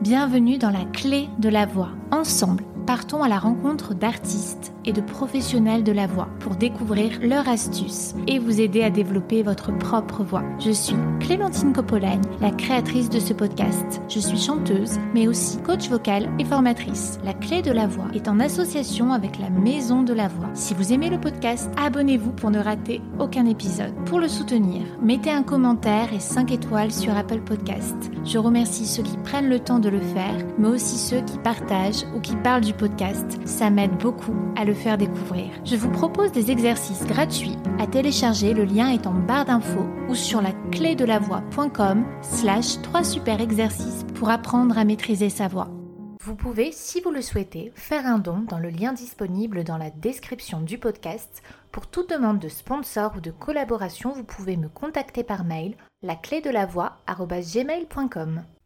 Bienvenue dans la clé de la voix. Ensemble, partons à la rencontre d'artistes et de professionnels de la voix pour découvrir leurs astuces et vous aider à développer votre propre voix. Je suis Clémentine Coppolaine, la créatrice de ce podcast. Je suis chanteuse, mais aussi coach vocal et formatrice. La clé de la voix est en association avec la Maison de la Voix. Si vous aimez le podcast, abonnez-vous pour ne rater aucun épisode. Pour le soutenir, mettez un commentaire et 5 étoiles sur Apple Podcast. Je remercie ceux qui prennent le temps de le faire, mais aussi ceux qui partagent ou qui parlent du podcast. Ça m'aide beaucoup à le faire découvrir. Je vous propose des exercices gratuits à télécharger. Le lien est en barre d'infos ou sur la clé de la voix.com slash 3 super exercices pour apprendre à maîtriser sa voix. Vous pouvez, si vous le souhaitez, faire un don dans le lien disponible dans la description du podcast. Pour toute demande de sponsor ou de collaboration, vous pouvez me contacter par mail la de la voix.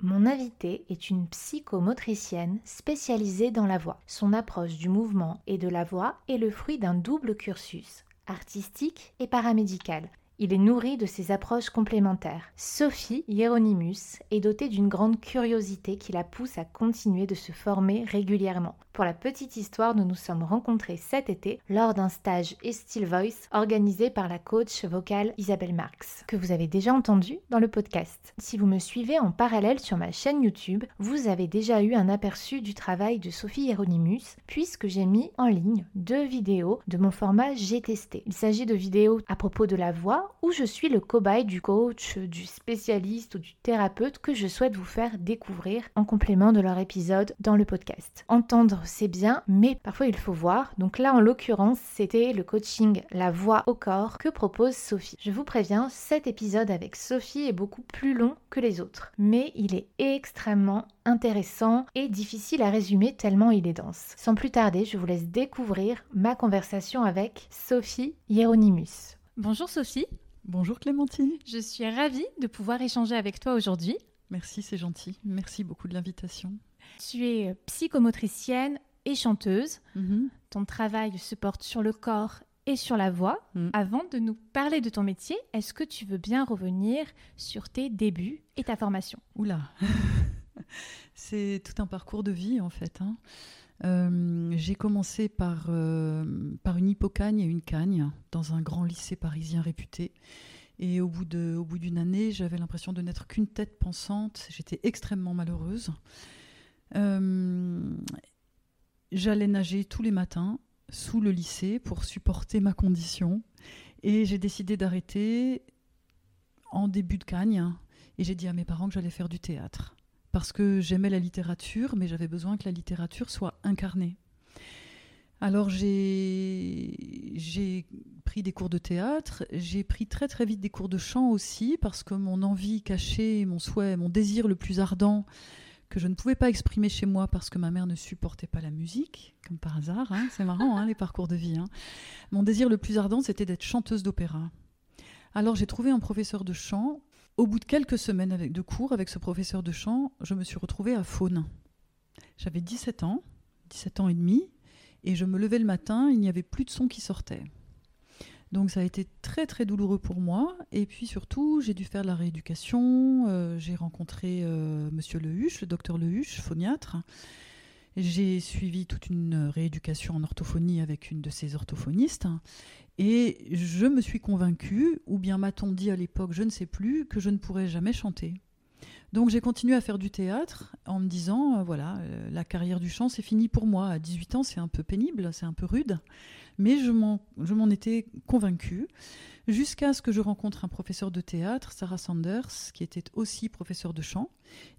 Mon invitée est une psychomotricienne spécialisée dans la voix. Son approche du mouvement et de la voix est le fruit d'un double cursus, artistique et paramédical. Il est nourri de ces approches complémentaires. Sophie Hieronymus est dotée d'une grande curiosité qui la pousse à continuer de se former régulièrement. Pour la petite histoire, nous nous sommes rencontrés cet été lors d'un stage Still Voice organisé par la coach vocale Isabelle Marx, que vous avez déjà entendu dans le podcast. Si vous me suivez en parallèle sur ma chaîne YouTube, vous avez déjà eu un aperçu du travail de Sophie Hieronymus, puisque j'ai mis en ligne deux vidéos de mon format J'ai testé. Il s'agit de vidéos à propos de la voix, où je suis le cobaye du coach, du spécialiste ou du thérapeute que je souhaite vous faire découvrir en complément de leur épisode dans le podcast. Entendre c'est bien, mais parfois il faut voir. Donc là, en l'occurrence, c'était le coaching La voix au corps que propose Sophie. Je vous préviens, cet épisode avec Sophie est beaucoup plus long que les autres, mais il est extrêmement intéressant et difficile à résumer tellement il est dense. Sans plus tarder, je vous laisse découvrir ma conversation avec Sophie Hieronymus. Bonjour Sophie. Bonjour Clémentine. Je suis ravie de pouvoir échanger avec toi aujourd'hui. Merci, c'est gentil. Merci beaucoup de l'invitation. Tu es psychomotricienne et chanteuse. Mhm. Ton travail se porte sur le corps et sur la voix. Mhm. Avant de nous parler de ton métier, est-ce que tu veux bien revenir sur tes débuts et ta formation? Oula C'est tout un parcours de vie en fait. Hein. Euh, j'ai commencé par, euh, par une hypocagne et une cagne dans un grand lycée parisien réputé. Et au bout d'une année, j'avais l'impression de n'être qu'une tête pensante. J'étais extrêmement malheureuse. Euh, j'allais nager tous les matins sous le lycée pour supporter ma condition. Et j'ai décidé d'arrêter en début de cagne. Et j'ai dit à mes parents que j'allais faire du théâtre. Parce que j'aimais la littérature, mais j'avais besoin que la littérature soit incarnée. Alors j'ai pris des cours de théâtre, j'ai pris très très vite des cours de chant aussi, parce que mon envie cachée, mon souhait, mon désir le plus ardent, que je ne pouvais pas exprimer chez moi parce que ma mère ne supportait pas la musique, comme par hasard. Hein. C'est marrant, hein, les parcours de vie. Hein. Mon désir le plus ardent, c'était d'être chanteuse d'opéra. Alors j'ai trouvé un professeur de chant. Au bout de quelques semaines de cours avec ce professeur de chant, je me suis retrouvée à Faune. J'avais 17 ans, 17 ans et demi, et je me levais le matin, il n'y avait plus de son qui sortait. Donc ça a été très très douloureux pour moi. Et puis surtout, j'ai dû faire de la rééducation. Euh, j'ai rencontré euh, Monsieur Lehuche, le docteur Lehuche, phoniatre. J'ai suivi toute une rééducation en orthophonie avec une de ses orthophonistes. Et je me suis convaincue, ou bien m'a-t-on dit à l'époque, je ne sais plus, que je ne pourrais jamais chanter. Donc j'ai continué à faire du théâtre en me disant, euh, voilà, la carrière du chant, c'est fini pour moi. À 18 ans, c'est un peu pénible, c'est un peu rude mais je m'en étais convaincue jusqu'à ce que je rencontre un professeur de théâtre, Sarah Sanders, qui était aussi professeur de chant,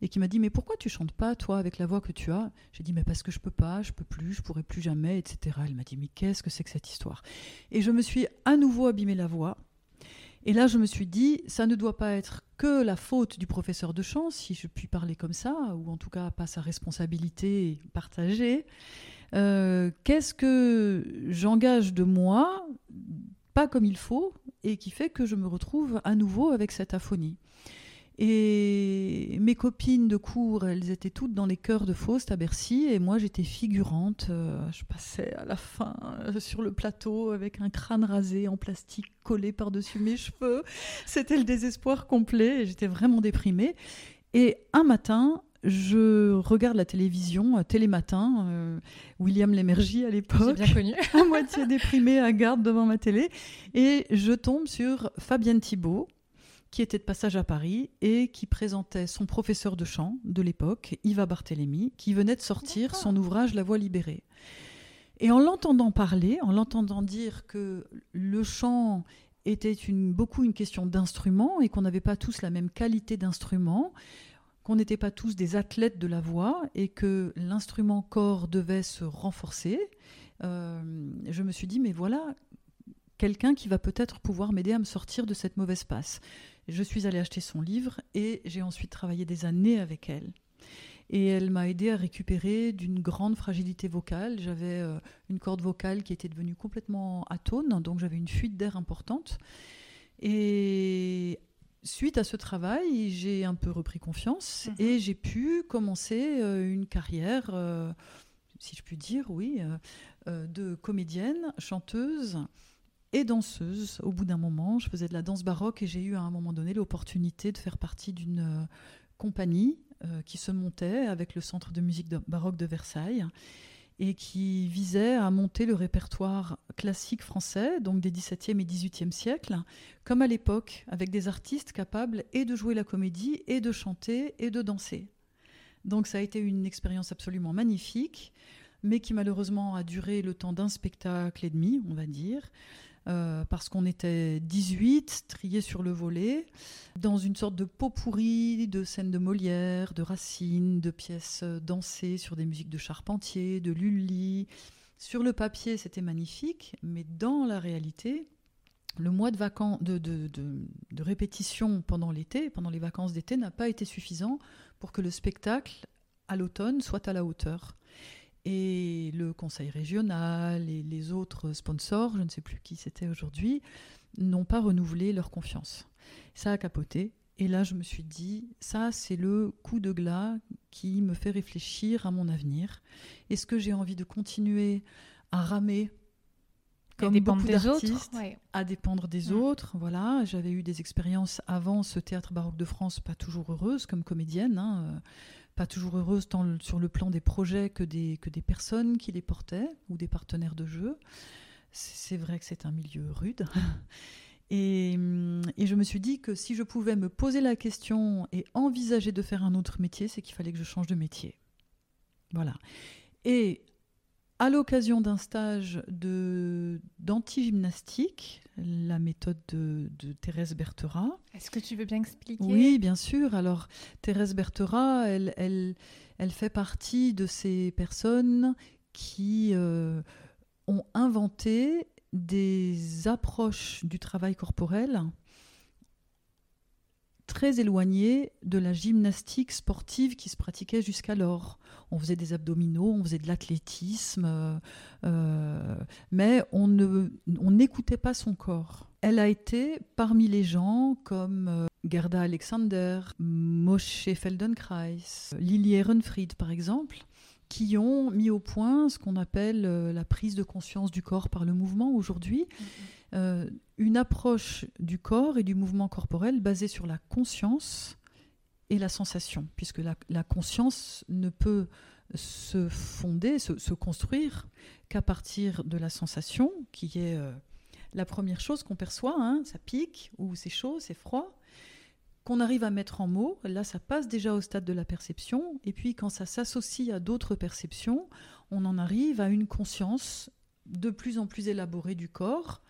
et qui m'a dit Mais pourquoi tu chantes pas, toi, avec la voix que tu as? J'ai dit Mais parce que je peux pas, je peux plus, je pourrai plus jamais, etc. Elle m'a dit Mais qu'est-ce que c'est que cette histoire? Et je me suis à nouveau abîmé la voix. Et là, je me suis dit, ça ne doit pas être que la faute du professeur de chant, si je puis parler comme ça, ou en tout cas pas sa responsabilité partagée. Euh, qu'est-ce que j'engage de moi, pas comme il faut, et qui fait que je me retrouve à nouveau avec cette aphonie? Et mes copines de cours, elles étaient toutes dans les chœurs de Faust à Bercy, et moi j'étais figurante. Euh, je passais à la fin euh, sur le plateau avec un crâne rasé en plastique collé par-dessus mes cheveux. C'était le désespoir complet, et j'étais vraiment déprimée. Et un matin, je regarde la télévision, euh, Télématin, euh, William Lémergie à l'époque. bien connu. à moitié déprimé à garde devant ma télé. Et je tombe sur Fabienne Thibault, qui était de passage à Paris et qui présentait son professeur de chant de l'époque, Yves Barthélémy, qui venait de sortir son ouvrage La Voix libérée. Et en l'entendant parler, en l'entendant dire que le chant était une, beaucoup une question d'instrument et qu'on n'avait pas tous la même qualité d'instrument, qu'on n'était pas tous des athlètes de la voix et que l'instrument corps devait se renforcer, euh, je me suis dit, mais voilà quelqu'un qui va peut-être pouvoir m'aider à me sortir de cette mauvaise passe. Je suis allée acheter son livre et j'ai ensuite travaillé des années avec elle. Et elle m'a aidé à récupérer d'une grande fragilité vocale. J'avais euh, une corde vocale qui était devenue complètement atone, donc j'avais une fuite d'air importante. Et suite à ce travail, j'ai un peu repris confiance mhm. et j'ai pu commencer euh, une carrière, euh, si je puis dire, oui, de comédienne, chanteuse et danseuse. Au bout d'un moment, je faisais de la danse baroque et j'ai eu à un moment donné l'opportunité de faire partie d'une compagnie qui se montait avec le Centre de musique baroque de Versailles et qui visait à monter le répertoire classique français, donc des XVIIe et XVIIIe siècles, comme à l'époque, avec des artistes capables et de jouer la comédie, et de chanter, et de danser. Donc ça a été une expérience absolument magnifique, mais qui malheureusement a duré le temps d'un spectacle et demi, on va dire. Euh, parce qu'on était 18, triés sur le volet, dans une sorte de pot pourri de scènes de Molière, de Racine, de pièces dansées sur des musiques de Charpentier, de Lully. Sur le papier, c'était magnifique, mais dans la réalité, le mois de, de répétition pendant l'été, pendant les vacances d'été, n'a pas été suffisant pour que le spectacle, à l'automne, soit à la hauteur. Et le conseil régional et les autres sponsors, je ne sais plus qui c'était aujourd'hui, n'ont pas renouvelé leur confiance. Ça a capoté. Et là, je me suis dit, ça, c'est le coup de glas qui me fait réfléchir à mon avenir. Est-ce que j'ai envie de continuer à ramer comme beaucoup d'artistes, à dépendre des mm. autres? Voilà, j'avais eu des expériences avant ce théâtre baroque de France, pas toujours heureuses comme comédienne. Hein pas toujours heureuse tant sur le plan des projets que des, que des personnes qui les portaient ou des partenaires de jeu. C'est vrai que c'est un milieu rude. Et, et, je me suis dit que si je pouvais me poser la question et envisager de faire un autre métier, c'est qu'il fallait que je change de métier. Voilà. Et à l'occasion d'un stage d'anti-gymnastique, la méthode de, Thérèse Berthera. Est-ce que tu veux bien expliquer? Oui, bien sûr. Alors, Thérèse Berthera, elle, elle, elle fait partie de ces personnes qui euh, ont inventé des approches du travail corporel très éloignées de la gymnastique sportive qui se pratiquait jusqu'alors. On faisait des abdominaux, on faisait de l'athlétisme, euh, euh, mais on n'écoutait pas son corps. Elle a été parmi les gens comme euh, Gerda Alexander, Moshe Feldenkrais, Lily Ehrenfried par exemple, qui ont mis au point ce qu'on appelle la prise de conscience du corps par le mouvement aujourd'hui. Mm-hmm. une approche du corps et du mouvement corporel basée sur la conscience et la sensation, puisque la, conscience ne peut se fonder, se, construire qu'à partir de la sensation, qui est euh, la première chose qu'on perçoit, hein, ça pique, ou c'est chaud, c'est froid, qu'on arrive à mettre en mots, là ça passe déjà au stade de la perception, et puis quand ça s'associe à d'autres perceptions, on en arrive à une conscience de plus en plus élaborée du corps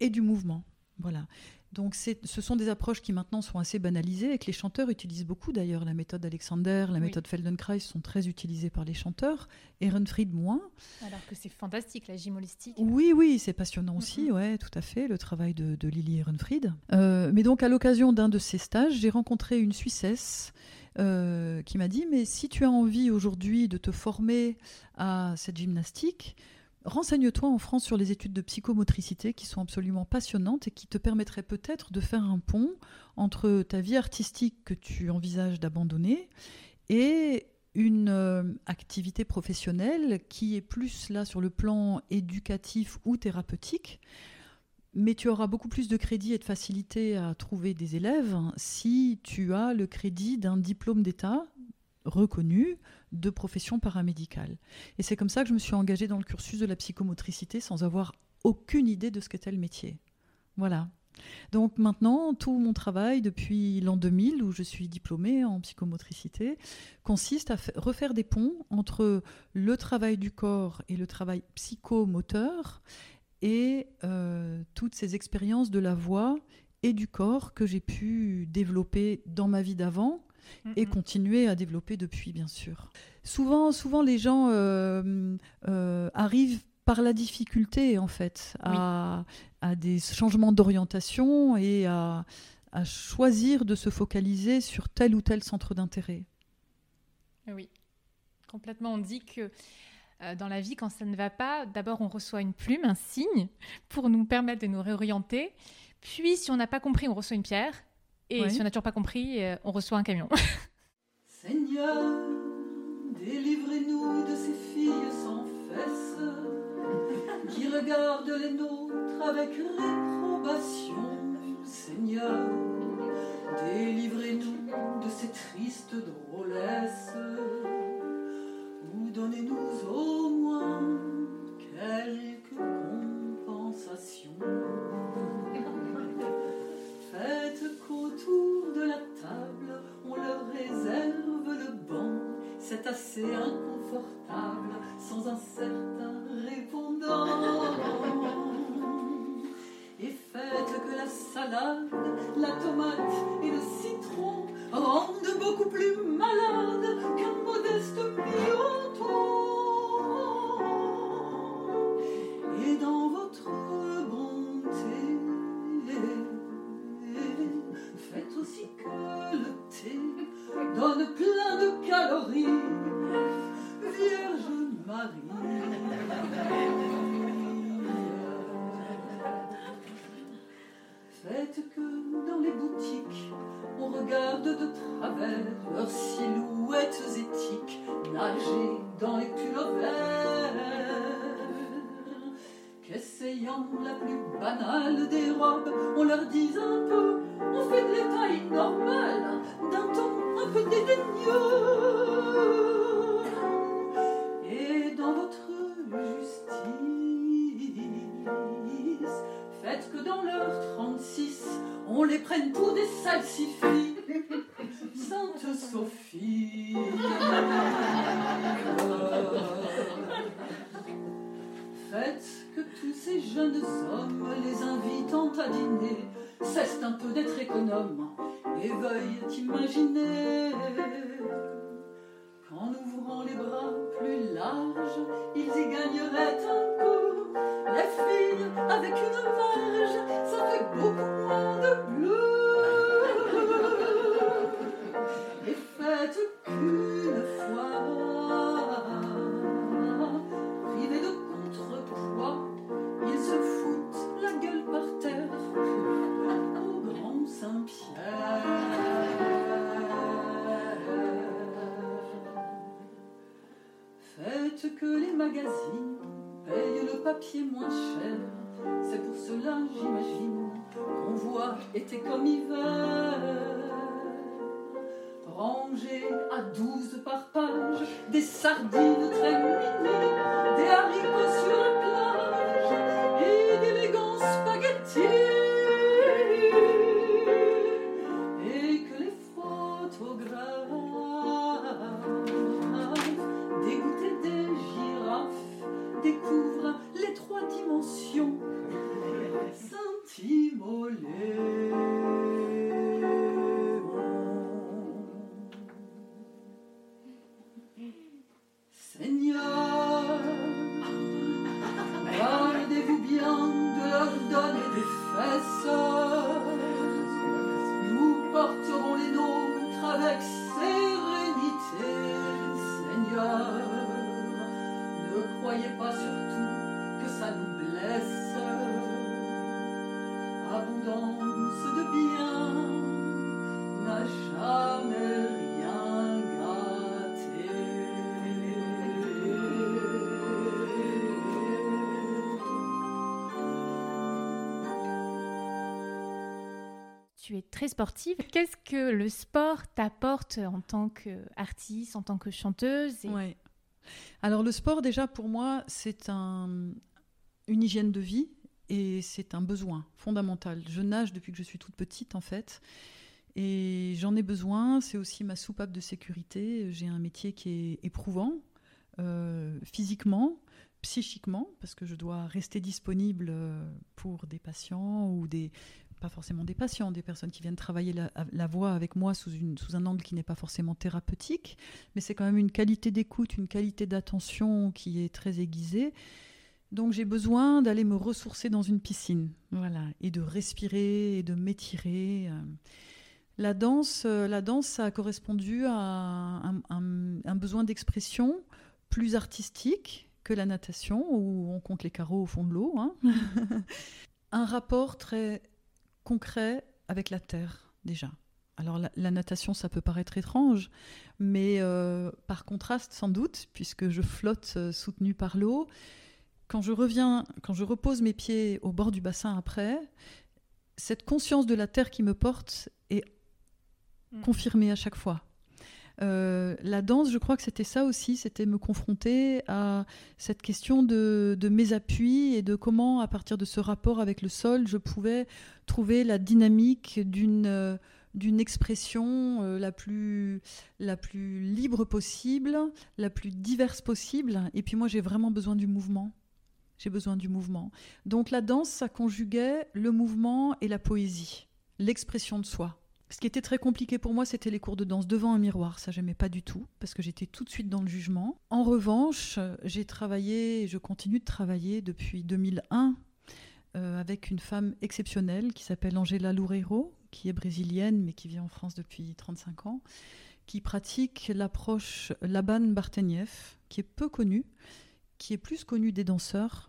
et du mouvement. Voilà. Donc ce sont des approches qui maintenant sont assez banalisées et que les chanteurs utilisent beaucoup d'ailleurs. La méthode Alexander, la méthode Feldenkrais sont très utilisées par les chanteurs. Ehrenfried moins. Alors que c'est fantastique la gym holistique. Oui, oui, c'est passionnant aussi, ouais, tout à fait, le travail de, Lily Ehrenfried. Euh, mais donc à l'occasion d'un de ces stages, j'ai rencontré une Suissesse euh, qui m'a dit, mais si tu as envie aujourd'hui de te former à cette gymnastique, Renseigne-toi en France sur les études de psychomotricité qui sont absolument passionnantes et qui te permettraient peut-être de faire un pont entre ta vie artistique que tu envisages d'abandonner et une euh, activité professionnelle qui est plus là sur le plan éducatif ou thérapeutique. Mais tu auras beaucoup plus de crédit et de facilité à trouver des élèves si tu as le crédit d'un diplôme d'État reconnue de profession paramédicale. Et c'est comme ça que je me suis engagée dans le cursus de la psychomotricité sans avoir aucune idée de ce qu'était le métier. Voilà. Donc maintenant, tout mon travail depuis l'an 2000, où je suis diplômée en psychomotricité, consiste à refaire des ponts entre le travail du corps et le travail psychomoteur et euh, toutes ces expériences de la voix et du corps que j'ai pu développer dans ma vie d'avant et continuer à développer depuis, bien sûr. Souvent, souvent les gens euh, euh, arrivent par la difficulté, en fait, à, des changements d'orientation et à, choisir de se focaliser sur tel ou tel centre d'intérêt. Oui, complètement. On dit que euh, dans la vie, quand ça ne va pas, d'abord on reçoit une plume, un signe, pour nous permettre de nous réorienter. Puis, si on n'a pas compris, on reçoit une pierre. Et si on n'a toujours pas compris, euh, on reçoit un camion. Seigneur, délivrez-nous de ces filles sans fesses qui regardent les nôtres avec réprobation. Seigneur, délivrez-nous de ces tristes drôlesses ou donnez-nous au moins quelques compensations. Qu'autour de la table, on leur réserve le banc. C'est assez inconfortable sans un certain répondant. Et faites que la salade, la tomate et le citron rendent beaucoup plus malade qu'un modeste bioton. Et dans votre t'imaginer qu'en ouvrant les bras plus larges, ils y gagneraient un coup. Les filles avec une marge, ça fait beaucoup moins de bleu. Que les magazines payent le papier moins cher. C'est pour cela, j'imagine, qu'on voit été comme hiver. Rangés à douze par page, des sardines très minées, des haricots sur la Seigneur, renez-vous bien de leur donner des fesses, nous porterons les nôtres avec sérénité, Seigneur, ne croyez pas sur. danse de bien n'a jamais rien gâté. Tu es très sportive. Qu'est-ce que le sport t'apporte en tant qu'artiste, en tant que chanteuse et... Alors le sport déjà pour moi c'est un, une hygiène de vie et c'est un besoin fondamental. Je nage depuis que je suis toute petite, en fait. Et j'en ai besoin, c'est aussi ma soupape de sécurité. J'ai un métier qui est éprouvant, euh, physiquement, psychiquement, parce que je dois rester disponible euh, pour des patients ou des, pas forcément des patients, des personnes qui viennent travailler la, voix avec moi sous, sous un angle qui n'est pas forcément thérapeutique, mais c'est quand même une qualité d'écoute, une qualité d'attention qui est très aiguisée. Donc j'ai besoin d'aller me ressourcer dans une piscine, voilà, et de respirer et de m'étirer. Euh. La danse, euh, la danse, ça a correspondu à un, besoin d'expression plus artistique que la natation, où on compte les carreaux au fond de l'eau. Hein. un rapport très concret avec la terre, déjà. Alors la, natation, ça peut paraître étrange, mais euh, par contraste sans doute, puisque je flotte euh, soutenue par l'eau, quand je reviens, quand je repose mes pieds au bord du bassin après, cette conscience de la terre qui me porte est Mm. confirmé à chaque fois. Euh, la danse, je crois que c'était ça aussi, c'était me confronter à cette question de, mes appuis et de comment, à partir de ce rapport avec le sol, je pouvais trouver la dynamique d'une euh, d'une expression euh, la, plus, la plus libre possible, la plus diverse possible. Et puis moi, j'ai vraiment besoin du mouvement. J'ai besoin du mouvement. Donc la danse, ça conjuguait le mouvement et la poésie, l'expression de soi. Ce qui était très compliqué pour moi, c'était les cours de danse devant un miroir. Ça, j'aimais pas du tout parce que j'étais tout de suite dans le jugement. En revanche, j'ai travaillé et je continue de travailler depuis 2001 euh, avec une femme exceptionnelle qui s'appelle Angela Loureiro, qui est brésilienne mais qui vit en France depuis 35 ans, qui pratique l'approche Laban Barteniev, qui est peu connue, qui est plus connue des danseurs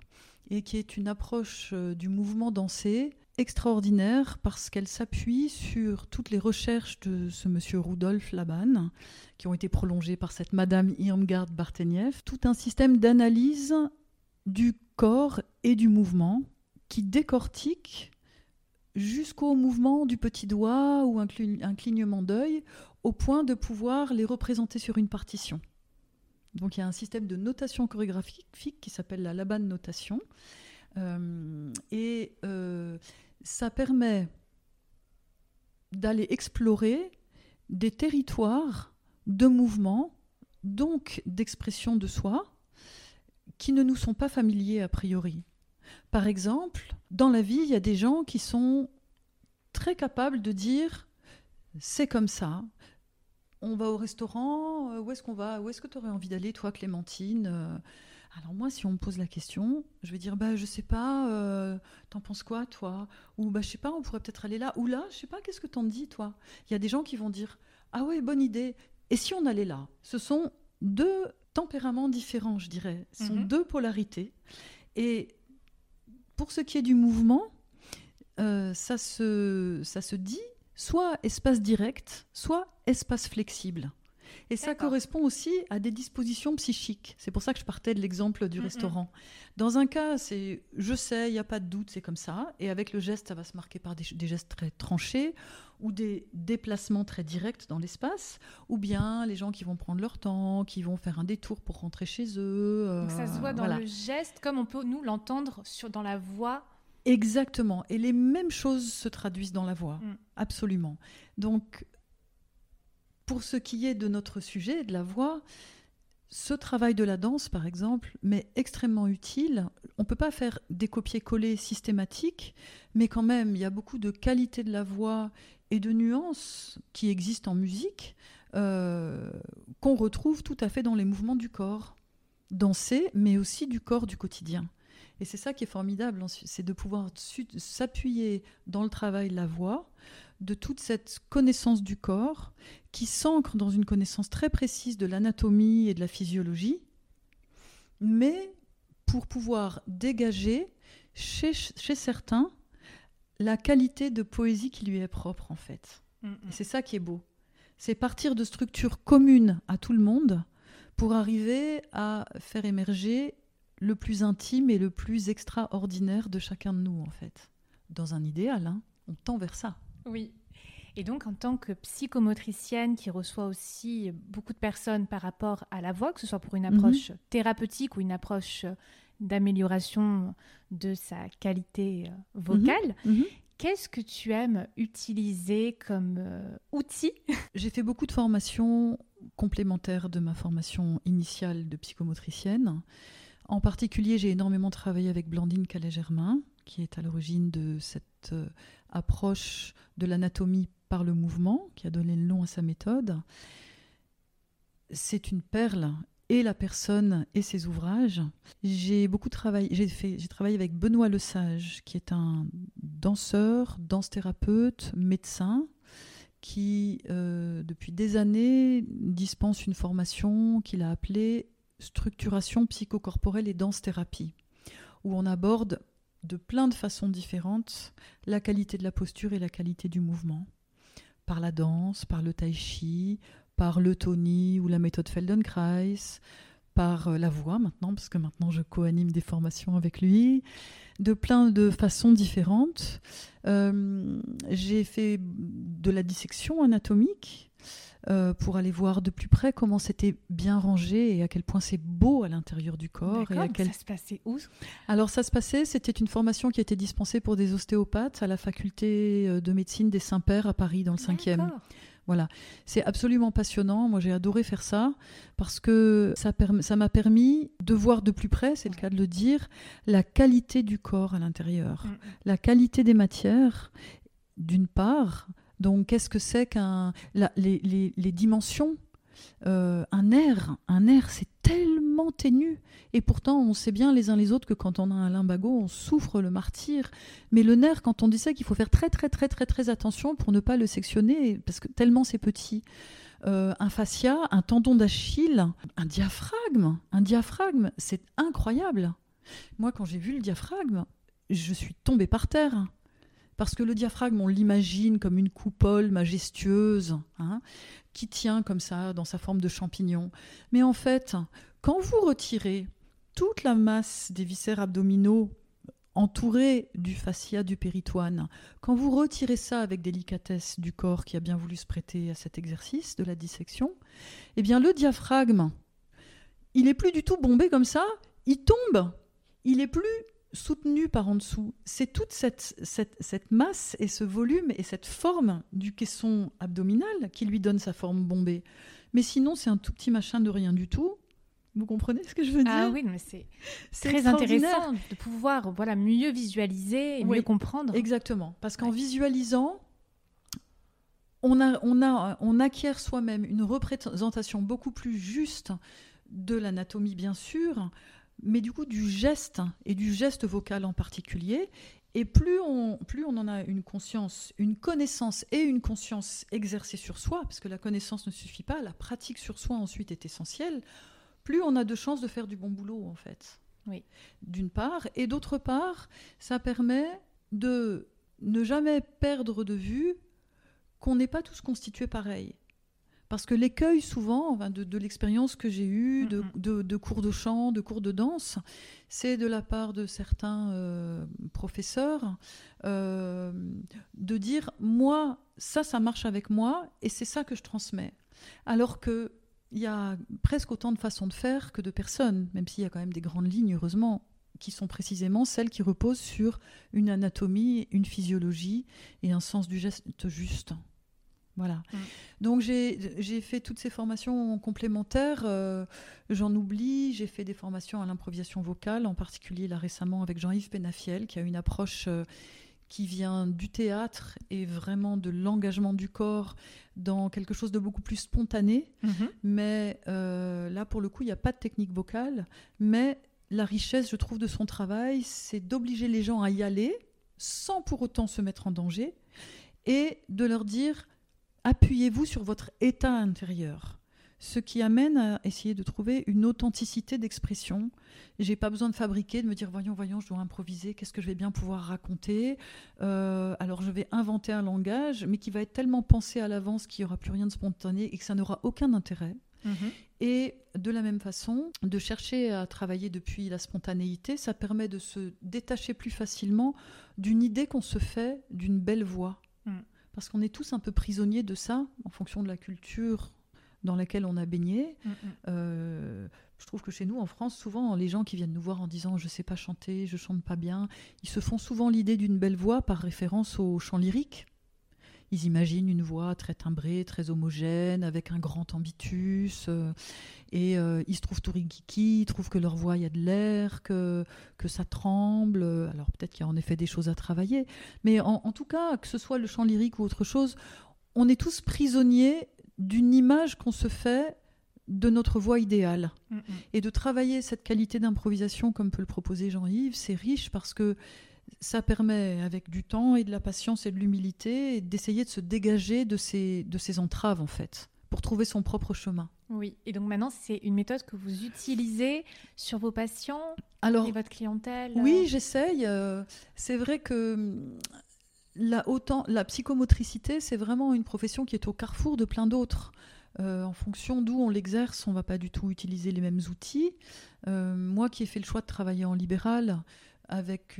et qui est une approche euh, du mouvement dansé extraordinaire parce qu'elle s'appuie sur toutes les recherches de ce monsieur Rudolf Laban, qui ont été prolongées par cette madame Irmgard Barteniev, tout un système d'analyse du corps et du mouvement qui décortique jusqu'au mouvement du petit doigt ou un, clignement d'œil, au point de pouvoir les représenter sur une partition. Donc il y a un système de notation chorégraphique qui s'appelle la Laban notation. Euh, et euh, ça permet d'aller explorer des territoires de mouvement, donc d'expression de soi, qui ne nous sont pas familiers a priori. Par exemple, dans la vie, il y a des gens qui sont très capables de dire c'est comme ça. On va au restaurant, euh, où est-ce qu'on va Où est-ce que tu aurais envie d'aller, toi, Clémentine euh, alors moi, si on me pose la question, je vais dire bah je sais pas, euh, t'en penses quoi toi? Ou bah je sais pas, on pourrait peut-être aller là ou là, je sais pas, qu'est-ce que t'en dis toi? Il y a des gens qui vont dire ah ouais bonne idée. Et si on allait là? Ce sont deux tempéraments différents, je dirais. Ce sont mhm. deux polarités. Et pour ce qui est du mouvement, euh, ça se ça se dit soit espace direct, soit espace flexible. Et ça correspond aussi à des dispositions psychiques. C'est pour ça que je partais de l'exemple du restaurant. Dans un cas, c'est je sais, il n'y a pas de doute, c'est comme ça. Et avec le geste, ça va se marquer par des, gestes très tranchés ou des déplacements très directs dans l'espace, ou bien les gens qui vont prendre leur temps, qui vont faire un détour pour rentrer chez eux. Donc ça se voit dans le geste, comme on peut nous l'entendre dans la voix. Exactement. Et les mêmes choses se traduisent dans la voix. Mm. Absolument. Donc pour ce qui est de notre sujet, de la voix, ce travail de la danse, par exemple, m'est extrêmement utile. On ne peut pas faire des copier-coller systématiques, mais quand même, il y a beaucoup de qualité de la voix et de nuances qui existent en musique euh, qu'on retrouve tout à fait dans les mouvements du corps. Danser, mais aussi du corps du quotidien. Et c'est ça qui est formidable, c'est de pouvoir s'appuyer dans le travail de la voix de toute cette connaissance du corps qui s'ancre dans une connaissance très précise de l'anatomie et de la physiologie, mais pour pouvoir dégager chez, certains la qualité de poésie qui lui est propre en fait. Mm, mm. c'est ça qui est beau. C'est partir de structures communes à tout le monde pour arriver à faire émerger le plus intime et le plus extraordinaire de chacun de nous en fait. Dans un idéal, hein, on tend vers ça. Oui. Et donc, en tant que psychomotricienne qui reçoit aussi beaucoup de personnes par rapport à la voix, que ce soit pour une Mhm. approche thérapeutique ou une approche d'amélioration de sa qualité euh, vocale, Mhm. qu'est-ce que tu aimes utiliser comme euh, outil? J'ai fait beaucoup de formations complémentaires de ma formation initiale de psychomotricienne. En particulier, j'ai énormément travaillé avec Blandine Calais-Germain, qui est à l'origine de cette euh, approche de l'anatomie par le mouvement, qui a donné le nom à sa méthode. C'est une perle et la personne et ses ouvrages. J'ai beaucoup travaillé, avec Benoît Lesage, qui est un danseur, danse-thérapeute, médecin, qui euh, depuis des années dispense une formation qu'il a appelée structuration psychocorporelle et danse-thérapie, où on aborde de plein de façons différentes la qualité de la posture et la qualité du mouvement, par la danse, par le tai chi, par l'eutonie ou la méthode Feldenkrais, par euh, la voix maintenant, parce que maintenant je co-anime des formations avec lui, de plein de façons différentes. Euh, j'ai fait de la dissection anatomique euh, pour aller voir de plus près comment c'était bien rangé et à quel point c'est beau à l'intérieur du corps. Et à quel... Ça se passait où Alors ça se passait, c'était une formation qui était dispensée pour des ostéopathes à la faculté euh, de médecine des Saints-Pères à Paris dans le 5e. D'accord. Voilà, c'est absolument passionnant. Moi, j'ai adoré faire ça parce que ça m'a permis de voir de plus près, c'est le cas de le dire, la qualité du corps à l'intérieur, Mm, mm. la qualité des matières, d'une part. Donc, qu'est-ce que c'est qu'un les- les dimensions Euh, Un air, un air, c'est tellement ténu. Et pourtant, on sait bien les uns les autres que quand on a un limbago, on souffre le martyr. Mais le nerf, quand on dit ça, qu'il faut faire très très très très très attention pour ne pas le sectionner, parce que tellement c'est petit. Euh, un fascia, un tendon d'Achille, un diaphragme, un diaphragme, c'est incroyable. Moi, quand j'ai vu le diaphragme, je suis tombée par terre. Parce que le diaphragme, on l'imagine comme une coupole majestueuse, hein, qui tient comme ça dans sa forme de champignon. Mais en fait, quand vous retirez toute la masse des viscères abdominaux entourés du fascia du péritoine, quand vous retirez ça avec délicatesse du corps qui a bien voulu se prêter à cet exercice de la dissection, eh bien le diaphragme, il est plus du tout bombé comme ça, il tombe, il est plus soutenu par en dessous. C'est toute cette, cette, cette masse et ce volume et cette forme du caisson abdominal qui lui donne sa forme bombée. Mais sinon, c'est un tout petit machin de rien du tout. Vous comprenez ce que je veux dire Ah oui, mais c'est très intéressant de pouvoir voilà, mieux visualiser et Oui. mieux comprendre. Exactement. Parce qu'en Ouais. visualisant, on, a, on, a, on acquiert soi-même une représentation beaucoup plus juste de l'anatomie, bien sûr, mais du coup du geste et du geste vocal en particulier. Et plus on, plus on en a une conscience, une connaissance et une conscience exercée sur soi, parce que la connaissance ne suffit pas, la pratique sur soi ensuite est essentielle, plus on a de chances de faire du bon boulot en fait. Oui. D'une part. Et d'autre part, ça permet de ne jamais perdre de vue qu'on n'est pas tous constitués pareils. Parce que l'écueil, souvent, de, de l'expérience que j'ai eue, de, de- de cours de chant, de cours de danse, c'est de la part de certains euh, professeurs euh, de dire moi, ça, ça marche avec moi et c'est ça que je transmets. Alors que il y a presque autant de façons de faire que de personnes, même s'il y a quand même des grandes lignes, heureusement, qui sont précisément celles qui reposent sur une anatomie, une physiologie et un sens du geste juste. Voilà. Mm. Donc j'ai fait toutes ces formations complémentaires. euh, J'en oublie. J'ai fait des formations à l'improvisation vocale, en particulier là récemment avec Jean-Yves Penafiel, qui a une approche euh, qui vient du théâtre et vraiment de l'engagement du corps dans quelque chose de beaucoup plus spontané. Mhm. Mais euh, là, pour le coup, il n'y a pas de technique vocale. Mais la richesse, je trouve, de son travail, c'est d'obliger les gens à y aller sans pour autant se mettre en danger et de leur dire appuyez-vous sur votre état intérieur. Ce qui amène à essayer de trouver une authenticité d'expression. J'ai pas besoin de fabriquer, de me dire voyons, voyons, je dois improviser, qu'est-ce que je vais bien pouvoir raconter. Euh, alors je vais inventer un langage, mais qui va être tellement pensé à l'avance qu'il n'y aura plus rien de spontané et que ça n'aura aucun intérêt. Mhm. Et de la même façon, de chercher à travailler depuis la spontanéité, ça permet de se détacher plus facilement d'une idée qu'on se fait d'une belle voix. Mm. Parce qu'on est tous un peu prisonniers de ça, en fonction de la culture dans laquelle on a baigné. Mm, mm. Euh, je trouve que chez nous, en France, souvent, les gens qui viennent nous voir en disant je sais pas chanter, je chante pas bien, ils se font souvent l'idée d'une belle voix par référence au chant lyrique. Ils imaginent une voix très timbrée, très homogène, avec un grand ambitus, euh, et euh, ils se trouvent tout rigiki, ils trouvent que leur voix, il y a de l'air, que, que ça tremble. Alors peut-être qu'il y a en effet des choses à travailler, mais en, en tout cas, que ce soit le chant lyrique ou autre chose, on est tous prisonniers d'une image qu'on se fait de notre voix idéale. Et de travailler cette qualité d'improvisation comme peut le proposer Jean-Yves, c'est riche parce que ça permet, avec du temps et de la patience et de l'humilité, d'essayer de se dégager de ces, de ces entraves, en fait, pour trouver son propre chemin. Oui, et donc maintenant, c'est une méthode que vous utilisez sur vos patients Alors, et votre clientèle oui, j'essaye. euh, c'est vrai que hum, la, autant, la psychomotricité, c'est vraiment une profession qui est au carrefour de plein d'autres. Euh, en fonction d'où on l'exerce, on va pas du tout utiliser les mêmes outils. Euh, moi qui ai fait le choix de travailler en libéral avec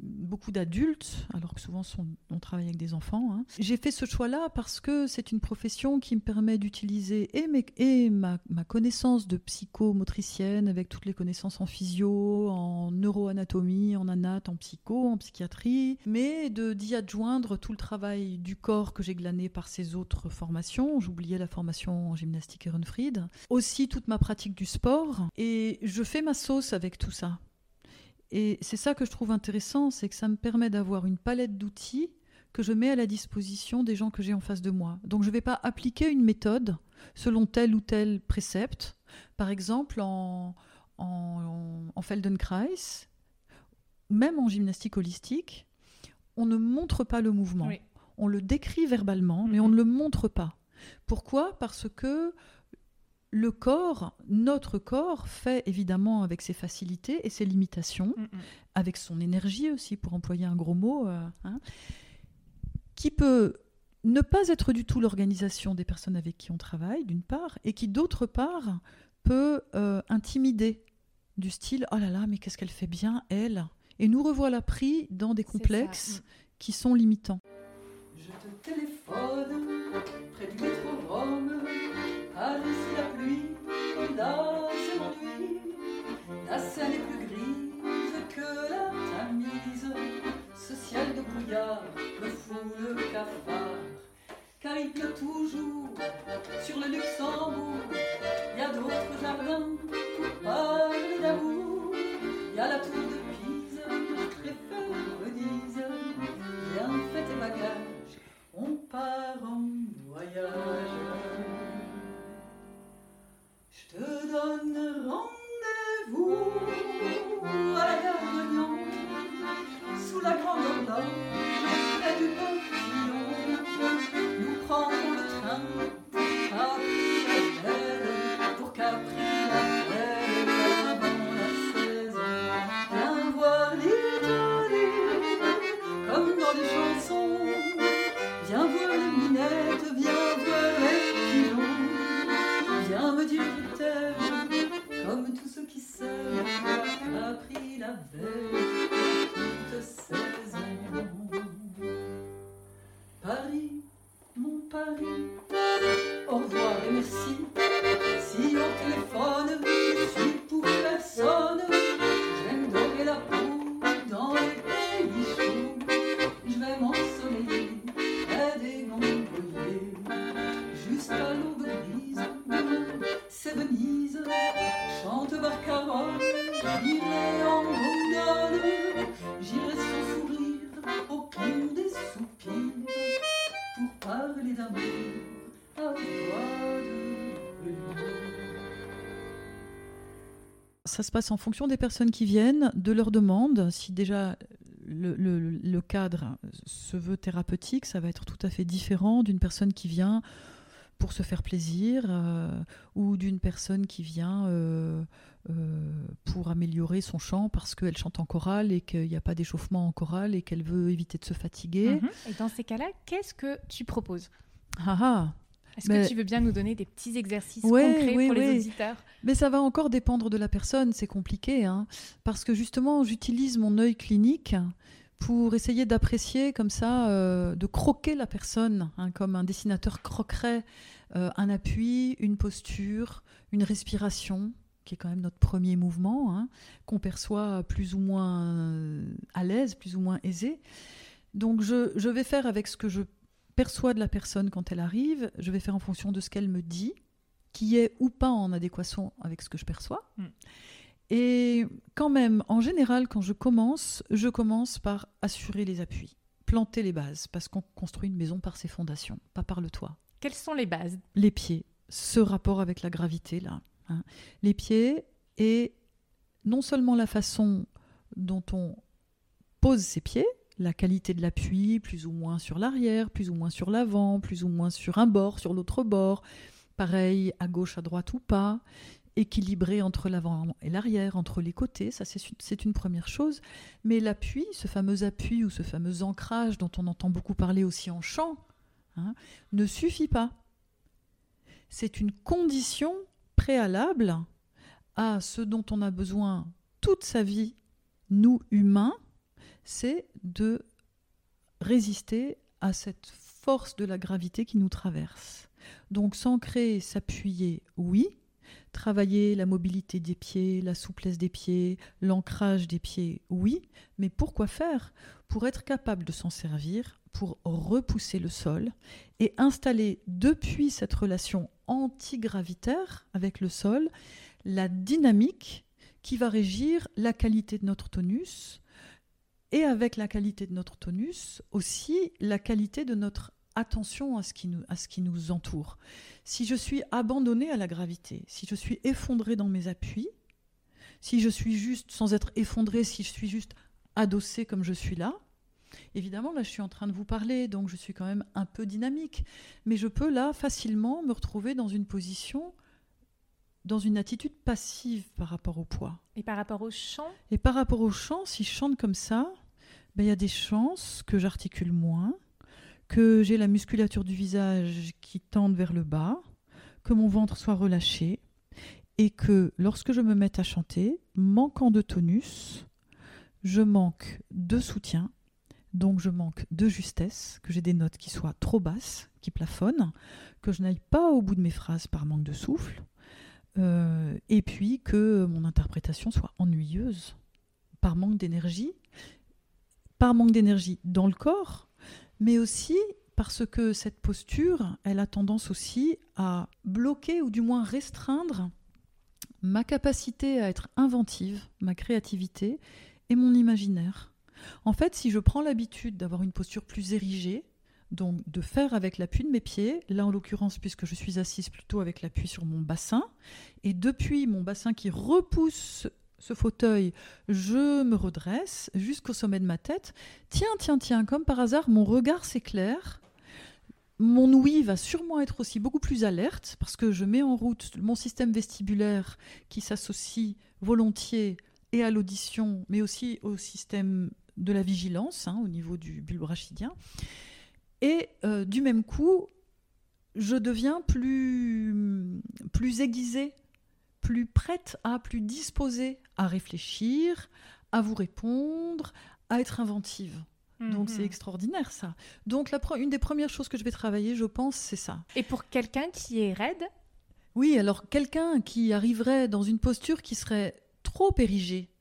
beaucoup d'adultes, alors que souvent on travaille avec des enfants, hein. j'ai fait ce choix-là parce que c'est une profession qui me permet d'utiliser et, mes- ma, connaissance de psychomotricienne avec toutes les connaissances en physio, en neuroanatomie, en anat, en psycho, en psychiatrie, mais d'y adjoindre tout le travail du corps que j'ai glané par ces autres formations. J'oubliais la formation en gymnastique Ehrenfried. Aussi toute ma pratique du sport. Et je fais ma sauce avec tout ça. Et c'est ça que je trouve intéressant, c'est que ça me permet d'avoir une palette d'outils que je mets à la disposition des gens que j'ai en face de moi. Donc je ne vais pas appliquer une méthode selon tel ou tel précepte. Par exemple, en, en, en Feldenkrais, même en gymnastique holistique, on ne montre pas le mouvement. Oui. On le décrit verbalement, mais on ne le montre pas. Pourquoi? Parce que le corps, notre corps, fait évidemment avec ses facilités et ses limitations, Mm, mm. avec son énergie aussi, pour employer un gros mot, euh, hein, qui peut ne pas être du tout l'organisation des personnes avec qui on travaille, d'une part, et qui, d'autre part, peut euh, intimider, du style ⁇ Oh là là, mais qu'est-ce qu'elle fait bien, elle ?⁇ Et nous revoilà pris dans des ça, complexes mm. qui sont limitants. Je te téléphone près du métro Rome. Là. La Seine est plus grise que la Tamise. Ce ciel de brouillard me fout le cafard. Car il pleut toujours sur le Luxembourg. Il y a d'autres jardins pour parler passe en fonction des personnes qui viennent, de leurs demandes. Si déjà le, le- le cadre se veut thérapeutique, ça va être tout à fait différent d'une personne qui vient pour se faire plaisir euh, ou d'une personne qui vient euh, euh, pour améliorer son chant parce qu'elle chante en chorale et qu'il n'y a pas d'échauffement en chorale et qu'elle veut éviter de se fatiguer. Mhm. Et dans ces cas-là, qu'est-ce que tu proposes? Ah ah Est-ce Mais- que tu veux bien nous donner des petits exercices Ouais, concrets pour les oui. auditeurs? Mais ça va encore dépendre de la personne, c'est compliqué, hein, parce que justement, j'utilise mon œil clinique pour essayer d'apprécier comme ça, euh, de croquer la personne, hein, comme un dessinateur croquerait euh, un appui, une posture, une respiration, qui est quand même notre premier mouvement, hein, qu'on perçoit plus ou moins euh, à l'aise, plus ou moins aisé. Donc je, je, vais faire avec ce que je perçois de la personne quand elle arrive, je vais faire en fonction de ce qu'elle me dit, qui est ou pas en adéquation avec ce que je perçois. Mm. Et quand même, en général, quand je commence, je commence par assurer les appuis, planter les bases, parce qu'on construit une maison par ses fondations, pas par le toit. Quelles sont les bases? Les pieds, ce rapport avec la gravité là. Hein. Les pieds et non seulement la façon dont on pose ses pieds, la qualité de l'appui, plus ou moins sur l'arrière, plus ou moins sur l'avant, plus ou moins sur un bord, sur l'autre bord, pareil à gauche, à droite ou pas, équilibré entre l'avant et l'arrière, entre les côtés, ça c'est une première chose. Mais l'appui, ce fameux appui ou ce fameux ancrage dont on entend beaucoup parler aussi en chant, hein, ne suffit pas. C'est une condition préalable à ce dont on a besoin toute sa vie, nous humains, c'est de résister à cette force de la gravité qui nous traverse. Donc s'ancrer, s'appuyer, oui, Travailler la mobilité des pieds, la souplesse des pieds, l'ancrage des pieds, oui, mais pourquoi faire? Pour être capable de s'en servir, pour repousser le sol et installer depuis cette relation antigravitaire avec le sol la dynamique qui va régir la qualité de notre tonus et avec la qualité de notre tonus aussi la qualité de notre attention à ce qui nous, à ce qui nous entoure. Si je suis abandonné à la gravité, si je suis effondré dans mes appuis, si je suis juste, sans être effondré, si je suis juste adossé comme je suis là, évidemment, là, je suis en train de vous parler, donc je suis quand même un peu dynamique, mais je peux là facilement me retrouver dans une position dans une attitude passive par rapport au poids. Et par rapport au chant? Et par rapport au chant, si je chante comme ça, ben, il y a des chances que j'articule moins, que j'ai la musculature du visage qui tende vers le bas, que mon ventre soit relâché, et que lorsque je me mette à chanter, manquant de tonus, je manque de soutien, donc je manque de justesse, que j'ai des notes qui soient trop basses, qui plafonnent, que je n'aille pas au bout de mes phrases par manque de souffle, euh, et puis que mon interprétation soit ennuyeuse, par manque d'énergie, par manque d'énergie dans le corps, mais aussi parce que cette posture, elle a tendance aussi à bloquer ou du moins restreindre ma capacité à être inventive, ma créativité et mon imaginaire. En fait, si je prends l'habitude d'avoir une posture plus érigée, donc de faire avec l'appui de mes pieds, là en l'occurrence puisque je suis assise plutôt avec l'appui sur mon bassin, et depuis mon bassin qui repousse ce fauteuil, je me redresse jusqu'au sommet de ma tête. Tiens, tiens, tiens, comme par hasard, mon regard s'éclaire. Mon ouïe va sûrement être aussi beaucoup plus alerte parce que je mets en route mon système vestibulaire qui s'associe volontiers et à l'audition, mais aussi au système de la vigilance hein, au niveau du bulbe rachidien. Et euh, du même coup, je deviens plus, plus aiguisée plus prête à, plus disposée à réfléchir, à vous répondre, à être inventive. Donc c'est mhm. extraordinaire ça. Donc la une des premières choses que je vais travailler, je pense, c'est ça. Et pour quelqu'un qui est raide? Oui, alors quelqu'un qui arriverait dans une posture qui serait trop érigée,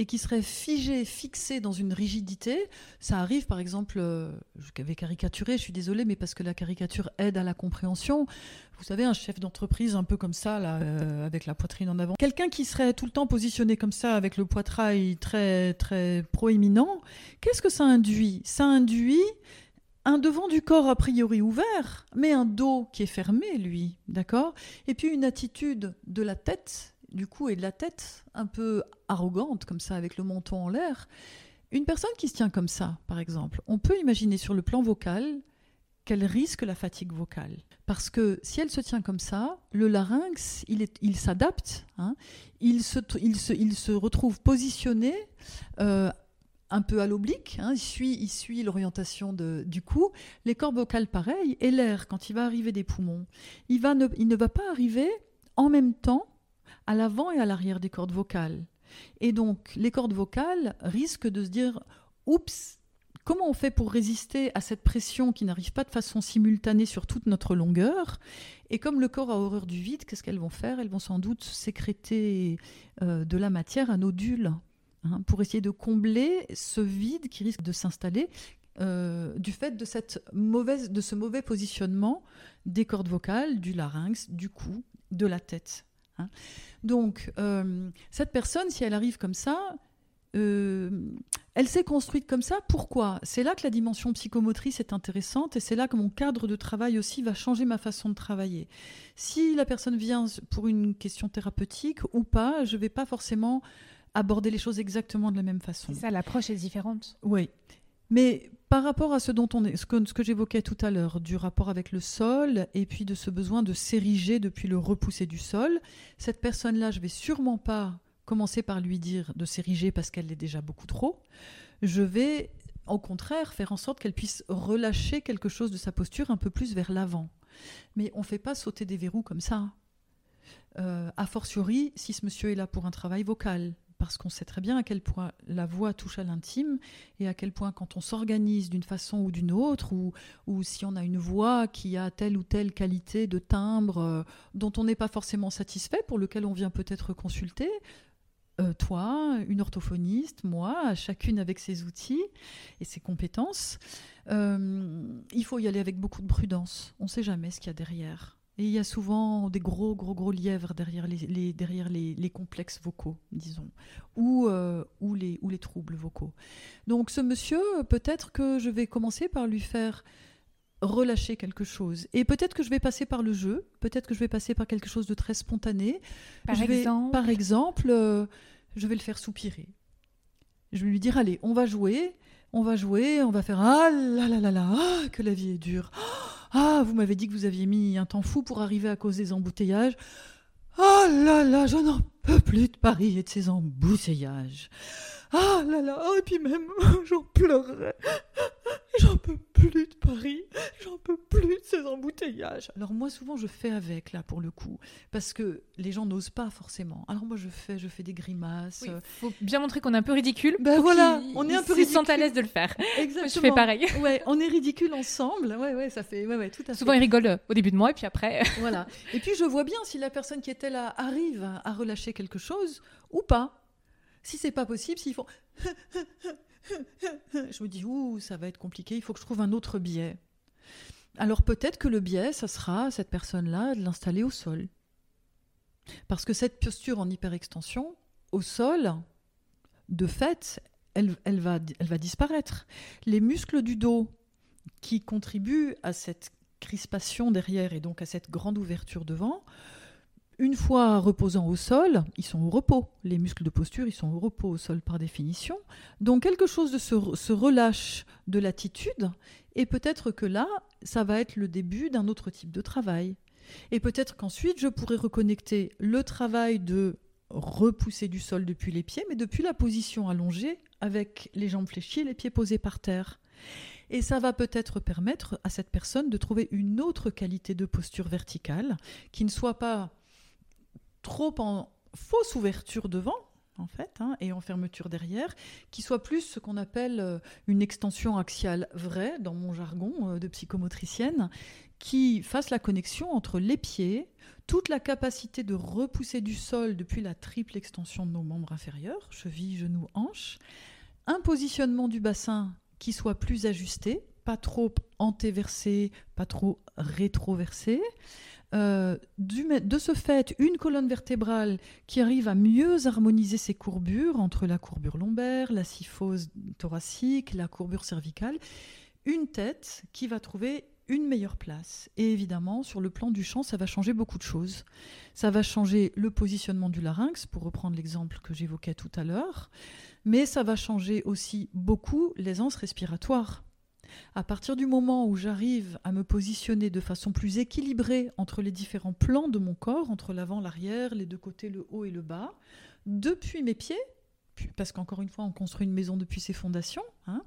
et qui serait figé, fixé dans une rigidité. Ça arrive, par exemple, euh, je vais caricaturer, je suis désolée, mais parce que la caricature aide à la compréhension. Vous savez, un chef d'entreprise un peu comme ça, là, euh, avec la poitrine en avant. Quelqu'un qui serait tout le temps positionné comme ça, avec le poitrail très, très proéminent, qu'est-ce que ça induit? Ça induit un devant du corps a priori ouvert, mais un dos qui est fermé, lui, d'accord? Et puis une attitude de la tête du cou et de la tête, un peu arrogante comme ça, avec le menton en l'air. Une personne qui se tient comme ça, par exemple, on peut imaginer sur le plan vocal qu'elle risque la fatigue vocale. Parce que si elle se tient comme ça, le larynx, il, s'adapte, hein. il, se, retrouve positionné euh, un peu à l'oblique, hein. il suit, l'orientation du cou. Les cordes vocales, pareil, et l'air, quand il va arriver des poumons, il ne va pas arriver en même temps à l'avant et à l'arrière des cordes vocales. Et donc, les cordes vocales risquent de se dire oups, comment on fait pour résister à cette pression qui n'arrive pas de façon simultanée sur toute notre longueur? Et comme le corps a horreur du vide, qu'est-ce qu'elles vont faire? Elles vont sans doute sécréter euh, de la matière, un nodule, hein, pour essayer de combler ce vide qui risque de s'installer euh, du fait de, cette mauvaise, de ce mauvais positionnement des cordes vocales, du larynx, du cou, de la tête. Hein. Donc, euh, cette personne, si elle arrive comme ça, euh, elle s'est construite comme ça. Pourquoi? C'est là que la dimension psychomotrice est intéressante et c'est là que mon cadre de travail aussi va changer ma façon de travailler. Si la personne vient pour une question thérapeutique ou pas, je ne vais pas forcément aborder les choses exactement de la même façon. C'est ça, l'approche est différente. Oui. Mais par rapport à ce dont on ce que, j'évoquais tout à l'heure, du rapport avec le sol et puis de ce besoin de s'ériger depuis le repousser du sol, cette personne-là, je vais sûrement pas commencer par lui dire de s'ériger parce qu'elle l'est déjà beaucoup trop. Je vais au contraire faire en sorte qu'elle puisse relâcher quelque chose de sa posture un peu plus vers l'avant. Mais on ne fait pas sauter des verrous comme ça. Euh, a fortiori, si ce monsieur est là pour un travail vocal, parce qu'on sait très bien à quel point la voix touche à l'intime et à quel point quand on s'organise d'une façon ou d'une autre, ou, ou, si on a une voix qui a telle ou telle qualité de timbre euh, dont on n'est pas forcément satisfait, pour lequel on vient peut-être consulter, euh, toi, une orthophoniste, moi, chacune avec ses outils et ses compétences, euh, il faut y aller avec beaucoup de prudence. On ne sait jamais ce qu'il y a derrière. Et il y a souvent des gros, gros, gros lièvres derrière les, derrière les, complexes vocaux, disons, ou, euh, ou, les, ou les troubles vocaux. Donc ce monsieur, peut-être que je vais commencer par lui faire relâcher quelque chose. Et peut-être que je vais passer par le jeu, peut-être que je vais passer par quelque chose de très spontané. Par exemple Par exemple, euh, je vais le faire soupirer. Je vais lui dire, allez, on va jouer, on va jouer, on va faire, ah là là là là, ah, que la vie est dure. Ah, vous m'avez dit que vous aviez mis un temps fou pour arriver à cause des embouteillages. Ah là là, je n'en peux plus de Paris et de ces embouteillages. Ah là là, oh, et puis même, j'en pleurerais. J'en peux plus de Paris, j'en peux plus de ces embouteillages. Alors moi souvent je fais avec là pour le coup, parce que les gens n'osent pas forcément. Alors moi je fais, je fais des grimaces. Il faut bien montrer qu'on est un peu ridicule. Ben voilà, on est un peu ridicule. à l'aise de le faire. Exactement. Je fais pareil. Ouais, on est ridicule ensemble. Ouais ouais, ça fait, ouais ouais, tout à fait. Souvent ils rigolent au début de moi et puis après. voilà. Et puis je vois bien si la personne qui était là arrive à relâcher quelque chose ou pas. Si c'est pas possible, s'ils font je me dis ouh, ça va être compliqué, il faut que je trouve un autre biais. Alors peut-être que le biais, ça sera cette personne-là de l'installer au sol. Parce que cette posture en hyperextension, au sol, de fait, elle, va, elle va disparaître. Les muscles du dos qui contribuent à cette crispation derrière et donc à cette grande ouverture devant une fois reposant au sol, ils sont au repos. Les muscles de posture, ils sont au repos au sol par définition. Donc quelque chose de se, relâche de l'attitude, et peut-être que là, ça va être le début d'un autre type de travail. Et peut-être qu'ensuite, je pourrais reconnecter le travail de repousser du sol depuis les pieds, mais depuis la position allongée, avec les jambes fléchies et les pieds posés par terre. Et ça va peut-être permettre à cette personne de trouver une autre qualité de posture verticale, qui ne soit pas trop en fausse ouverture devant, en fait, hein, et en fermeture derrière, qui soit plus ce qu'on appelle euh, une extension axiale vraie, dans mon jargon euh, de psychomotricienne, qui fasse la connexion entre les pieds, toute la capacité de repousser du sol depuis la triple extension de nos membres inférieurs, cheville, genoux, hanches, un positionnement du bassin qui soit plus ajusté, pas trop antéversé, pas trop rétroversé, euh, de ce fait, une colonne vertébrale qui arrive à mieux harmoniser ses courbures entre la courbure lombaire, la syphose thoracique, la courbure cervicale, une tête qui va trouver une meilleure place. Et évidemment, sur le plan du chant, ça va changer beaucoup de choses. Ça va changer le positionnement du larynx, pour reprendre l'exemple que j'évoquais tout à l'heure, mais ça va changer aussi beaucoup l'aisance respiratoire. À partir du moment où j'arrive à me positionner de façon plus équilibrée entre les différents plans de mon corps, entre l'avant, l'arrière, les deux côtés, le haut et le bas, depuis mes pieds, parce qu'encore une fois, on construit une maison depuis ses fondations, hein,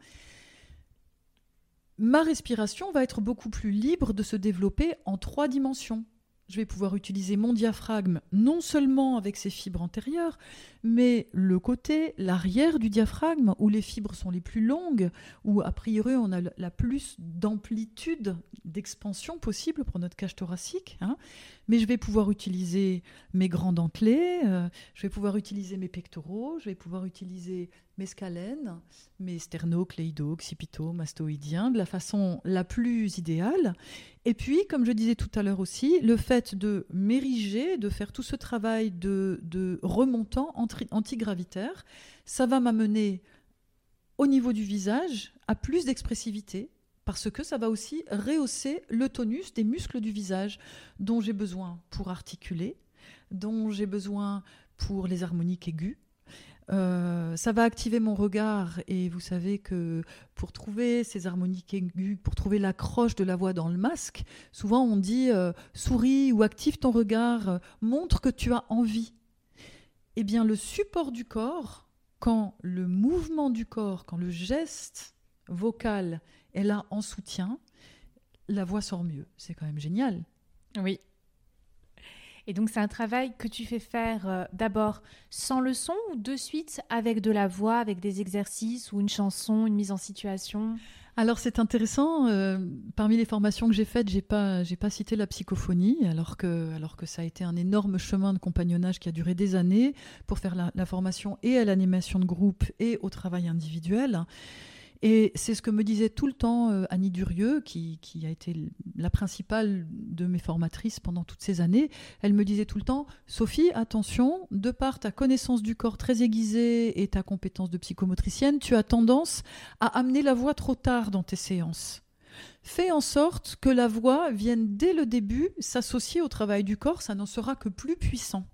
ma respiration va être beaucoup plus libre de se développer en trois dimensions. Je vais pouvoir utiliser mon diaphragme non seulement avec ses fibres antérieures, mais le côté, l'arrière du diaphragme, où les fibres sont les plus longues, où a priori on a la plus d'amplitude d'expansion possible pour notre cage thoracique. Hein. Mais je vais pouvoir utiliser mes grands dentelés, euh, je vais pouvoir utiliser mes pectoraux, je vais pouvoir utiliser mes scalènes, mes sternocléido, occipito, de la façon la plus idéale. Et puis, comme je disais tout à l'heure aussi, le fait de m'ériger, de faire tout ce travail de, de remontant antigravitaire, ça va m'amener au niveau du visage à plus d'expressivité, parce que ça va aussi rehausser le tonus des muscles du visage dont j'ai besoin pour articuler, dont j'ai besoin pour les harmoniques aiguës, euh, ça va activer mon regard et vous savez que pour trouver ces harmoniques aiguës, pour trouver l'accroche de la voix dans le masque, souvent on dit euh, souris ou active ton regard, montre que tu as envie. Eh bien le support du corps, quand le mouvement du corps, quand le geste vocal est là en soutien, la voix sort mieux. C'est quand même génial. Oui, et donc c'est un travail que tu fais faire euh, d'abord sans le son ou de suite avec de la voix, avec des exercices ou une chanson, une mise en situation? Alors c'est intéressant. Euh, parmi les formations que j'ai faites, j'ai pas pas cité la psychophonie, alors que alors que ça a été un énorme chemin de compagnonnage qui a duré des années pour faire la formation et à l'animation de groupe et au travail individuel. Et c'est ce que me disait tout le temps euh, Annie Durieux, qui, a été la principale de mes formatrices pendant toutes ces années. Elle me disait tout le temps, Sophie, attention, de par ta connaissance du corps très aiguisée et ta compétence de psychomotricienne, tu as tendance à amener la voix trop tard dans tes séances. Fais en sorte que la voix vienne dès le début s'associer au travail du corps, ça n'en sera que plus puissant.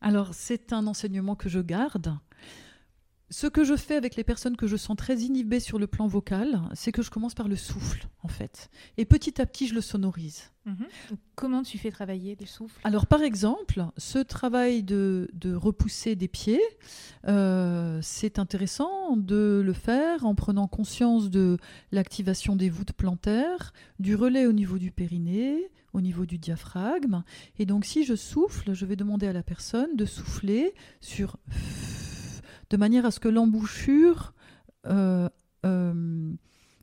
Alors c'est un enseignement que je garde. Ce que je fais avec les personnes que je sens très inhibées sur le plan vocal, c'est que je commence par le souffle, en fait. Et petit à petit, je le sonorise. Mhm. Comment tu fais travailler le souffle Alors, par exemple, ce travail de, repousser des pieds, euh, c'est intéressant de le faire en prenant conscience de l'activation des voûtes plantaires, du relais au niveau du périnée, au niveau du diaphragme. Et donc, si je souffle, je vais demander à la personne de souffler sur de manière à ce que l'embouchure euh, euh,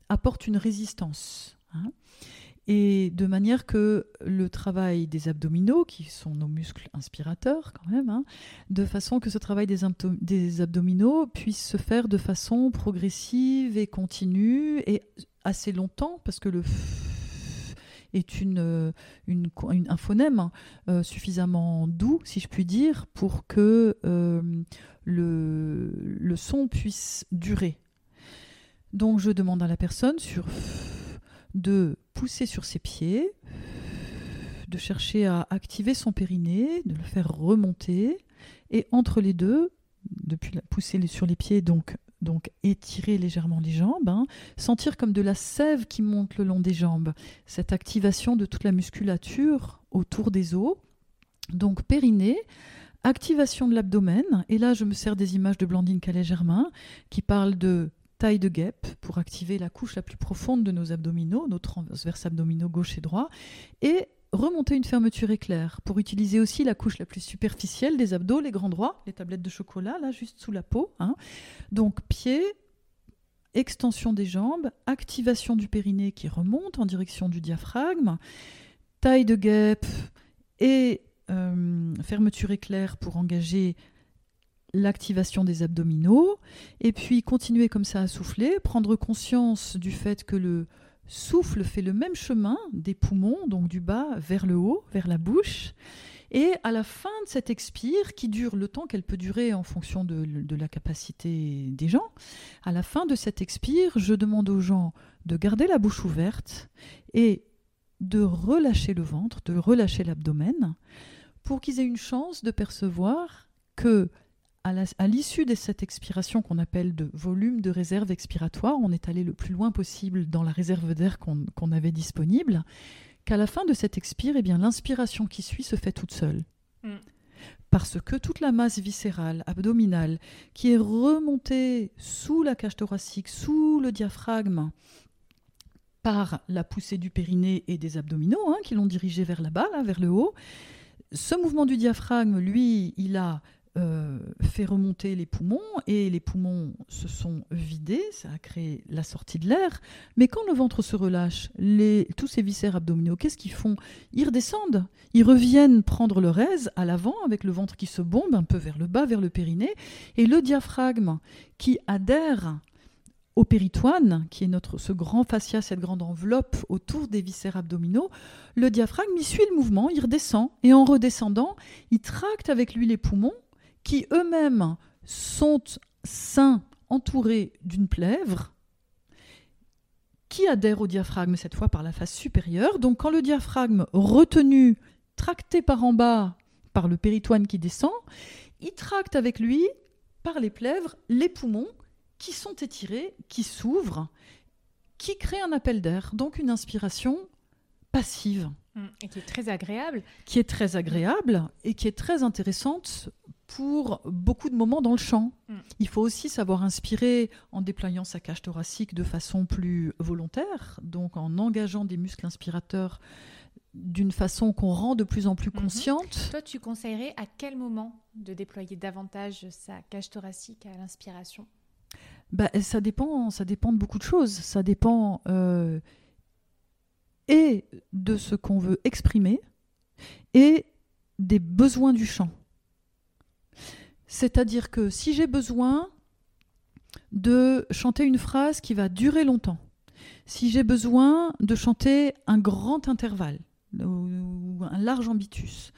apporte une résistance. Hein. et de manière que le travail des abdominaux, qui sont nos muscles inspirateurs quand même, hein, de façon que ce travail des, des, abdominaux puisse se faire de façon progressive et continue et assez longtemps, parce que le est une, une, un phonème euh, suffisamment doux, si je puis dire, pour que le, le son puisse durer. Donc je demande à la personne sur, de pousser sur ses pieds, de chercher à activer son périnée, de le faire remonter, et entre les deux, depuis la pousser sur les pieds, donc, donc étirer légèrement les jambes, hein, sentir comme de la sève qui monte le long des jambes, cette activation de toute la musculature autour des os, donc périnée, Activation de l'abdomen, et là je me sers des images de Blandine Calais-Germain qui parlent de taille de guêpe pour activer la couche la plus profonde de nos abdominaux, nos transverses abdominaux gauche et droit, et remonter une fermeture éclair pour utiliser aussi la couche la plus superficielle des abdos, les grands droits, les tablettes de chocolat, là juste sous la peau. Hein. Donc pied, extension des jambes, activation du périnée qui remonte en direction du diaphragme, taille de guêpe et euh, fermeture éclair pour engager l'activation des abdominaux, et puis continuer comme ça à souffler, prendre conscience du fait que le souffle fait le même chemin des poumons, donc du bas vers le haut, vers la bouche, et à la fin de cette expire, qui dure le temps qu'elle peut durer en fonction de, la capacité des gens, à la fin de cette expire, je demande aux gens de garder la bouche ouverte et de relâcher le ventre, de relâcher l'abdomen, pour qu'ils aient une chance de percevoir que à l'issue de cette expiration qu'on appelle de volume de réserve expiratoire, on est allé le plus loin possible dans la réserve d'air qu'on avait disponible, qu'à la fin de cette expire, eh bien l'inspiration qui suit se fait toute seule. Mm. Parce que toute la masse viscérale, abdominale, qui est remontée sous la cage thoracique, sous le diaphragme, par la poussée du périnée et des abdominaux hein, qui l'ont dirigé vers là bas, vers le haut. Ce mouvement du diaphragme, lui, il a euh, fait remonter les poumons et les poumons se sont vidés, ça a créé la sortie de l'air. Mais quand le ventre se relâche, tous ces viscères abdominaux, qu'est-ce qu'ils font? Ils redescendent, ils reviennent prendre leur aise à l'avant avec le ventre qui se bombe un peu vers le bas, vers le périnée, et le diaphragme qui adhère au péritoine, qui est notre, ce grand fascia, cette grande enveloppe autour des viscères abdominaux, le diaphragme, il suit le mouvement, il redescend, et en redescendant, il tracte avec lui les poumons, qui eux-mêmes sont sains, entourés d'une plèvre, qui adhère au diaphragme cette fois par la face supérieure. Donc quand le diaphragme retenu, tracté par en bas par le péritoine qui descend, il tracte avec lui par les plèvres les poumons qui sont étirés, qui s'ouvrent, qui créent un appel d'air, donc une inspiration passive. Mmh. Et qui est très agréable. Qui est très agréable et qui est très intéressante pour beaucoup de moments dans le chant. Mm. Il faut aussi savoir inspirer en déployant sa cage thoracique de façon plus volontaire, donc en engageant des muscles inspirateurs d'une façon qu'on rend de plus en plus mm-hmm. consciente. Toi, tu conseillerais à quel moment de déployer davantage sa cage thoracique à l'inspiration? Bah, ça dépend, ça dépend de beaucoup de choses. Ça dépend euh, et de ce qu'on veut exprimer et des besoins du chant. C'est-à-dire que si j'ai besoin de chanter une phrase qui va durer longtemps, si j'ai besoin de chanter un grand intervalle ou un large ambitus,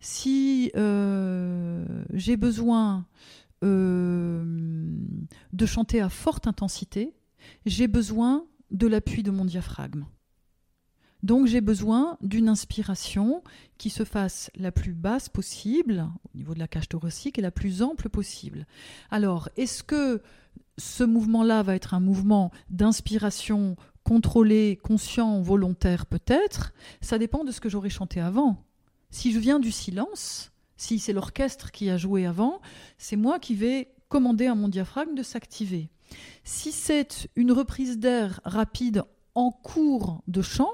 si euh, j'ai besoin euh, de chanter à forte intensité, j'ai besoin de l'appui de mon diaphragme. Donc j'ai besoin d'une inspiration qui se fasse la plus basse possible, au niveau de la cage thoracique, et la plus ample possible. Alors, est-ce que ce mouvement-là va être un mouvement d'inspiration contrôlé, conscient, volontaire peut-être? Ça dépend de ce que j'aurais chanté avant. Si je viens du silence, si c'est l'orchestre qui a joué avant, c'est moi qui vais commander à mon diaphragme de s'activer. Si c'est une reprise d'air rapide en cours de chant,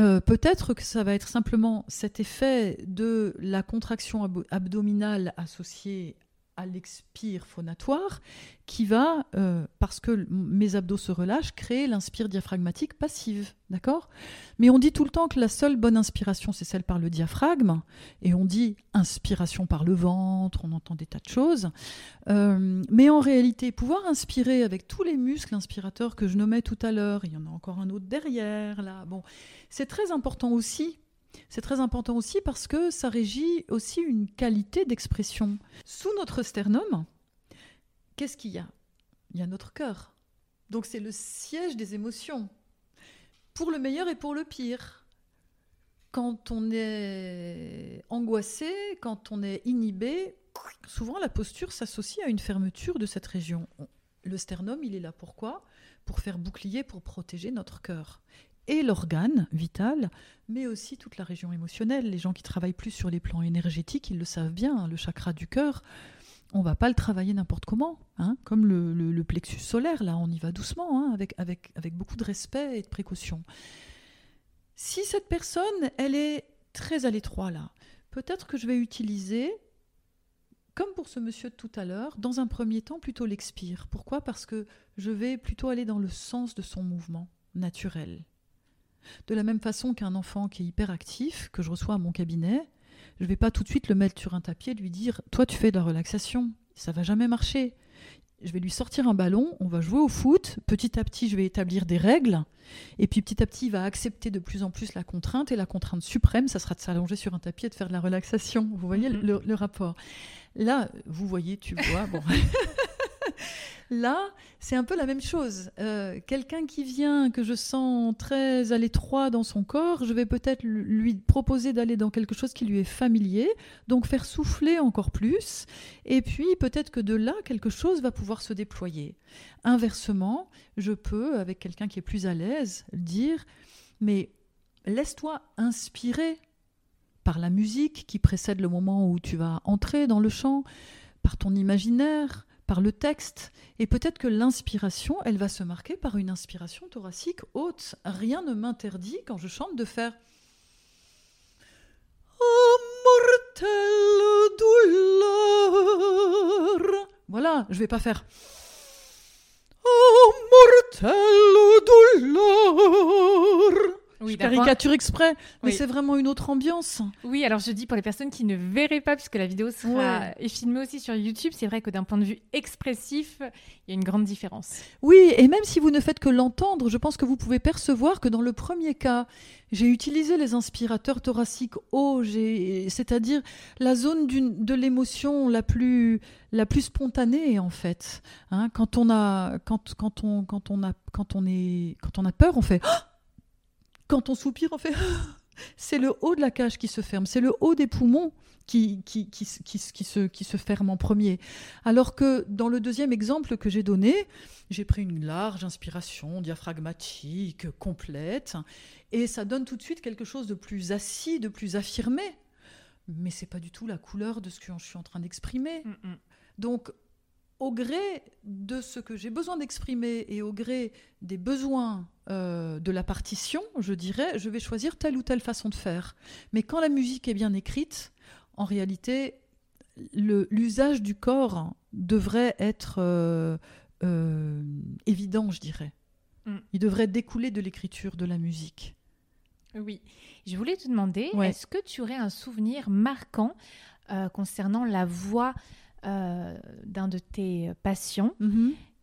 euh, peut-être que ça va être simplement cet effet de la contraction abdominale associée à l'expire phonatoire qui va, euh, parce que mes abdos se relâchent, créer l'inspire diaphragmatique passive. D'accord? Mais on dit tout le temps que la seule bonne inspiration, c'est celle par le diaphragme. Et on dit inspiration par le ventre, on entend des tas de choses. Euh, mais en réalité, pouvoir inspirer avec tous les muscles inspirateurs que je nommais tout à l'heure, il y en a encore un autre derrière, là. Bon, c'est très important aussi c'est très important aussi parce que ça régit aussi une qualité d'expression. Sous notre sternum, qu'est-ce qu'il y a? Il y a notre cœur. Donc c'est le siège des émotions, pour le meilleur et pour le pire. Quand on est angoissé, quand on est inhibé, souvent la posture s'associe à une fermeture de cette région. Le sternum, il est là pourquoi? Pour faire bouclier, pour protéger notre cœur et l'organe vital, mais aussi toute la région émotionnelle. Les gens qui travaillent plus sur les plans énergétiques, ils le savent bien, hein, le chakra du cœur, on va pas le travailler n'importe comment, hein, comme le, plexus solaire, là, on y va doucement, hein, avec, avec, avec beaucoup de respect et de précaution. Si cette personne, elle est très à l'étroit, là, peut-être que je vais utiliser, comme pour ce monsieur de tout à l'heure, dans un premier temps, plutôt l'expire. Pourquoi? Parce que je vais plutôt aller dans le sens de son mouvement naturel. De la même façon qu'un enfant qui est hyperactif, que je reçois à mon cabinet, je ne vais pas tout de suite le mettre sur un tapis et lui dire Toi, tu fais de la relaxation. Ça va jamais marcher. Je vais lui sortir un ballon, on va jouer au foot. Petit à petit, je vais établir des règles. Et puis petit à petit, il va accepter de plus en plus la contrainte. Et la contrainte suprême, ça sera de s'allonger sur un tapis et de faire de la relaxation. Vous voyez mm-hmm. le, le, rapport. Là, vous voyez, tu vois. Bon. Là, c'est un peu la même chose. Euh, quelqu'un qui vient, que je sens très à l'étroit dans son corps, je vais peut-être lui proposer d'aller dans quelque chose qui lui est familier, donc faire souffler encore plus, et puis peut-être que de là, quelque chose va pouvoir se déployer. Inversement, je peux, avec quelqu'un qui est plus à l'aise, dire, mais laisse-toi inspirer par la musique qui précède le moment où tu vas entrer dans le chant, par ton imaginaire, le texte. Et peut-être que l'inspiration, elle va se marquer par une inspiration thoracique haute. Rien ne m'interdit, quand je chante, de faire Oh, mortel douleur. Voilà, je vais pas faire Oh, mortel douleur. Oui, Je caricature exprès, mais Oui. c'est vraiment une autre ambiance. Oui, alors je dis pour les personnes qui ne verraient pas, puisque la vidéo sera Ouais. est filmée aussi sur YouTube, c'est vrai que d'un point de vue expressif, il y a une grande différence. Oui, et même si vous ne faites que l'entendre, je pense que vous pouvez percevoir que dans le premier cas, j'ai utilisé les inspirateurs thoraciques hauts, c'est-à-dire la zone de l'émotion la plus, la plus spontanée en fait. Hein, quand on a, quand, quand on, quand on a, quand on est, quand on a peur, on fait. Ah quand on soupire, on fait. C'est le haut de la cage qui se ferme, c'est le haut des poumons qui, qui, qui, se- qui, se- qui se, ferme en premier. Alors que dans le deuxième exemple que j'ai donné, j'ai pris une large inspiration diaphragmatique, complète, et ça donne tout de suite quelque chose de plus assis, de plus affirmé. Mais c'est pas du tout la couleur de ce que je suis en train d'exprimer. Donc, au gré de ce que j'ai besoin d'exprimer et au gré des besoins euh, de la partition, je dirais, je vais choisir telle ou telle façon de faire. Mais quand la musique est bien écrite, en réalité, l'usage du corps devrait être euh, euh, évident, je dirais. Mm. Il devrait découler de l'écriture de la musique. Oui. Je voulais te demander, Ouais. est-ce que tu aurais un souvenir marquant euh, concernant la voix d'un de tes patients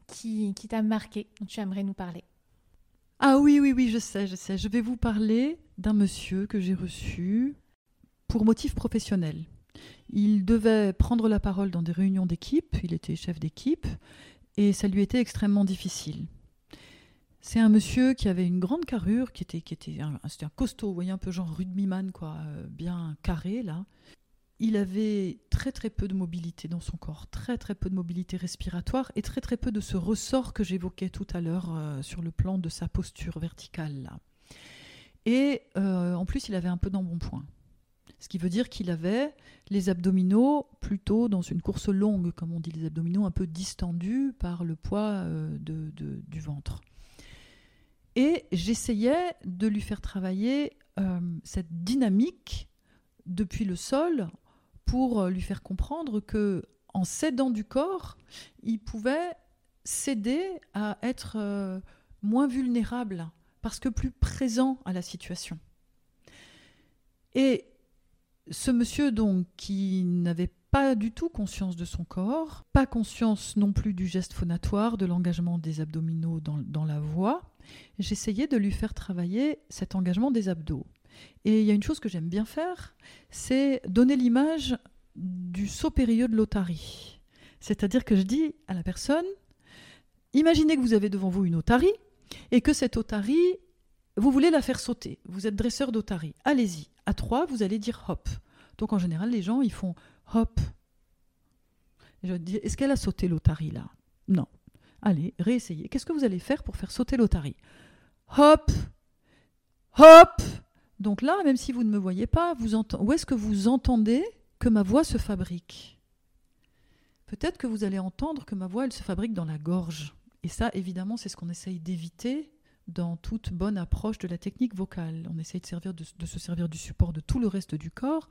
qui, qui t'a marqué, dont tu aimerais nous parler? Ah oui, oui, oui, je sais, je sais. Je vais vous parler d'un monsieur que j'ai reçu pour motif professionnel. Il devait prendre la parole dans des réunions d'équipe, il était chef d'équipe, et ça lui était extrêmement difficile. C'est un monsieur qui avait une grande carrure, qui était, un, c'était un costaud, vous voyez, un peu genre rugbyman, quoi, euh, bien carré, là. Il avait très très peu de mobilité dans son corps, très très peu de mobilité respiratoire et très très peu de ce ressort que j'évoquais tout à l'heure euh, sur le plan de sa posture verticale. Et euh, en plus, il avait un peu d'embonpoint. Ce qui veut dire qu'il avait les abdominaux plutôt dans une course longue, comme on dit, les abdominaux un peu distendus par le poids euh, du ventre. Et j'essayais de lui faire travailler cette dynamique depuis le sol pour euh, lui faire comprendre que en s'aidant du corps, il pouvait s'aider à être euh, moins vulnérable parce que plus présent à la situation. Et ce monsieur donc qui n'avait pas du tout conscience de son corps, pas conscience non plus du geste phonatoire, de l'engagement des abdominaux dans, dans la voix, j'essayais de lui faire travailler cet engagement des abdos. Et il y a une chose que j'aime bien faire, c'est donner l'image du saut périlleux de l'otarie. C'est-à-dire que je dis à la personne, imaginez que vous avez devant vous une otarie et que cette otarie, vous voulez la faire sauter. Vous êtes dresseur d'otarie. Allez-y. À trois, vous allez dire hop. Donc en général, les gens, ils font hop. Est-ce qu'elle a sauté l'otarie là? Non. Allez, réessayez. Qu'est-ce que vous allez faire pour faire sauter l'otarie? Hop Hop Donc là, même si vous ne me voyez pas, où est-ce que vous entendez que ma voix se fabrique? Peut-être que vous allez entendre que ma voix, elle se fabrique dans la gorge. Et ça, évidemment, c'est ce qu'on essaye d'éviter dans toute bonne approche de la technique vocale. On essaye de, se servir du support de tout le reste du corps,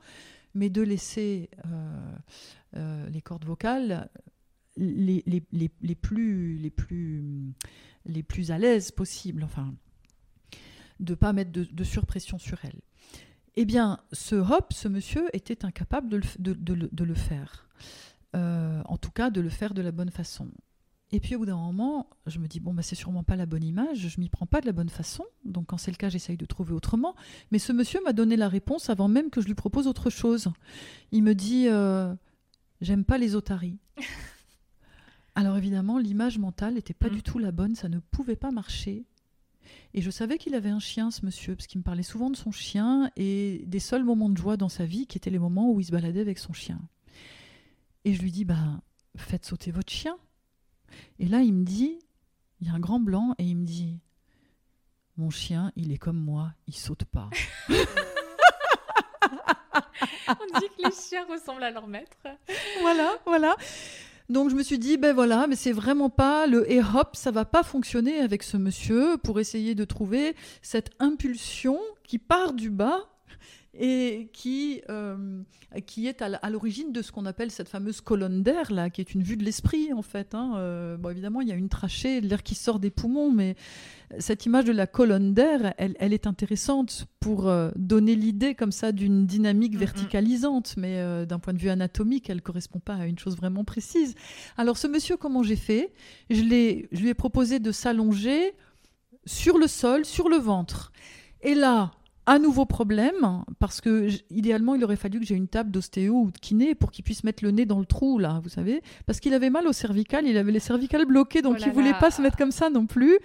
mais de laisser euh, euh, les cordes vocales les, plus, les plus à l'aise possible, enfin, de ne pas mettre de, de surpression sur elles. Eh bien, ce hop, ce monsieur était incapable de le, de, de le- de le faire. Euh, en tout cas, de le faire de la bonne façon. Et puis au bout d'un moment, je me dis, bon, bah, c'est sûrement pas la bonne image, je m'y prends pas de la bonne façon. Donc quand c'est le cas, j'essaye de trouver autrement. Mais ce monsieur m'a donné la réponse avant même que je lui propose autre chose. Il me dit, euh, j'aime pas les otaries. Alors évidemment, l'image mentale n'était pas Mm. du tout la bonne, ça ne pouvait pas marcher. Et je savais qu'il avait un chien, ce monsieur, parce qu'il me parlait souvent de son chien et des seuls moments de joie dans sa vie qui étaient les moments où il se baladait avec son chien. Et je lui dis, bah, faites sauter votre chien. Et là, il me dit, il y a un grand blanc, et il me dit, mon chien, il est comme moi, il saute pas. On dit que les chiens ressemblent à leur maître. voilà, voilà. Donc je me suis dit, ben voilà, mais c'est vraiment pas le et hop, ça va pas fonctionner avec ce monsieur pour essayer de trouver cette impulsion qui part du bas et qui, euh, qui est à l'origine de ce qu'on appelle cette fameuse colonne d'air, là, qui est une vue de l'esprit, en fait. Hein. Euh, bon, évidemment, il y a une trachée, de l'air qui sort des poumons, mais cette image de la colonne d'air, elle, elle, est intéressante pour euh, donner l'idée comme ça d'une dynamique verticalisante, mais d'un point de vue anatomique, elle ne correspond pas à une chose vraiment précise. Alors, ce monsieur, comment j'ai fait? Je, je lui ai proposé de s'allonger sur le sol, sur le ventre. Et là, un nouveau problème, parce que idéalement, il aurait fallu que j'ai une table d'ostéo ou de kiné pour qu'il puisse mettre le nez dans le trou, là, vous savez, parce qu'il avait mal au cervical, il avait les cervicales bloquées, donc oh il ne voulait pas se mettre comme ça non plus.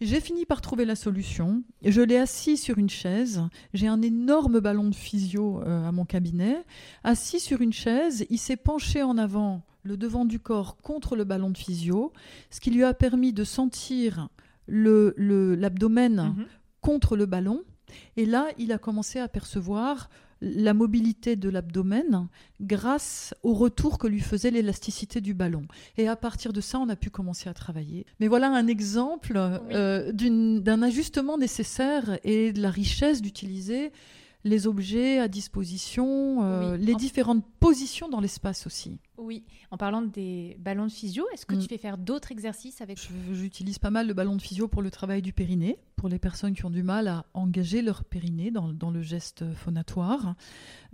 J'ai fini par trouver la solution. Je l'ai assis sur une chaise. J'ai un énorme ballon de physio euh, à mon cabinet. Assis sur une chaise, il s'est penché en avant, le devant du corps contre le ballon de physio, ce qui lui a permis de sentir l'abdomen le, mhm. contre le ballon et là, il a commencé à percevoir la mobilité de l'abdomen grâce au retour que lui faisait l'élasticité du ballon. Et à partir de ça, on a pu commencer à travailler. Mais voilà un exemple euh, d'un ajustement nécessaire et de la richesse d'utiliser les objets à disposition, euh, les différentes positions dans l'espace aussi. Oui, en parlant des ballons de physio, est-ce que tu mm. fais faire d'autres exercices avec J'utilise pas mal le ballon de physio pour le travail du périnée, pour les personnes qui ont du mal à engager leur périnée dans, dans le geste phonatoire.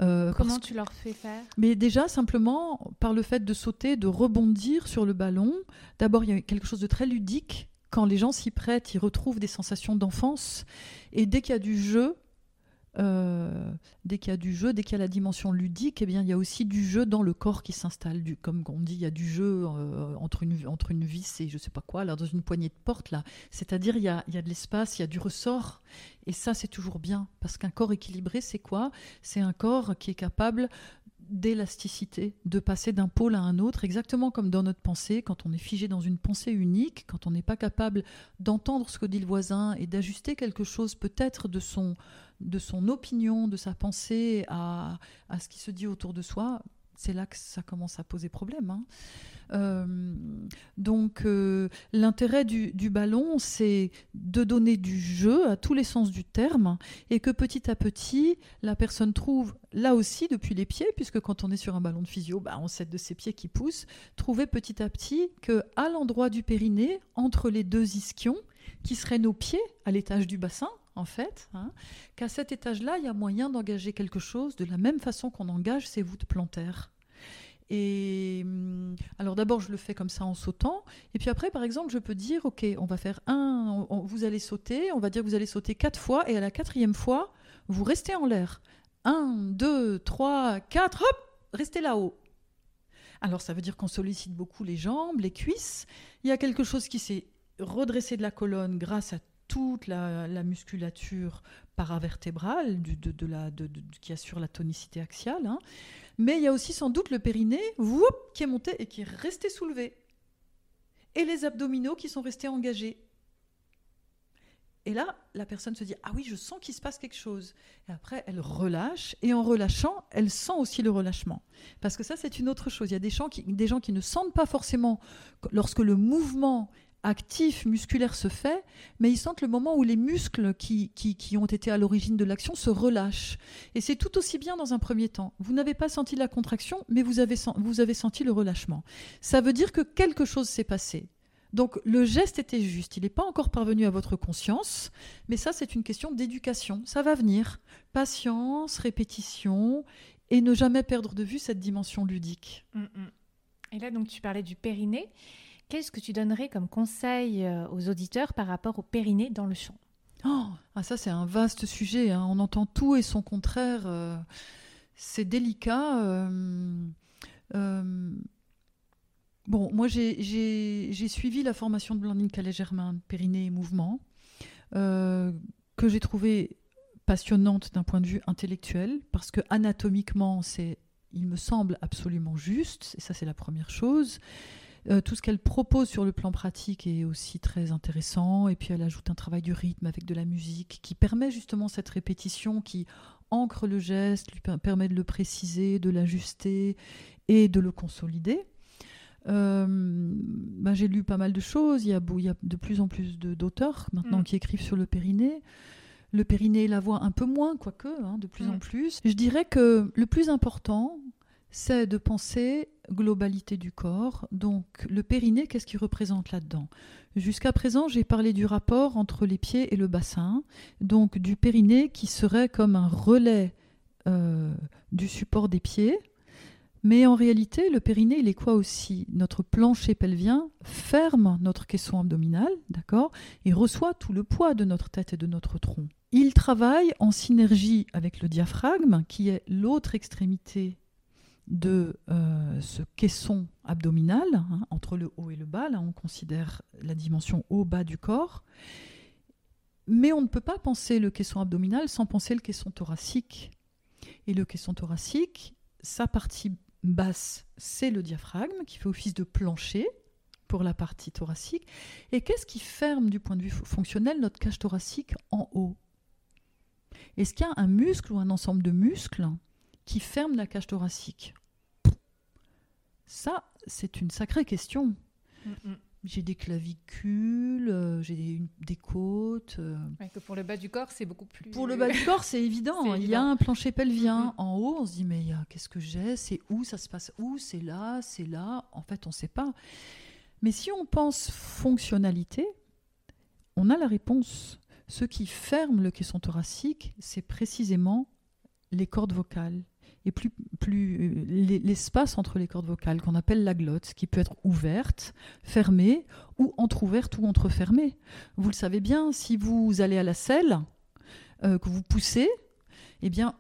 Euh, Comment tu leur fais faire? Mais déjà, simplement, par le fait de sauter, de rebondir sur le ballon, d'abord, il y a quelque chose de très ludique quand les gens s'y prêtent, ils retrouvent des sensations d'enfance. Et dès qu'il y a du jeu, euh, dès qu'il y a du jeu, dès qu'il y a la dimension ludique, eh bien, il y a aussi du jeu dans le corps qui s'installe. Comme on dit, il y a du jeu euh, entre, une, entre une vis et je sais pas quoi, là, dans une poignée de porte. là. C'est-à-dire, il il y a de l'espace, il y a du ressort. Et ça, c'est toujours bien. Parce qu'un corps équilibré, c'est quoi? C'est un corps qui est capable d'élasticité, de passer d'un pôle à un autre, exactement comme dans notre pensée, quand on est figé dans une pensée unique, quand on n'est pas capable d'entendre ce que dit le voisin et d'ajuster quelque chose peut-être de son, de son opinion, de sa pensée à, à ce qui se dit autour de soi, c'est là que ça commence à poser problème. Hein. Euh, donc euh, l'intérêt du, ballon, c'est de donner du jeu à tous les sens du terme et que petit à petit, la personne trouve, là aussi depuis les pieds, puisque quand on est sur un ballon de physio, bah, on sait de ses pieds qui poussent, trouver petit à petit que à l'endroit du périnée, entre les deux ischions, qui seraient nos pieds à l'étage du bassin, en fait, hein, qu'à cet étage-là, il y a moyen d'engager quelque chose de la même façon qu'on engage ses voûtes plantaires. Et hum, alors d'abord, je le fais comme ça en sautant. Et puis après, par exemple, je peux dire, OK, on va faire un, vous allez sauter, on va dire que vous allez sauter quatre fois, et à la quatrième fois, vous restez en l'air. Un, deux, trois, quatre, hop, restez là-haut. Alors ça veut dire qu'on sollicite beaucoup les jambes, les cuisses. Il y a quelque chose qui s'est redressé de la colonne grâce à toute la, musculature paravertébrale de, qui assure la tonicité axiale. Hein. Mais il y a aussi sans doute le périnée qui est monté et qui est resté soulevé. Et les abdominaux qui sont restés engagés. Et là, la personne se dit Ah oui, je sens qu'il se passe quelque chose. Et après, elle relâche. Et en relâchant, elle sent aussi le relâchement. Parce que ça, c'est une autre chose. Il y a des gens, des gens qui ne sentent pas forcément lorsque le mouvement actif musculaire se fait, mais ils sentent le moment où les muscles qui, qui, ont été à l'origine de l'action se relâchent. Et c'est tout aussi bien dans un premier temps. Vous n'avez pas senti la contraction, mais vous avez, vous avez senti le relâchement. Ça veut dire que quelque chose s'est passé. Donc le geste était juste, il n'est pas encore parvenu à votre conscience, mais ça c'est une question d'éducation, ça va venir. Patience, répétition, et ne jamais perdre de vue cette dimension ludique. Mm, mm. Et là donc tu parlais du périnée. Qu'est-ce que tu donnerais comme conseil euh, aux auditeurs par rapport au périnée dans le chant oh, ah, Ça, c'est un vaste sujet. Hein. On entend tout et son contraire. Euh, c'est délicat. Euh, bon, moi, j'ai suivi la formation de Blandine Calais-Germain, périnée et mouvement, que j'ai trouvé passionnante d'un point de vue intellectuel, parce que anatomiquement, c'est, il me semble, absolument juste. Et ça, c'est la première chose. Euh, tout ce qu'elle propose sur le plan pratique est aussi très intéressant. Et puis elle ajoute un travail du rythme avec de la musique qui permet justement cette répétition qui ancre le geste, lui permet de le préciser, de l'ajuster et de le consolider. bah, j'ai lu pas mal de choses. Il y a, il y a de plus en plus d'auteurs maintenant mm. qui écrivent sur le périnée. Le périnée la voix un peu moins, quoique, hein, de plus en mm. plus. Je dirais que le plus important, c'est de penser globalité du corps. Donc le périnée, qu'est-ce qu'il représente là-dedans? Jusqu'à présent, j'ai parlé du rapport entre les pieds et le bassin, donc du périnée qui serait comme un relais euh, du support des pieds. Mais en réalité, le périnée, il est quoi aussi? Notre plancher pelvien ferme notre caisson abdominal, d'accord? Et reçoit tout le poids de notre tête et de notre tronc. Il travaille en synergie avec le diaphragme, qui est l'autre extrémité de euh, ce caisson abdominal, hein, entre le haut et le bas, là on considère la dimension haut-bas du corps, mais on ne peut pas penser le caisson abdominal sans penser le caisson thoracique. Et le caisson thoracique, sa partie basse, c'est le diaphragme qui fait office de plancher pour la partie thoracique. Et qu'est-ce qui ferme du point de vue fonctionnel notre cage thoracique en haut? Est-ce qu'il y a un muscle ou un ensemble de muscles? Qui ferme la cage thoracique Ça, c'est une sacrée question. J'ai des clavicules, euh, j'ai des, côtes. Euh. que pour le bas du corps, c'est beaucoup plus. Pour le bas du corps, c'est évident. Il y a un plancher pelvien. En haut, on se dit mais qu'est-ce que j'ai? C'est où? Ça se passe où? C'est là C'est là En fait, on ne sait pas. Mais si on pense fonctionnalité, on a la réponse. Ce qui ferme le caisson thoracique, c'est précisément les cordes vocales et plus, plus euh, l'espace entre les cordes vocales qu'on appelle la glotte, qui peut être ouverte, fermée ou entr'ouverte ou entrefermée. Vous le savez bien, si vous allez à la selle, euh, que vous poussez, eh bien,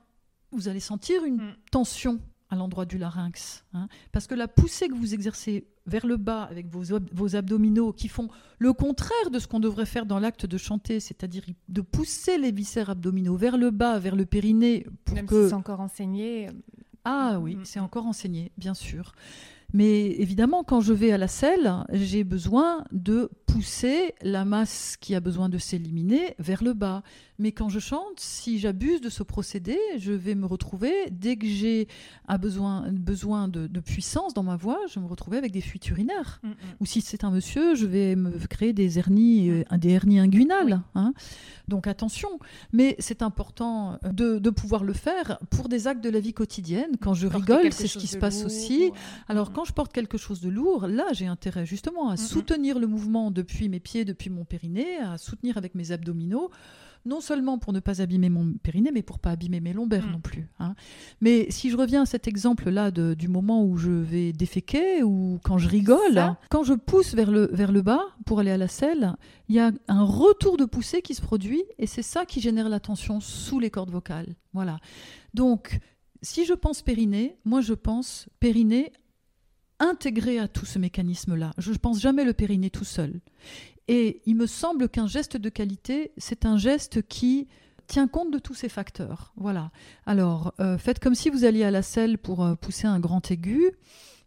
vous allez sentir une mm. tension à l'endroit du larynx. Hein. parce que la poussée que vous exercez vers le bas avec vos, vos abdominaux qui font le contraire de ce qu'on devrait faire dans l'acte de chanter, c'est-à-dire de pousser les viscères abdominaux vers le bas, vers le périnée. Pour Même que... si c'est encore enseigné. Euh, ah oui, mm. c'est encore enseigné, bien sûr. Mais évidemment, quand je vais à la selle, j'ai besoin de pousser la masse qui a besoin de s'éliminer vers le bas. Mais quand je chante, si j'abuse de ce procédé, je vais me retrouver, dès que j'ai besoin, besoin de, puissance dans ma voix, je vais me retrouver avec des fuites urinaires. Mm, mm. Ou si c'est un monsieur, je vais me créer des hernies, euh, des hernies inguinales. Hein. Donc attention, mais c'est important de, de, pouvoir le faire pour des actes de la vie quotidienne. Quand je rigole, c'est ce qui se passe aussi. Alors mm, quand je porte quelque chose de lourd, là j'ai intérêt justement à soutenir le mouvement depuis mes pieds, depuis mon périnée, à soutenir avec mes abdominaux non seulement pour ne pas abîmer mon périnée, mais pour pas abîmer mes lombaires mm. non plus. Hein. Mais si je reviens à cet exemple-là du moment où je vais déféquer ou quand je rigole, quand je pousse vers le, vers le bas pour aller à la selle, il y a un retour de poussée qui se produit et c'est ça qui génère la tension sous les cordes vocales. Voilà. Donc, si je pense périnée, moi je pense périnée intégré à tout ce mécanisme-là. Je ne pense jamais le périnée tout seul. Et il me semble qu'un geste de qualité, c'est un geste qui tient compte de tous ces facteurs. Voilà. Alors, euh, faites comme si vous alliez à la selle pour euh, pousser un grand aigu.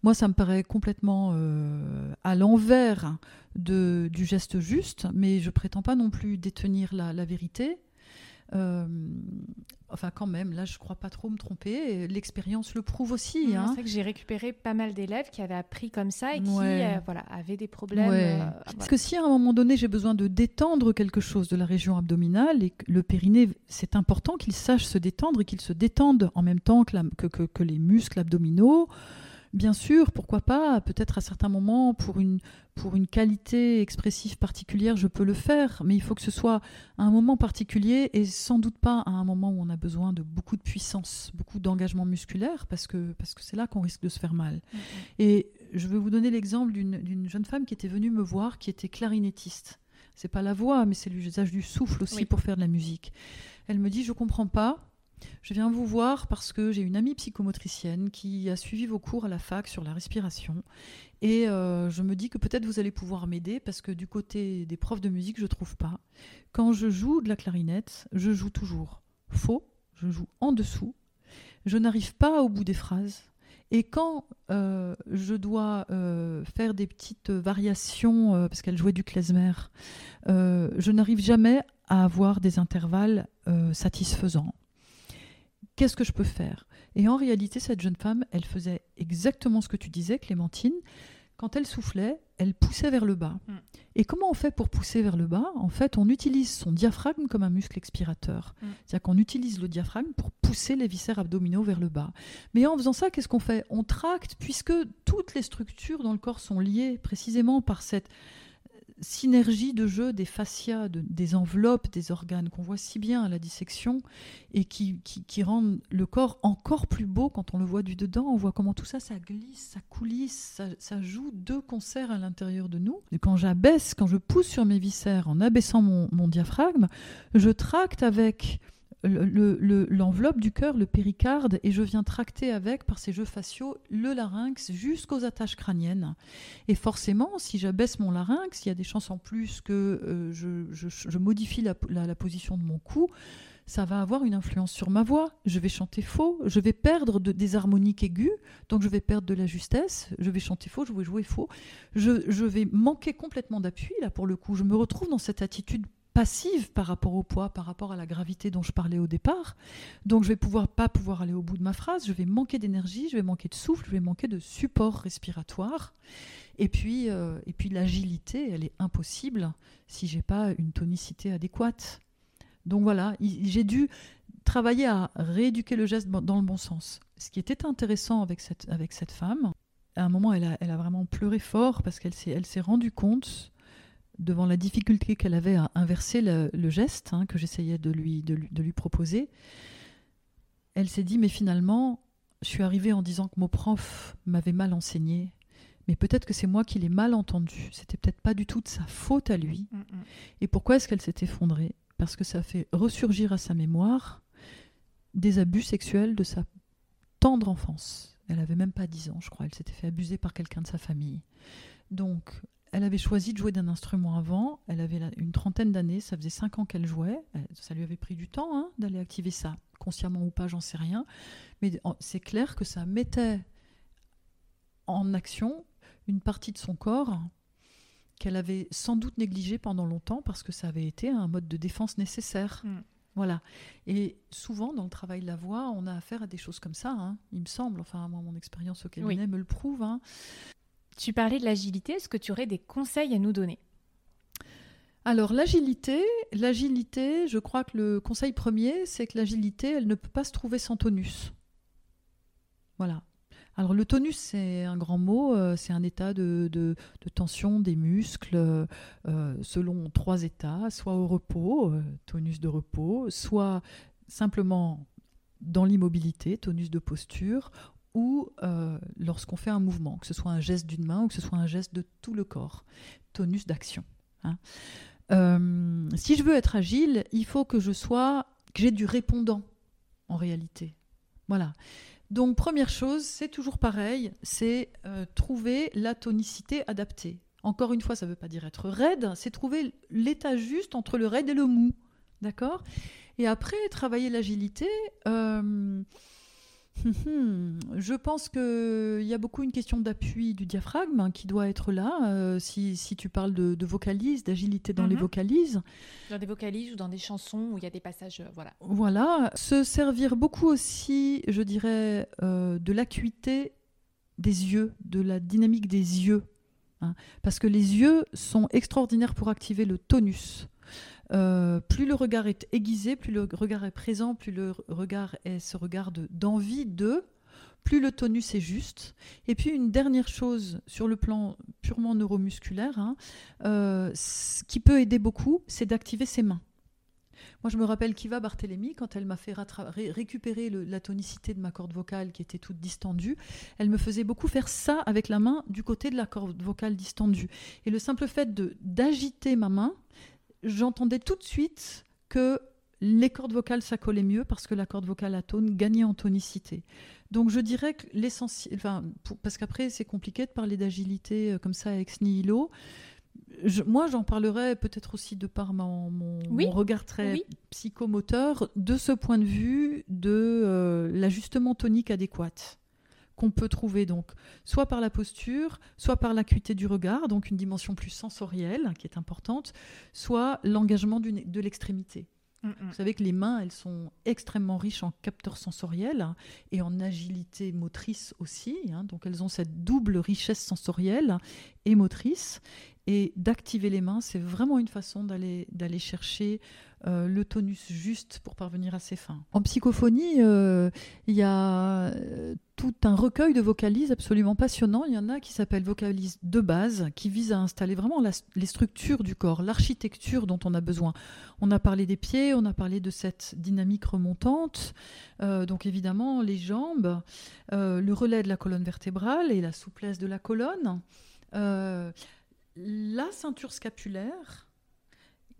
Moi, ça me paraît complètement euh, à l'envers du geste juste, mais je prétends pas non plus détenir la vérité. Euh, enfin, quand même, là, je crois pas trop me tromper. L'expérience le prouve aussi. Hein. C'est vrai que j'ai récupéré pas mal d'élèves qui avaient appris comme ça et qui euh, voilà, avaient des problèmes. Euh, Parce que si à un moment donné, j'ai besoin de détendre quelque chose de la région abdominale et que le périnée, c'est important qu'il sache se détendre et qu'il se détende en même temps que, que, que les muscles abdominaux. Bien sûr, pourquoi pas, peut-être à certains moments, pour une, pour une qualité expressive particulière, je peux le faire, mais il faut que ce soit à un moment particulier et sans doute pas à un moment où on a besoin de beaucoup de puissance, beaucoup d'engagement musculaire, parce que parce que c'est là qu'on risque de se faire mal. Et je vais vous donner l'exemple d'une jeune femme qui était venue me voir, qui était clarinettiste. C'est pas la voix, mais c'est l'usage du souffle aussi pour faire de la musique. Elle me dit, je comprends pas je viens vous voir parce que j'ai une amie psychomotricienne qui a suivi vos cours à la fac sur la respiration et euh, je me dis que peut-être vous allez pouvoir m'aider parce que du côté des profs de musique, je ne trouve pas. Quand je joue de la clarinette, je joue toujours faux, je joue en dessous, je n'arrive pas au bout des phrases. Et quand euh, je dois euh, faire des petites variations, parce qu'elle jouait du klezmer, je n'arrive jamais à avoir des intervalles satisfaisants qu'est-ce que je peux faire? Et en réalité, cette jeune femme, elle faisait exactement ce que tu disais, Clémentine. quand elle soufflait, elle poussait vers le bas. Mm. Et comment on fait pour pousser vers le bas? En fait, on utilise son diaphragme comme un muscle expirateur. Mm. C'est-à-dire qu'on utilise le diaphragme pour pousser les viscères abdominaux vers le bas. Mais en faisant ça, qu'est-ce qu'on fait? On tracte, puisque toutes les structures dans le corps sont liées précisément par cette synergie de jeu des fascias, des enveloppes, des organes qu'on voit si bien à la dissection et qui, qui, rendent le corps encore plus beau quand on le voit du dedans. On voit comment tout ça, ça glisse, ça coulisse, ça, joue deux concerts à l'intérieur de nous. Et quand j'abaisse, quand je pousse sur mes viscères en abaissant mon, mon diaphragme, je tracte avec l'enveloppe du cœur, le péricarde, et je viens tracter avec, par ces jeux faciaux, le larynx jusqu'aux attaches crâniennes. Et forcément, si j'abaisse mon larynx, il y a des chances en plus que euh, je, modifie la, position de mon cou, ça va avoir une influence sur ma voix. Je vais chanter faux, je vais perdre des harmoniques aiguës, donc je vais perdre de la justesse, je vais chanter faux, je vais jouer faux. Je, je vais manquer complètement d'appui, là, pour le coup. Je me retrouve dans cette attitude passive par rapport au poids, par rapport à la gravité dont je parlais au départ. Donc je vais pouvoir pas pouvoir aller au bout de ma phrase, je vais manquer d'énergie, je vais manquer de souffle, je vais manquer de support respiratoire. Et puis, euh, et puis l'agilité, elle est impossible si j'ai pas une tonicité adéquate. Donc voilà, j'ai dû travailler à rééduquer le geste dans le bon sens. Ce qui était intéressant avec cette, avec cette femme, à un moment, elle a, elle a vraiment pleuré fort parce qu'elle s'est, s'est rendue compte devant la difficulté qu'elle avait à inverser le, geste hein, que j'essayais de lui, de, lui, proposer, elle s'est dit, mais finalement, je suis arrivée en disant que mon prof m'avait mal enseigné, mais peut-être que c'est moi qui l'ai mal entendu. C'était peut-être pas du tout de sa faute à lui. Mm, mm. Et pourquoi est-ce qu'elle s'est effondrée? Parce que ça fait ressurgir à sa mémoire des abus sexuels de sa tendre enfance. Elle avait même pas 10 ans, je crois. Elle s'était fait abuser par quelqu'un de sa famille. Donc, elle avait choisi de jouer d'un instrument avant. Elle avait une trentaine d'années. Ça faisait cinq ans qu'elle jouait. Ça lui avait pris du temps hein, d'aller activer ça, consciemment ou pas, j'en sais rien. Mais c'est clair que ça mettait en action une partie de son corps qu'elle avait sans doute négligé pendant longtemps parce que ça avait été un mode de défense nécessaire. Mm. Voilà. Et souvent, dans le travail de la voix, on a affaire à des choses comme ça, hein, il me semble. Enfin, moi, mon expérience au cabinet me le prouve. Hein. Tu parlais de l'agilité, est-ce que tu aurais des conseils à nous donner? Alors l'agilité, l'agilité, je crois que le conseil premier, c'est que l'agilité, elle ne peut pas se trouver sans tonus. Voilà. Alors le tonus, c'est un grand mot, euh, c'est un état de, tension des muscles euh, selon trois états, soit au repos, euh, tonus de repos, soit simplement dans l'immobilité, tonus de posture, ou euh, lorsqu'on fait un mouvement, que ce soit un geste d'une main ou que ce soit un geste de tout le corps, tonus d'action. Hein. Euh, si je veux être agile, il faut que je sois, que j'ai du répondant en réalité. Voilà. Donc première chose, c'est toujours pareil, c'est euh, trouver la tonicité adaptée. Encore une fois, ça ne veut pas dire être raide, c'est trouver l'état juste entre le raide et le mou. D'accord? Et après, travailler l'agilité. Je pense qu'il y a beaucoup une question d'appui du diaphragme hein, qui doit être là. Euh, si, tu parles de, de vocalises, d'agilité dans les mhm. vocalises. Dans des vocalises ou dans des chansons où il y a des passages. Euh, voilà. Voilà. Se servir beaucoup aussi, je dirais, euh, de l'acuité des yeux, de la dynamique des yeux. Hein. parce que les yeux sont extraordinaires pour activer le tonus. Euh, plus le regard est aiguisé, plus le regard est présent, plus le regard est ce regard d'envie de, plus le tonus est juste. Et puis une dernière chose sur le plan purement neuromusculaire, hein, euh, ce qui peut aider beaucoup, c'est d'activer ses mains. Moi, je me rappelle Kiva Barthélémy, quand elle m'a fait récupérer la tonicité de ma corde vocale qui était toute distendue, elle me faisait beaucoup faire ça avec la main du côté de la corde vocale distendue. Et le simple fait d'agiter ma main, j'entendais tout de suite que les cordes vocales s'accolaient mieux parce que la corde vocale atone gagnait en tonicité. Donc je dirais que l'essentiel, enfin, parce qu'après c'est compliqué de parler d'agilité euh, comme ça ex nihilo. moi, j'en parlerai peut-être aussi de par mon, mon, regard très psychomoteur, de ce point de vue de euh, l'ajustement tonique adéquat qu'on peut trouver donc soit par la posture, soit par l'acuité du regard, donc une dimension plus sensorielle qui est importante, soit l'engagement de l'extrémité. Mm, mm. Vous savez que les mains, elles sont extrêmement riches en capteurs sensoriels et en agilité motrice aussi. Hein. donc elles ont cette double richesse sensorielle et motrice. Et d'activer les mains, c'est vraiment une façon d'aller chercher euh, le tonus juste pour parvenir à ses fins. En psychophonie, euh, il y a euh, tout un recueil de vocalises absolument passionnant. Il y en a qui s'appellent vocalises de base, qui visent à installer vraiment les structures du corps, l'architecture dont on a besoin. On a parlé des pieds, on a parlé de cette dynamique remontante, donc évidemment les jambes, le relais de la colonne vertébrale et la souplesse de la colonne. La ceinture scapulaire,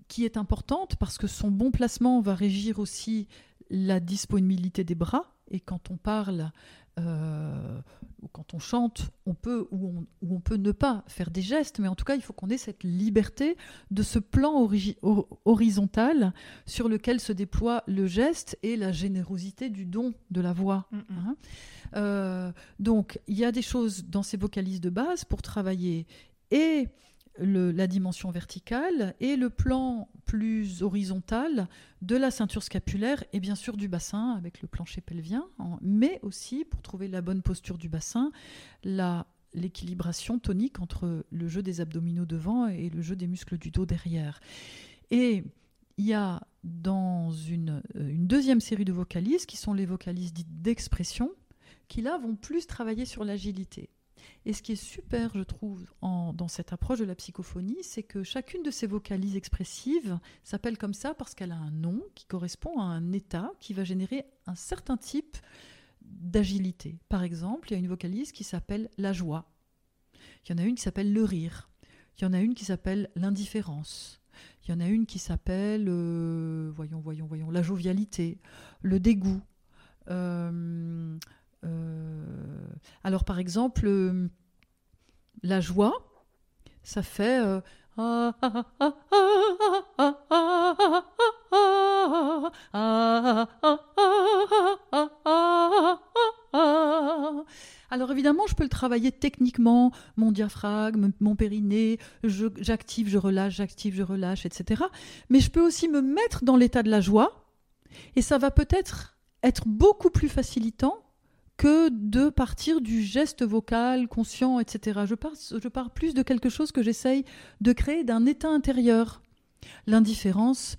qui est importante parce que son bon placement va régir aussi la disponibilité des bras. Et quand on parle euh, ou quand on chante, on peut ou on, on, peut ne pas faire des gestes, mais en tout cas, il faut qu'on ait cette liberté de ce plan horizontal sur lequel se déploie le geste et la générosité du don de la voix. Mm, mm. Hein. Euh, donc, il y a des choses dans ces vocalises de base pour travailler et la dimension verticale et le plan plus horizontal de la ceinture scapulaire et bien sûr du bassin avec le plancher pelvien, mais aussi pour trouver la bonne posture du bassin, l'équilibration tonique entre le jeu des abdominaux devant et le jeu des muscles du dos derrière. Et il y a dans une, euh, deuxième série de vocalises qui sont les vocalises dites d'expression, qui là vont plus travailler sur l'agilité. Et ce qui est super, je trouve, dans cette approche de la psychophonie, c'est que chacune de ces vocalises expressives s'appelle comme ça parce qu'elle a un nom qui correspond à un état qui va générer un certain type d'agilité. Par exemple, il y a une vocalise qui s'appelle la joie. Il y en a une qui s'appelle le rire. Il y en a une qui s'appelle l'indifférence. Il y en a une qui s'appelle, euh, voyons, voyons, voyons, la jovialité, le dégoût. Euh, euh, alors par exemple, euh, la joie, ça fait... alors évidemment, je peux le travailler techniquement, mon diaphragme, mon périnée, j'active, je relâche, j'active, je relâche, etc. Mais je peux aussi me mettre dans l'état de la joie, et ça va peut-être être beaucoup plus facilitant que de partir du geste vocal conscient, etc. Je pars, je pars plus de quelque chose que j'essaye de créer d'un état intérieur. L'indifférence.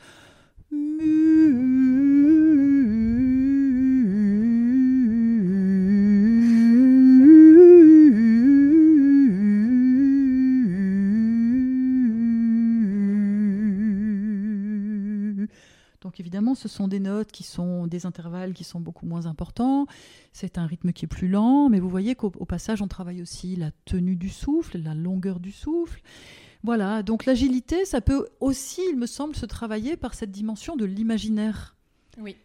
Évidemment, ce sont des notes qui sont des intervalles qui sont beaucoup moins importants. C'est un rythme qui est plus lent, mais vous voyez qu'au passage, on travaille aussi la tenue du souffle, la longueur du souffle. Voilà, donc l'agilité, ça peut aussi, il me semble, se travailler par cette dimension de l'imaginaire. Oui.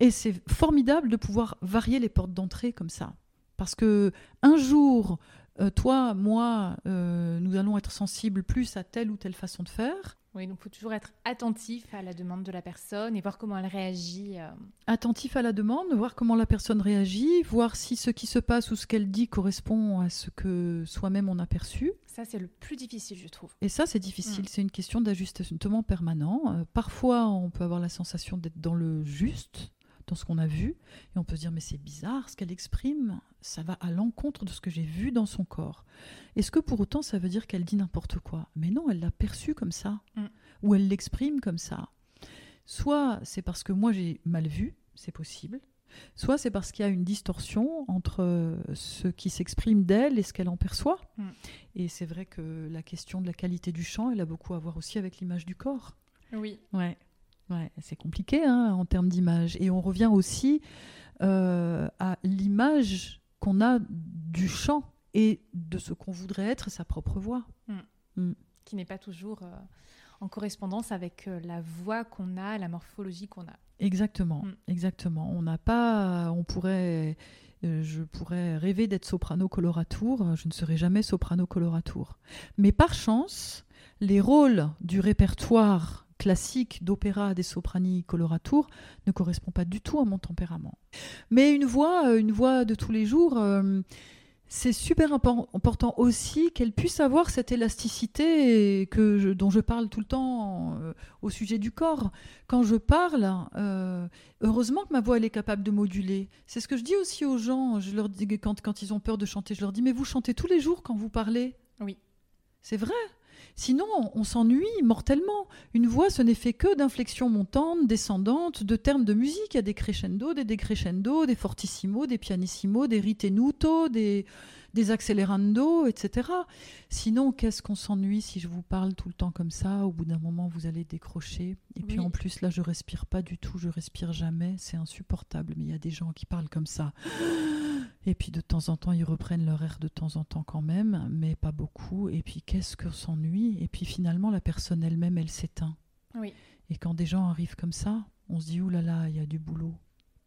Et c'est formidable de pouvoir varier les portes d'entrée comme ça. Parce que un jour, euh, toi, moi, euh, nous allons être sensibles plus à telle ou telle façon de faire. Oui, donc il faut toujours être attentif à la demande de la personne et voir comment elle réagit. Euh. Attentif à la demande, voir comment la personne réagit, voir si ce qui se passe ou ce qu'elle dit correspond à ce que soi-même on a perçu. Ça, c'est le plus difficile, je trouve. Et ça, c'est difficile. Mm. C'est une question d'ajustement permanent. parfois, on peut avoir la sensation d'être dans le juste, dans ce qu'on a vu, et on peut se dire mais c'est bizarre, ce qu'elle exprime, ça va à l'encontre de ce que j'ai vu dans son corps. Est-ce que pour autant ça veut dire qu'elle dit n'importe quoi? Mais non, elle l'a perçu comme ça, mm. ou elle l'exprime comme ça. Soit c'est parce que moi j'ai mal vu, c'est possible, soit c'est parce qu'il y a une distorsion entre ce qui s'exprime d'elle et ce qu'elle en perçoit. Mm. Et c'est vrai que la question de la qualité du chant, elle a beaucoup à voir aussi avec l'image du corps. Oui. Ouais. Ouais, c'est compliqué hein, en termes d'image. Et on revient aussi euh, à l'image qu'on a du chant et de ce qu'on voudrait être sa propre voix. Mm. Mm. Qui n'est pas toujours euh, en correspondance avec euh, la voix qu'on a, la morphologie qu'on a. Exactement, mm. exactement. On n'a pas, on pourrait, je pourrais rêver d'être soprano coloratour, je ne serai jamais soprano coloratour. Mais par chance, les rôles du répertoire classique d'opéra des soprani coloratour ne correspond pas du tout à mon tempérament. Mais une voix, euh, une voix de tous les jours, euh, c'est super important aussi qu'elle puisse avoir cette élasticité que dont je parle tout le temps euh, au sujet du corps. Quand je parle, euh, heureusement que ma voix elle est capable de moduler. C'est ce que je dis aussi aux gens. Je leur dis quand, quand ils ont peur de chanter, je leur dis mais vous chantez tous les jours quand vous parlez? Oui. C'est vrai? Sinon, on s'ennuie mortellement. Une voix, ce n'est fait que d'inflexions montantes, descendantes, de termes de musique. Il y a des crescendo, des decrescendo, des fortissimo, des pianissimo, des ritenuto, des, des accélérando, etc. Sinon, qu'est-ce qu'on s'ennuie si je vous parle tout le temps comme ça? Au bout d'un moment, vous allez décrocher. Et puis en plus, là, je respire pas du tout, je respire jamais. C'est insupportable. Mais il y a des gens qui parlent comme ça. Et puis de temps en temps, ils reprennent leur air de temps en temps quand même, mais pas beaucoup. Et puis qu'est-ce qu'on s'ennuie? Et puis finalement, la personne elle-même, elle, s'éteint. Oui. Et quand des gens arrivent comme ça, on se dit, oulala, là là, il y a du boulot.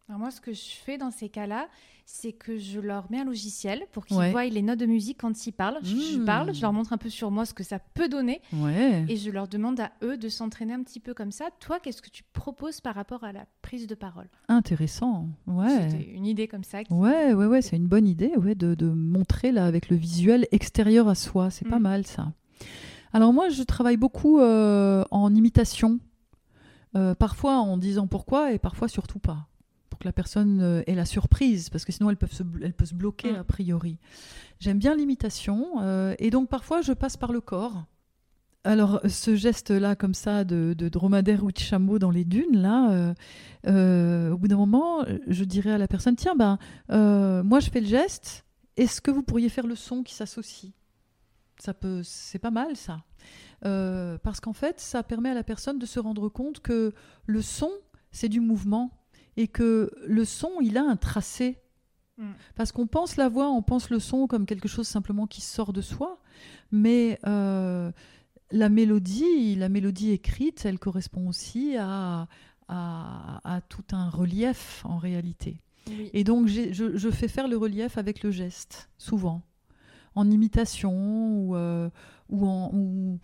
Alors moi, ce que je fais dans ces cas-là, c'est que je leur mets un logiciel pour qu'ils voient les notes de musique quand ils parlent. Je, mmh. parle, je leur montre un peu sur moi ce que ça peut donner. Et je leur demande à eux de s'entraîner un petit peu comme ça. Toi, qu'est-ce que tu proposes par rapport à la prise de parole? Intéressant, ouais. C'était une idée comme ça. Ouais, ouais, ouais, c'est une bonne idée ouais, de, de, montrer là avec le visuel extérieur à soi. C'est pas mmh. mal ça. Alors moi, je travaille beaucoup euh, en imitation. Euh, parfois en disant pourquoi et parfois surtout pas que la personne euh, ait la surprise, parce que sinon elle peut se, elle peut se bloquer mm. a priori. J'aime bien l'imitation, euh, et donc parfois je passe par le corps. Alors ce geste-là, comme ça, de, dromadaire ou de chameau dans les dunes, là, euh, au bout d'un moment, je dirais à la personne, tiens, ben, moi je fais le geste, est-ce que vous pourriez faire le son qui s'associe? Ça peut, c'est pas mal ça, parce qu'en fait, ça permet à la personne de se rendre compte que le son, c'est du mouvement et que le son, il a un tracé. Mm. Parce qu'on pense la voix, on pense le son comme quelque chose simplement qui sort de soi, mais euh, la mélodie, la mélodie écrite, elle correspond aussi à, à, tout un relief en réalité. Et donc je, fais faire le relief avec le geste, souvent, en imitation ou, euh, ou, en, ou,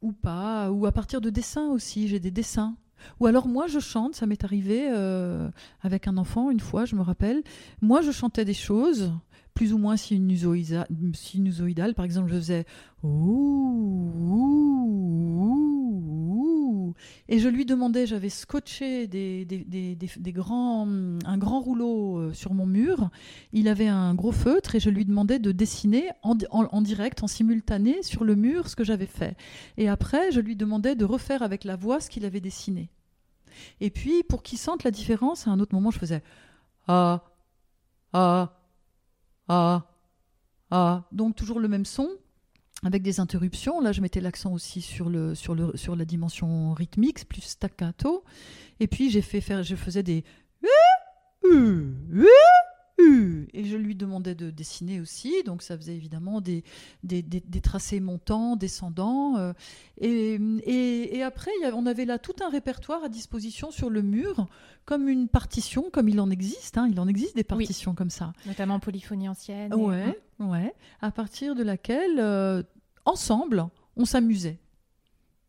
ou pas, ou à partir de dessins aussi. J'ai des dessins ou alors moi je chante, ça m'est arrivé euh, avec un enfant une fois, je me rappelle. Moi je chantais des choses plus ou moins sinusoïdales. Par exemple, je faisais ouh, et je lui demandais, j'avais scotché des, des, grands, un grand rouleau euh, sur mon mur. Il avait un gros feutre et je lui demandais de dessiner en, en direct, en simultané sur le mur ce que j'avais fait. Et après, je lui demandais de refaire avec la voix ce qu'il avait dessiné. Et puis, pour qu'il sente la différence, à un autre moment, je faisais ah, ah, ah, ah. Donc, toujours le même son, avec des interruptions. Là, je mettais l'accent aussi sur, le, sur, le, sur la dimension rythmique, plus staccato. Et puis, j'ai fait faire, je faisais des et je lui demandais de dessiner aussi, donc ça faisait évidemment des, des, tracés montants, descendants. Euh, et, et, après, on avait là tout un répertoire à disposition sur le mur, comme une partition, comme il en existe. Hein, il en existe des partitions comme ça. Notamment polyphonie ancienne. Ouais, ouais. À partir de laquelle, euh, ensemble, on s'amusait.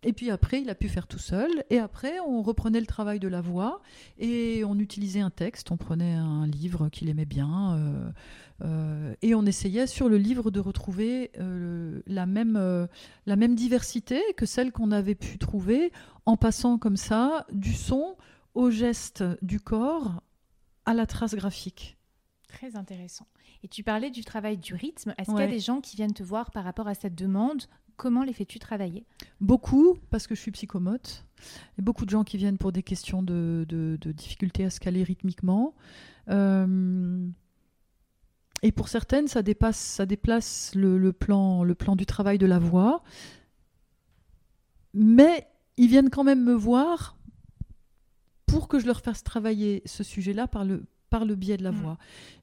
Et puis après, il a pu faire tout seul. Et après, on reprenait le travail de la voix et on utilisait un texte. On prenait un livre qu'il aimait bien euh, euh, et on essayait sur le livre de retrouver euh, la, même, la même diversité que celle qu'on avait pu trouver en passant comme ça du son au geste du corps à la trace graphique. Très intéressant. Et tu parlais du travail du rythme. Est-ce qu'il y a des gens qui viennent te voir par rapport à cette demande Comment les fais-tu travailler? Beaucoup, parce que je suis psychomote. A beaucoup de gens qui viennent pour des questions de, difficultés à se caler rythmiquement. Euh, et pour certaines, ça, dépasse, ça déplace le, plan, le plan du travail de la voix. Mais ils viennent quand même me voir pour que je leur fasse travailler ce sujet-là par le, par le biais de la mm. voix.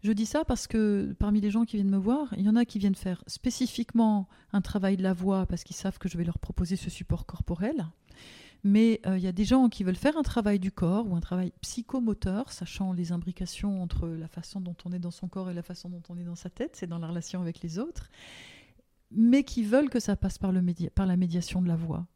Je dis ça parce que parmi les gens qui viennent me voir, il y en a qui viennent faire spécifiquement un travail de la voix parce qu'ils savent que je vais leur proposer ce support corporel. Mais euh, il y a des gens qui veulent faire un travail du corps ou un travail psychomoteur, sachant les imbrications entre la façon dont on est dans son corps et la façon dont on est dans sa tête, c'est dans la relation avec les autres, mais qui veulent que ça passe par, le par la médiation de la voix.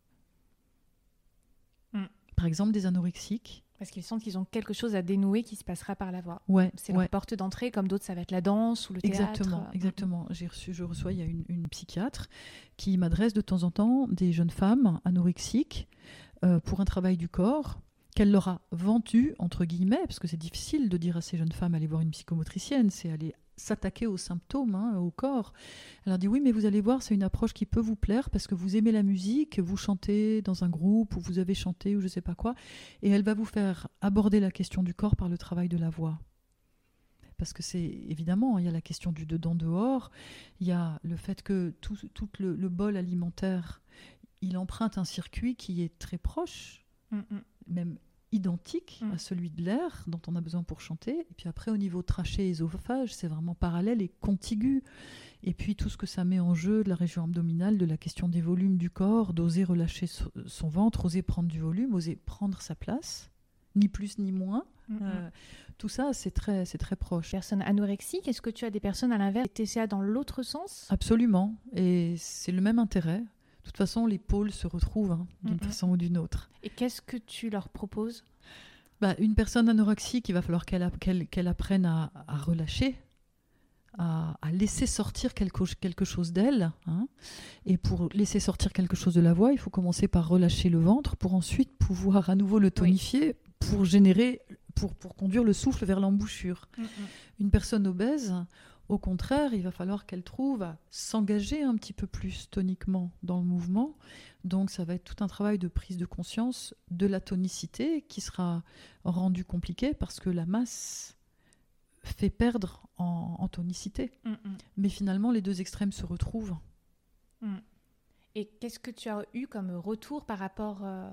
Mm. Par exemple, des anorexiques Parce qu'ils sentent qu'ils ont quelque chose à dénouer qui se passera par la voix. Ouais, c'est leur porte d'entrée, comme d'autres, ça va être la danse ou le théâtre. Exactement, exactement. J'ai reçu, je reçois, il y a une, une psychiatre qui m'adresse de temps en temps des jeunes femmes anorexiques euh, pour un travail du corps qu'elle leur a vendu, entre guillemets, parce que c'est difficile de dire à ces jeunes femmes aller voir une psychomotricienne, c'est aller s'attaquer aux symptômes, hein, au corps. Elle leur dit oui, mais vous allez voir, c'est une approche qui peut vous plaire parce que vous aimez la musique, vous chantez dans un groupe ou vous avez chanté ou je ne sais pas quoi, et elle va vous faire aborder la question du corps par le travail de la voix. Parce que c'est évidemment, il y a la question du dedans-dehors, il y a le fait que tout, le, bol alimentaire, il emprunte un circuit qui est très proche, mm, mm. même identique mm. à celui de l'air dont on a besoin pour chanter. Et puis après, au niveau trachée et œsophage, c'est vraiment parallèle et contigu. Et puis tout ce que ça met en jeu de la région abdominale, de la question des volumes du corps, d'oser relâcher son ventre, oser prendre du volume, oser prendre sa place, ni plus ni moins. Mm, mm. Euh, tout ça, c'est très, c'est très proche. Personne anorexique, est-ce que tu as des personnes à l'inverse, TCA dans l'autre sens? Absolument. Et c'est le même intérêt. De toute façon, les pôles se retrouvent hein, d'une façon ou d'une autre. Et qu'est-ce que tu leur proposes? Bah, Une personne anorexique, il va falloir qu'elle apprenne à, relâcher, à, laisser sortir quelque, quelque chose d'elle. Hein. Et pour laisser sortir quelque chose de la voix, il faut commencer par relâcher le ventre pour ensuite pouvoir à nouveau le tonifier pour générer, pour, pour conduire le souffle vers l'embouchure. Une personne obèse, au contraire, il va falloir qu'elle trouve à s'engager un petit peu plus toniquement dans le mouvement. Donc ça va être tout un travail de prise de conscience de la tonicité qui sera rendu compliqué parce que la masse fait perdre en, tonicité. Mm, mm. Mais finalement, les deux extrêmes se retrouvent. Mm. Et qu'est-ce que tu as eu comme retour par rapport euh,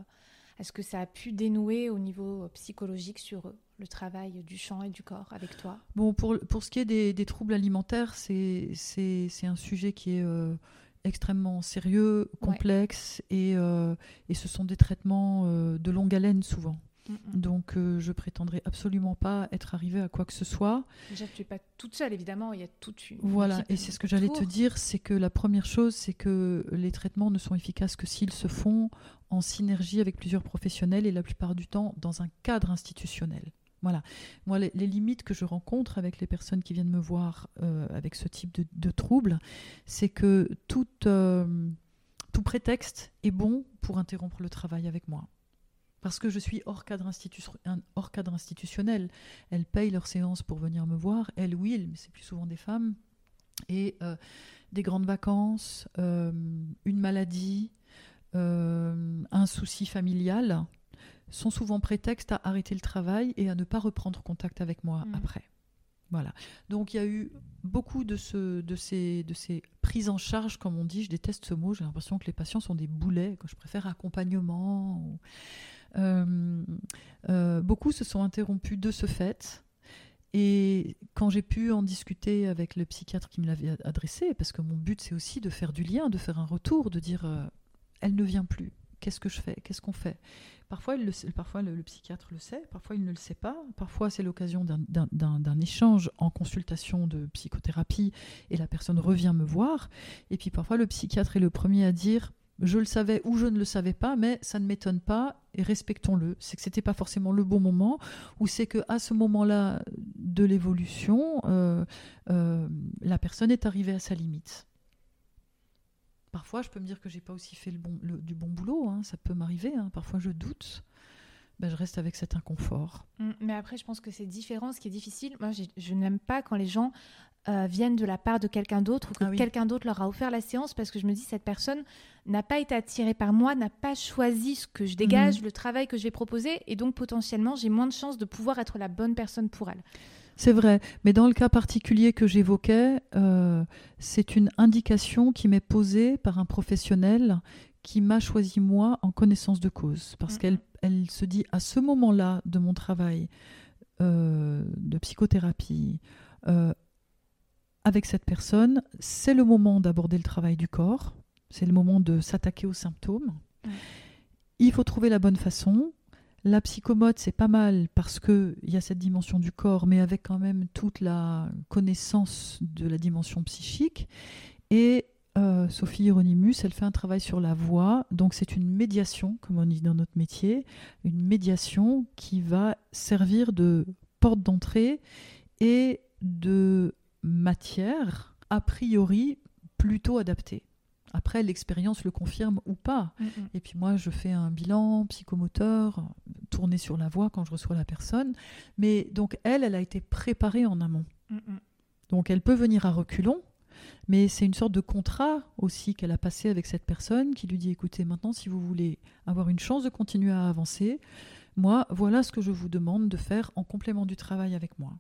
à ce que ça a pu dénouer au niveau psychologique sur eux? Le travail du chant et du corps avec toi? Bon, pour, pour ce qui est des, des troubles alimentaires, c'est un sujet qui est euh, extrêmement sérieux, complexe, et, euh, et, ce sont des traitements euh, de longue haleine souvent. Mm. Donc, je prétendrai absolument pas être arrivée à quoi que ce soit. Déjà, tu n'es pas toute seule, évidemment, il y a toute une. Voilà, et c'est ce que j'allais te dire c'est que la première chose, c'est que les traitements ne sont efficaces que s'ils se font en synergie avec plusieurs professionnels et la plupart du temps dans un cadre institutionnel. Voilà. Moi, les, limites que je rencontre avec les personnes qui viennent me voir euh, avec ce type de, troubles, c'est que tout, euh, tout prétexte est bon pour interrompre le travail avec moi. Parce que je suis hors cadre, institutionnel. Elles payent leurs séances pour venir me voir. Elles, oui, mais c'est plus souvent des femmes. Et euh, des grandes vacances, une maladie, un souci familial sont souvent prétexte à arrêter le travail et à ne pas reprendre contact avec moi mm. après. Voilà. Donc il y a eu beaucoup de, ce, de, ces, de ces prises en charge, comme on dit. Je déteste ce mot. J'ai l'impression que les patients sont des boulets, que je préfère accompagnement. Euh, euh, beaucoup se sont interrompus de ce fait. Et quand j'ai pu en discuter avec le psychiatre qui me l'avait adressé, parce que mon but c'est aussi de faire du lien, de faire un retour, de dire euh, elle ne vient plus, qu'est-ce que je fais, qu'est-ce qu'on fait Parfois, le, parfois le, psychiatre le sait, parfois il ne le sait pas. Parfois, c'est l'occasion d'un échange en consultation de psychothérapie et la personne revient me voir. Et puis parfois, le psychiatre est le premier à dire je le savais ou je ne le savais pas, mais ça ne m'étonne pas et respectons-le. C'est que c'était pas forcément le bon moment, ou c'est que à ce moment-là de l'évolution, euh, euh, la personne est arrivée à sa limite. Parfois, je peux me dire que j'ai pas aussi fait le bon, du bon boulot. Hein. Ça peut m'arriver. Hein. Parfois, je doute. Ben, je reste avec cet inconfort. Mmh, mais après, je pense que c'est différent. Ce qui est difficile, moi, je n'aime pas quand les gens euh, viennent de la part de quelqu'un d'autre ou que ah quelqu'un d'autre leur a offert la séance parce que je me dis cette personne n'a pas été attirée par moi, n'a pas choisi ce que je dégage, mmh. le travail que je vais proposer et donc potentiellement j'ai moins de chances de pouvoir être la bonne personne pour elle. C'est vrai, mais dans le cas particulier que j'évoquais, euh, c'est une indication qui m'est posée par un professionnel qui m'a choisi moi en connaissance de cause, parce qu'elle elle se dit à ce moment-là de mon travail euh, de psychothérapie euh, avec cette personne, c'est le moment d'aborder le travail du corps, c'est le moment de s'attaquer aux symptômes. Il faut trouver la bonne façon, la psychomote, c'est pas mal parce qu'il y a cette dimension du corps, mais avec quand même toute la connaissance de la dimension psychique. Et euh, Sophie Hieronymus, elle fait un travail sur la voix. Donc c'est une médiation, comme on dit dans notre métier, une médiation qui va servir de porte d'entrée et de matière a priori plutôt adaptée. Après, l'expérience le confirme ou pas. Mm, mm. Et puis moi, je fais un bilan psychomoteur, tourné sur la voix quand je reçois la personne. Mais donc, elle, elle a été préparée en amont. Mm, donc, elle peut venir à reculons, mais c'est une sorte de contrat aussi qu'elle a passé avec cette personne qui lui dit, écoutez, maintenant, si vous voulez avoir une chance de continuer à avancer, moi, voilà ce que je vous demande de faire en complément du travail avec moi.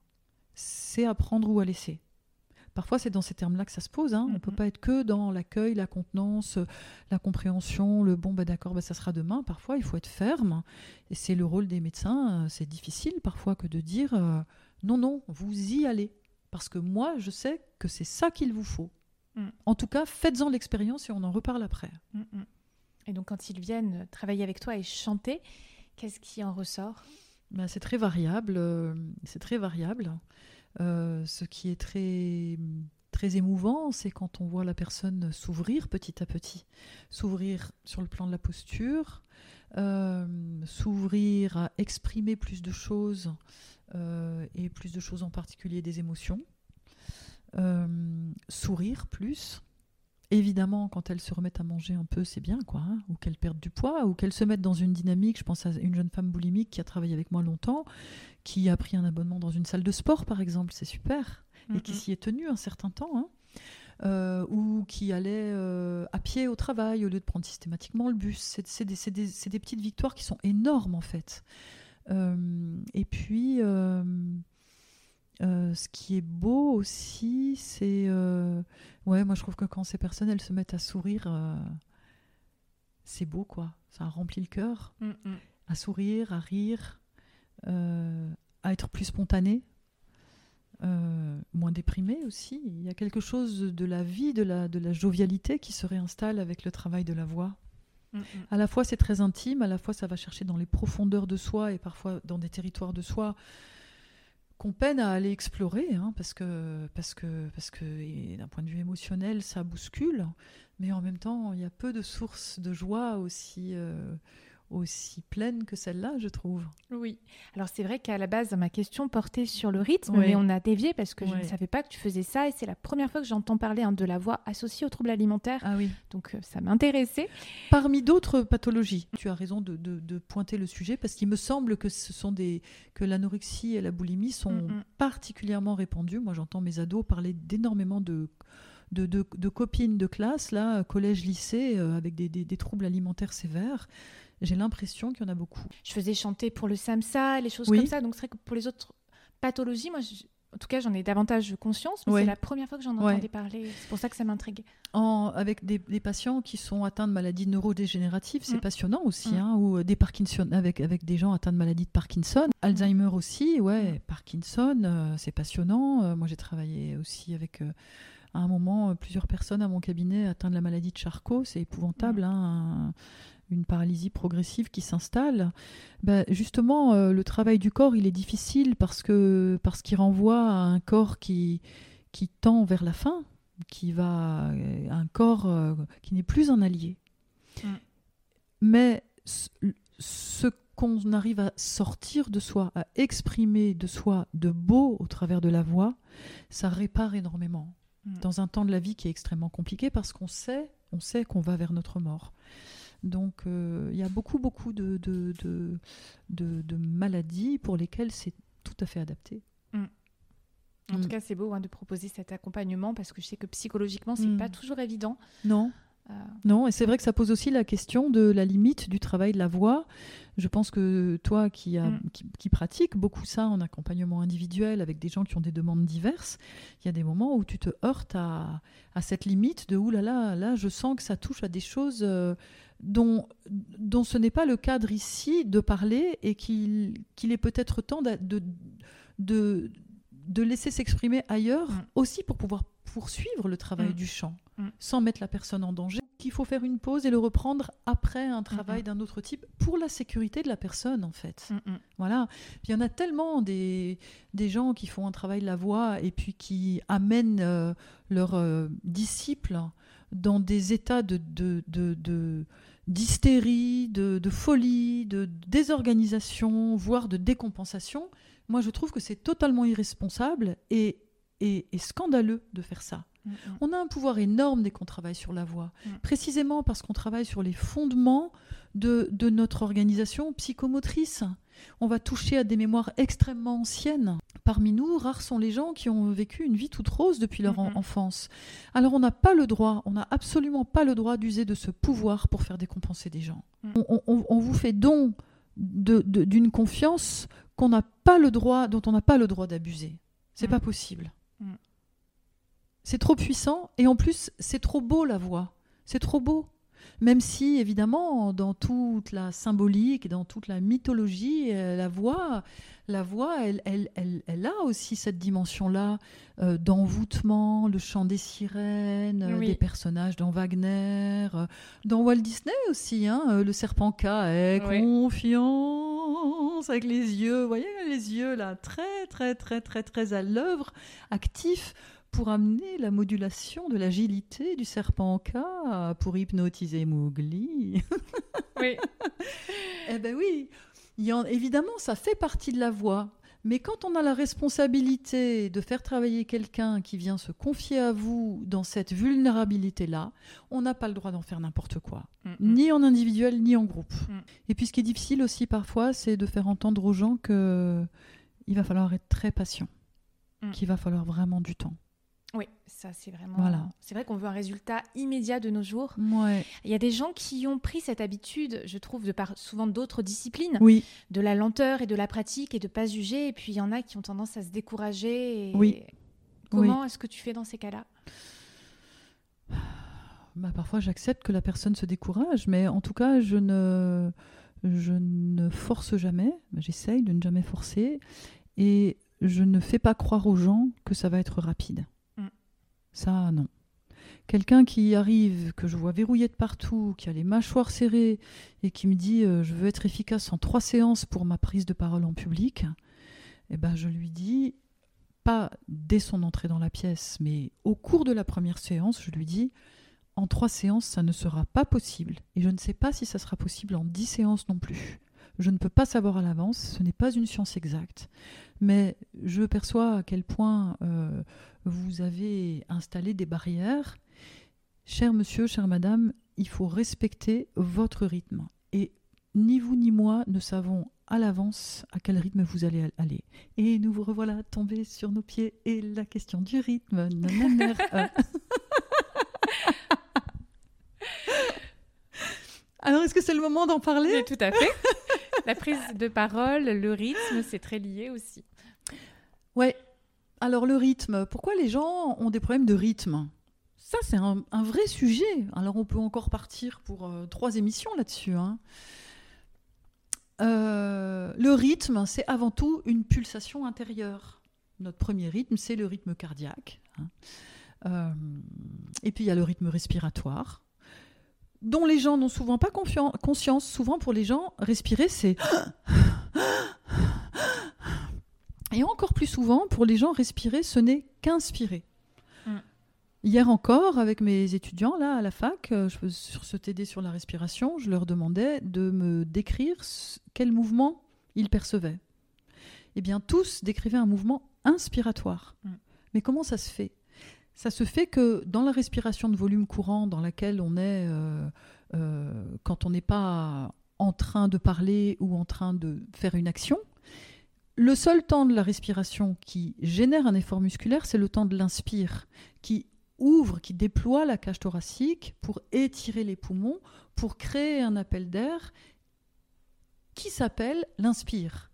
C'est apprendre ou à laisser. Parfois, c'est dans ces termes-là que ça se pose. Hein. On ne peut pas être que dans l'accueil, la contenance, la compréhension, le bon, bah, d'accord, bah, ça sera demain. Parfois, il faut être ferme. Et c'est le rôle des médecins. Euh, c'est difficile parfois que de dire euh, non, non, vous y allez. Parce que moi, je sais que c'est ça qu'il vous faut. Mm. En tout cas, faites-en l'expérience et on en reparle après. Mm, mm. Et donc, quand ils viennent travailler avec toi et chanter, qu'est-ce qui en ressort? Bah, C'est très variable. Euh, c'est très variable. Euh, ce qui est très, très émouvant, c'est quand on voit la personne s'ouvrir petit à petit, s'ouvrir sur le plan de la posture, euh, s'ouvrir à exprimer plus de choses euh, et plus de choses en particulier des émotions, sourire plus. Évidemment, quand elles se remettent à manger un peu, c'est bien, quoi, hein, ou qu'elles perdent du poids, ou qu'elles se mettent dans une dynamique. Je pense à une jeune femme boulimique qui a travaillé avec moi longtemps, qui a pris un abonnement dans une salle de sport, par exemple, c'est super, et qui s'y est tenue un certain temps. Hein. Euh, ou qui allait euh, à pied au travail au lieu de prendre systématiquement le bus. C'est des, des, des, petites victoires qui sont énormes en fait. Euh, et puis, ce qui est beau aussi, c'est... ouais, moi je trouve que quand ces personnes, elles se mettent à sourire, c'est beau quoi. Ça remplit le cœur. Mm, mm. À sourire, à rire. Euh, à être plus spontané, euh, moins déprimé aussi. Il y a quelque chose de la vie, de la, de la jovialité qui se réinstalle avec le travail de la voix. Mm. À la fois c'est très intime, à la fois ça va chercher dans les profondeurs de soi et parfois dans des territoires de soi qu'on peine à aller explorer, hein, parce que, parce que, parce que d'un point de vue émotionnel, ça bouscule, mais en même temps, il y a peu de sources de joie aussi, euh, aussi pleine que celle-là, je trouve. Oui. Alors c'est vrai qu'à la base, ma question portait sur le rythme, mais on a dévié parce que je ne savais pas que tu faisais ça et c'est la première fois que j'entends parler hein, de la voix associée aux troubles alimentaires. Ah oui. Donc euh, ça m'intéressait. Parmi d'autres pathologies, tu as raison de, pointer le sujet parce qu'il me semble que ce sont des que l'anorexie et la boulimie sont mm, mm. particulièrement répandues. Moi, j'entends mes ados parler d'énormément de de, copines de classe, là, collège, lycée, euh, avec des, des, troubles alimentaires sévères. J'ai l'impression qu'il y en a beaucoup. Je faisais chanter pour le SAMSA, les choses comme ça. Donc c'est vrai que pour les autres pathologies, moi, en tout cas, j'en ai davantage conscience, mais c'est la première fois que j'en entendais parler. C'est pour ça que ça m'intrigue. avec des, patients qui sont atteints de maladies neurodégénératives, c'est mm. passionnant aussi, mm. hein, ou euh, des Parkinson, avec, avec des gens atteints de maladies de Parkinson. Mm. Alzheimer aussi, ouais, Parkinson, euh, c'est passionnant. Euh, moi, j'ai travaillé aussi avec à un moment plusieurs personnes à mon cabinet atteintes de la maladie de Charcot. C'est épouvantable. Hein, une paralysie progressive qui s'installe, ben justement, euh, le travail du corps, il est difficile parce que parce qu'il renvoie à un corps qui, qui tend vers la fin, qui va euh, un corps euh, qui n'est plus un allié. Mm. Mais ce, qu'on arrive à sortir de soi, à exprimer de soi de beau au travers de la voix, ça répare énormément. Mm. Dans un temps de la vie qui est extrêmement compliqué parce qu'on sait, on sait qu'on va vers notre mort. Donc euh, il y a beaucoup, beaucoup de, de, maladies pour lesquelles c'est tout à fait adapté. Mm. En tout mm. cas, c'est beau hein, de proposer cet accompagnement parce que je sais que psychologiquement, c'est n'est mm. pas toujours évident. Non. Euh. Non, et c'est vrai que ça pose aussi la question de la limite du travail de la voix. Je pense que toi qui, a, qui, pratiques beaucoup ça en accompagnement individuel avec des gens qui ont des demandes diverses, il y a des moments où tu te heurtes à, à cette limite de oulala, là, là, là, je sens que ça touche à des choses euh, dont, dont ce n'est pas le cadre ici de parler et qu'il est peut-être temps de, de, de, laisser s'exprimer ailleurs mm. aussi pour pouvoir poursuivre le travail mm. du chant mm. sans mettre la personne en danger. Qu'il faut faire une pause et le reprendre après un travail d'un autre type pour la sécurité de la personne en fait. Voilà. il y en a tellement des, des gens qui font un travail de la voix et puis qui amènent euh, leurs euh, disciples dans des états de, d'hystérie, de, folie, de désorganisation, voire de décompensation, moi je trouve que c'est totalement irresponsable et, et, scandaleux de faire ça. On a un pouvoir énorme dès qu'on travaille sur la voix, mm. précisément parce qu'on travaille sur les fondements de, de, notre organisation psychomotrice. On va toucher à des mémoires extrêmement anciennes. Parmi nous, rares sont les gens qui ont vécu une vie toute rose depuis leur enfance. Alors on n'a pas le droit, on n'a absolument pas le droit d'user de ce pouvoir pour faire décompenser des gens. On, vous fait don d'une confiance qu'on n'a pas le droit, dont on n'a pas le droit d'abuser. C'est pas possible. C'est trop puissant et en plus c'est trop beau la voix. C'est trop beau. Même si, évidemment, dans toute la symbolique, dans toute la mythologie, euh, la voix, la voix elle, elle, elle, a aussi cette dimension-là euh, d'envoûtement, le chant des sirènes, euh, des personnages dans Wagner, dans Walt Disney aussi, hein, le serpent K est confiance, avec les yeux, vous voyez les yeux là, très, très, très, très, très à l'œuvre, actifs pour amener la modulation de l'agilité du serpent K pour hypnotiser Mowgli. Oui. eh ben oui, évidemment, ça fait partie de la voix. Mais quand on a la responsabilité de faire travailler quelqu'un qui vient se confier à vous dans cette vulnérabilité-là, on n'a pas le droit d'en faire n'importe quoi, mm, mm. ni en individuel ni en groupe. Mm. Et puis ce qui est difficile aussi parfois, c'est de faire entendre aux gens que il va falloir être très patient, qu'il va falloir vraiment du temps. Oui, ça c'est vraiment. Voilà. C'est vrai qu'on veut un résultat immédiat de nos jours. Ouais. Il y a des gens qui ont pris cette habitude, je trouve, de par souvent d'autres disciplines, oui. de la lenteur et de la pratique et de pas juger. Et puis il y en a qui ont tendance à se décourager. Oui. Comment est-ce que tu fais dans ces cas-là? Bah, parfois j'accepte que la personne se décourage, mais en tout cas je ne je ne force jamais. J'essaye de ne jamais forcer et je ne fais pas croire aux gens que ça va être rapide. Ça, non. Quelqu'un qui arrive, que je vois verrouillé de partout, qui a les mâchoires serrées et qui me dit euh, je veux être efficace en trois séances pour ma prise de parole en public, eh ben je lui dis pas dès son entrée dans la pièce, mais au cours de la première séance, je lui dis en trois séances, ça ne sera pas possible. Et je ne sais pas si ça sera possible en dix séances non plus. Je ne peux pas savoir à l'avance, ce n'est pas une science exacte. Mais je perçois à quel point euh, vous avez installé des barrières. Cher monsieur, chère madame, il faut respecter votre rythme. Et ni vous ni moi ne savons à l'avance à quel rythme vous allez aller. Et nous vous revoilà tombés sur nos pieds et la question du rythme. Alors, est-ce que c'est le moment d'en parler? Tout à fait. La prise de parole, le rythme, c'est très lié aussi. Ouais, alors le rythme, pourquoi les gens ont des problèmes de rythme? Ça, c'est un, vrai sujet. Alors on peut encore partir pour euh, trois émissions là-dessus. Hein. Euh, le rythme, c'est avant tout une pulsation intérieure. Notre premier rythme, c'est le rythme cardiaque. Hein. Euh, et puis il y a le rythme respiratoire, dont les gens n'ont souvent pas conscience. Souvent pour les gens, respirer, c'est Et encore plus souvent, pour les gens, respirer, ce n'est qu'inspirer. Mm. Hier encore, avec mes étudiants là à la fac, euh, je, sur ce TD sur la respiration, je leur demandais de me décrire quel mouvement ils percevaient. Eh bien, tous décrivaient un mouvement inspiratoire. Mm. Mais comment ça se fait? Ça se fait que dans la respiration de volume courant, dans laquelle on est euh, euh, quand on n'est pas en train de parler ou en train de faire une action, le seul temps de la respiration qui génère un effort musculaire, c'est le temps de l'inspire, qui ouvre, qui déploie la cage thoracique pour étirer les poumons, pour créer un appel d'air qui s'appelle l'inspire.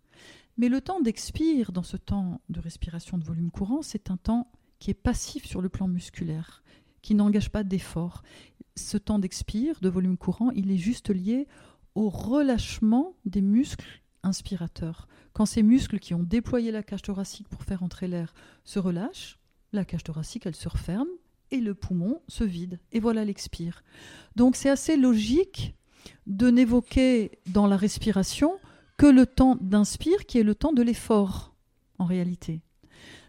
Mais le temps d'expire dans ce temps de respiration de volume courant, c'est un temps qui est passif sur le plan musculaire, qui n'engage pas d'effort. Ce temps d'expire de volume courant, il est juste lié au relâchement des muscles inspirateurs. Quand ces muscles qui ont déployé la cage thoracique pour faire entrer l'air se relâchent, la cage thoracique, elle se referme et le poumon se vide. Et voilà l'expire. Donc c'est assez logique de n'évoquer dans la respiration que le temps d'inspire qui est le temps de l'effort, en réalité.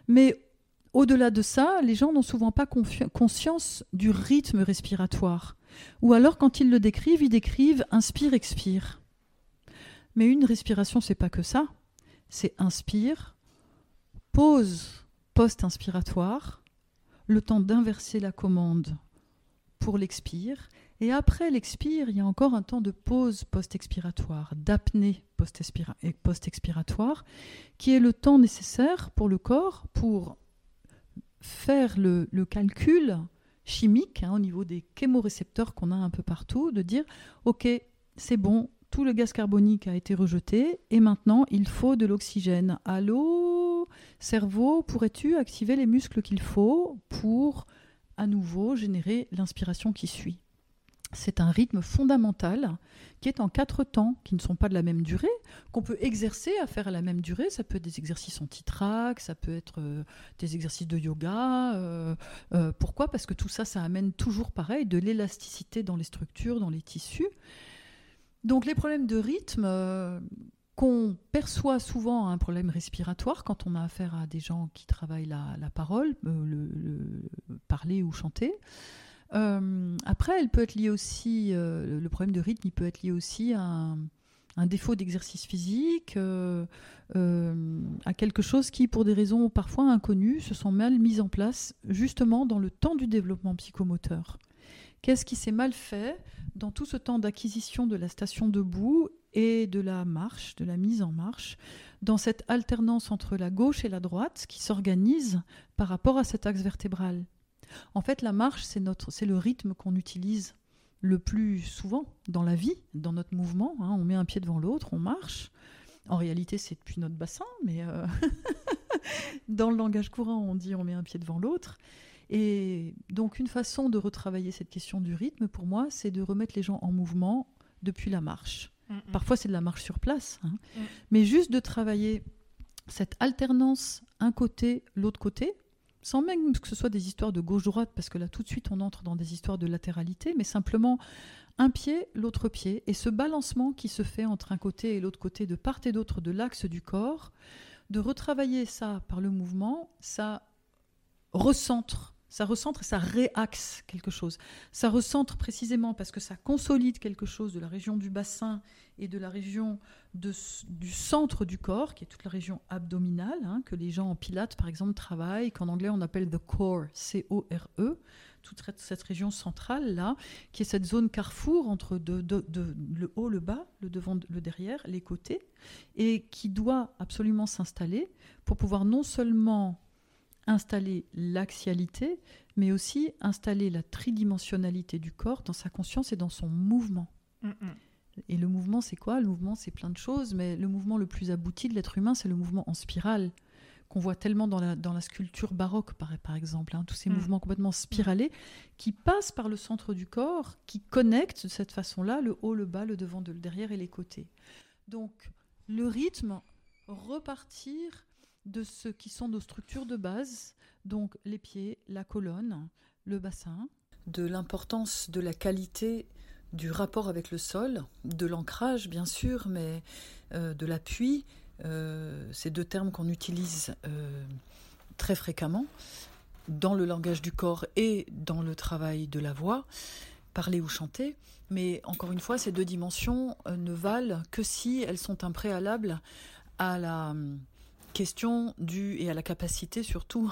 Mais Au-delà de ça, les gens n'ont souvent pas conscience du rythme respiratoire. Ou alors, quand ils le décrivent, ils décrivent inspire, expire. Mais une respiration, c'est pas que ça. C'est inspire, pause post-inspiratoire, le temps d'inverser la commande pour l'expire, et après l'expire, il y a encore un temps de pause post-expiratoire, d'apnée post-expiratoire, qui est le temps nécessaire pour le corps pour faire le, calcul chimique hein, au niveau des chémorécepteurs qu'on a un peu partout, de dire, OK, c'est bon, tout le gaz carbonique a été rejeté et maintenant il faut de l'oxygène. Allô, cerveau, pourrais-tu activer les muscles qu'il faut pour à nouveau générer l'inspiration qui suit? C'est un rythme fondamental qui est en quatre temps, qui ne sont pas de la même durée, qu'on peut exercer à faire à la même durée. Ça peut être des exercices anti-trac, ça peut être euh, des exercices de yoga. Euh, euh, pourquoi? Parce que tout ça, ça amène toujours pareil, de l'élasticité dans les structures, dans les tissus. Donc les problèmes de rythme qu'on perçoit souvent un problème respiratoire quand on a affaire à des gens qui travaillent la, parole, le, parler ou chanter. Euh, après, elle peut être liée aussi, le problème de rythme, il peut être lié aussi à un, défaut d'exercice physique, à quelque chose qui, pour des raisons parfois inconnues, se sont mal mises en place justement dans le temps du développement psychomoteur. Qu'est-ce qui s'est mal fait dans tout ce temps d'acquisition de la station debout et de la marche, de la mise en marche, dans cette alternance entre la gauche et la droite qui s'organise par rapport à cet axe vertébral? En fait, la marche, c'est, notre, c'est le rythme qu'on utilise le plus souvent dans la vie, dans notre mouvement. Hein. On met un pied devant l'autre, on marche. En réalité, c'est depuis notre bassin, mais euh, dans le langage courant, on dit on met un pied devant l'autre. Et donc une façon de retravailler cette question du rythme, pour moi, c'est de remettre les gens en mouvement depuis la marche. Mm, mm. Parfois, c'est de la marche sur place, hein. mm. mais juste de travailler cette alternance, un côté, l'autre côté, sans même que ce soit des histoires de gauche-droite, parce que là, tout de suite, on entre dans des histoires de latéralité, mais simplement un pied, l'autre pied, et ce balancement qui se fait entre un côté et l'autre côté, de part et d'autre de l'axe du corps, de retravailler ça par le mouvement, ça recentre ça recentre et ça réaxe quelque chose. Ça recentre précisément parce que ça consolide quelque chose de la région du bassin et de la région du centre du corps, qui est toute la région abdominale, hein, que les gens en pilates, par exemple, travaillent, qu'en anglais on appelle the core, C-O-R-E, toute cette région centrale là, qui est cette zone carrefour entre le haut, le bas, le devant, le derrière, les côtés, et qui doit absolument s'installer pour pouvoir non seulement installer l'axialité, mais aussi installer la tridimensionnalité du corps dans sa conscience et dans son mouvement. Mm, mm. Et le mouvement, c'est quoi? Le mouvement, c'est plein de choses, mais le mouvement le plus abouti de l'être humain, c'est le mouvement en spirale, qu'on voit tellement dans la, dans la sculpture baroque, par, par exemple. Hein. tous ces mm. mouvements complètement spiralés qui passent par le centre du corps, qui connectent de cette façon-là le haut, le bas, le devant, le derrière et les côtés. Donc, le rythme, repartir de ce qui sont nos structures de base, donc les pieds, la colonne, le bassin. De l'importance de la qualité du rapport avec le sol, de l'ancrage bien sûr, mais euh, de l'appui, euh, ces deux termes qu'on utilise euh, très fréquemment dans le langage du corps et dans le travail de la voix, parler ou chanter. Mais encore une fois, ces deux dimensions ne valent que si elles sont un préalable à la question du, et à la capacité surtout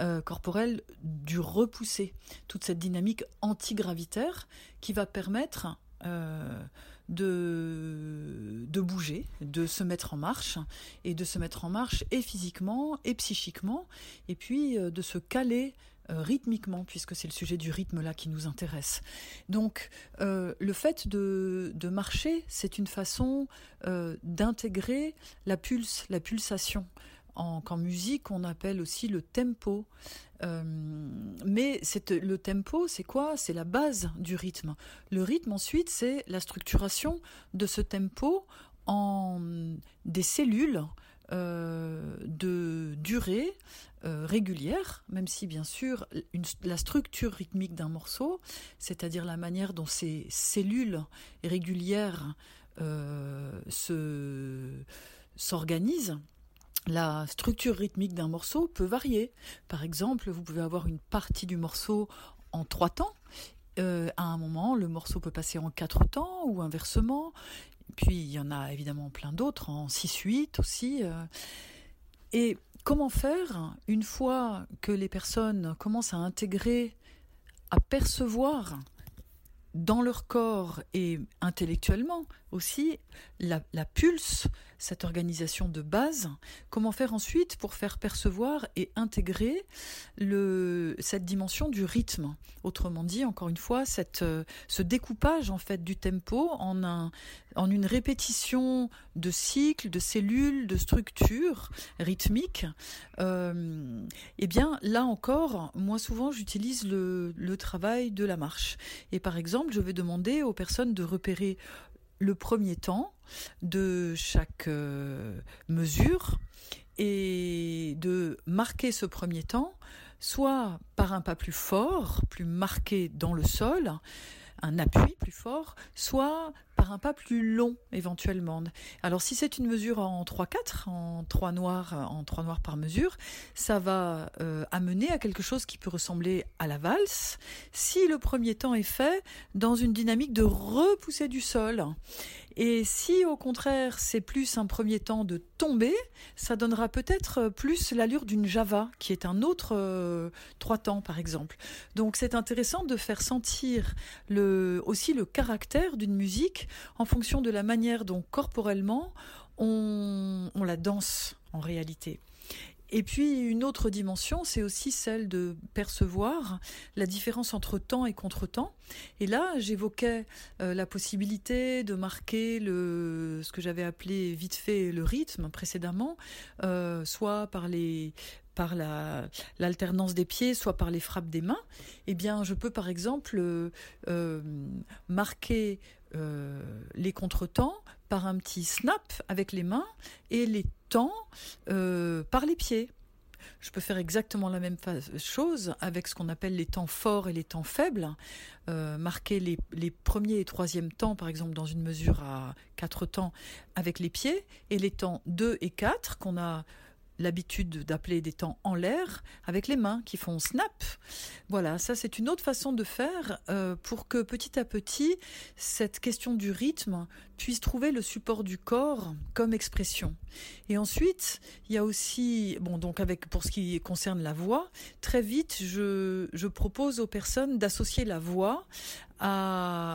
euh, corporelle du repousser toute cette dynamique antigravitaire qui va permettre euh, de, bouger, de se mettre en marche, et de se mettre en marche et physiquement et psychiquement, et puis euh, de se caler rythmiquement, puisque c'est le sujet du rythme là qui nous intéresse. Donc le fait de, marcher, c'est une façon d'intégrer la pulse, la pulsation qu'en musique on appelle aussi le tempo. Euh, mais le tempo, c'est quoi? C'est la base du rythme. Le rythme, ensuite, c'est la structuration de ce tempo en des cellules euh, de durée euh, régulière, même si bien sûr la structure rythmique d'un morceau, c'est-à-dire la manière dont ces cellules régulières s'organisent, la structure rythmique d'un morceau peut varier. Par exemple, vous pouvez avoir une partie du morceau en trois temps. Euh, à un moment, le morceau peut passer en quatre temps ou inversement. Puis il y en a évidemment plein d'autres en 6-8 aussi. Euh. Et comment faire une fois que les personnes commencent à intégrer, à percevoir dans leur corps et intellectuellement aussi la, pulse, cette organisation de base, comment faire ensuite pour faire percevoir et intégrer cette dimension du rythme? Autrement dit, encore une fois, cette, ce découpage en fait du tempo en une répétition de cycles, de cellules, de structures rythmiques. Euh, eh bien, là encore, moi souvent j'utilise le, le travail de la marche. Et par exemple, je vais demander aux personnes de repérer le premier temps de chaque euh, mesure et de marquer ce premier temps soit par un pas plus fort, plus marqué dans le sol, un appui plus fort, soit par un pas plus long éventuellement. Alors si c'est une mesure en 3-4, en 3 noirs, en 3 noirs par mesure, ça va euh, amener à quelque chose qui peut ressembler à la valse si le premier temps est fait dans une dynamique de repousser du sol. Et si au contraire c'est plus un premier temps de tomber, ça donnera peut-être plus l'allure d'une Java, qui est un autre euh, trois temps par exemple. Donc c'est intéressant de faire sentir aussi le caractère d'une musique en fonction de la manière dont corporellement on, la danse en réalité. Et puis une autre dimension, c'est aussi celle de percevoir la différence entre temps et contre-temps. Et là, j'évoquais euh, la possibilité de marquer le, ce que j'avais appelé vite fait le rythme précédemment, euh, soit par les par l'alternance des pieds, soit par les frappes des mains, eh bien, je peux par exemple euh, marquer les contretemps par un petit snap avec les mains et les temps euh, par les pieds. Je peux faire exactement la même chose avec ce qu'on appelle les temps forts et les temps faibles. Euh, marquer les, les, premiers et troisième temps, par exemple, dans une mesure à quatre temps avec les pieds, et les temps 2 et 4 qu'on a l'habitude d'appeler des temps en l'air avec les mains qui font snap. Voilà, ça c'est une autre façon de faire euh, pour que petit à petit cette question du rythme puisse trouver le support du corps comme expression. Et ensuite, il y a aussi, bon donc avec pour ce qui concerne la voix, très vite je, propose aux personnes d'associer la voix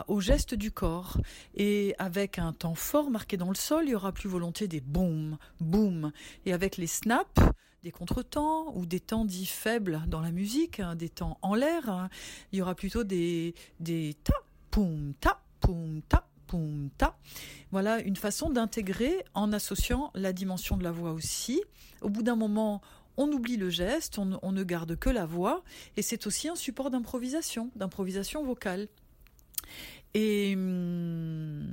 au geste du corps. Et avec un temps fort marqué dans le sol, il y aura plus volonté des boum, boum. Et avec les snaps, des contretemps ou des temps dits faibles dans la musique, hein, des temps en l'air, hein, il y aura plutôt des, des ta, poum, ta, poum, ta, Voilà une façon d'intégrer en associant la dimension de la voix aussi. Au bout d'un moment, on oublie le geste, on, on, ne garde que la voix, et c'est aussi un support d'improvisation, d'improvisation vocale. Et hum,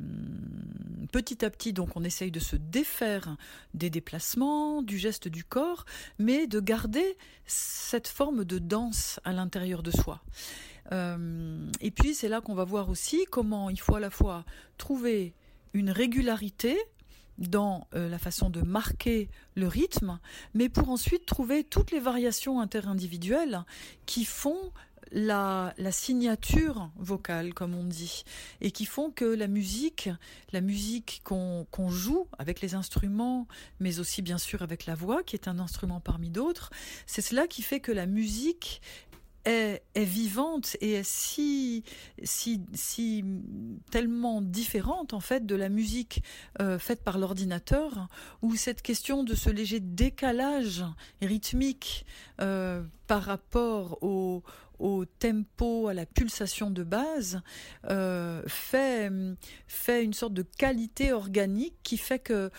petit à petit, donc, on essaye de se défaire des déplacements, du geste du corps, mais de garder cette forme de danse à l'intérieur de soi. Hum, et puis, c'est là qu'on va voir aussi comment il faut à la fois trouver une régularité dans euh, la façon de marquer le rythme, mais pour ensuite trouver toutes les variations interindividuelles qui font la, signature vocale, comme on dit, et qui font que la musique, la musique qu'on joue avec les instruments, mais aussi bien sûr avec la voix, qui est un instrument parmi d'autres, c'est cela qui fait que la musique est, vivante et est si, si, si tellement différente en fait de la musique euh, faite par l'ordinateur, où cette question de ce léger décalage rythmique euh, par rapport au, au tempo, à la pulsation de base, euh, fait, fait une sorte de qualité organique qui fait que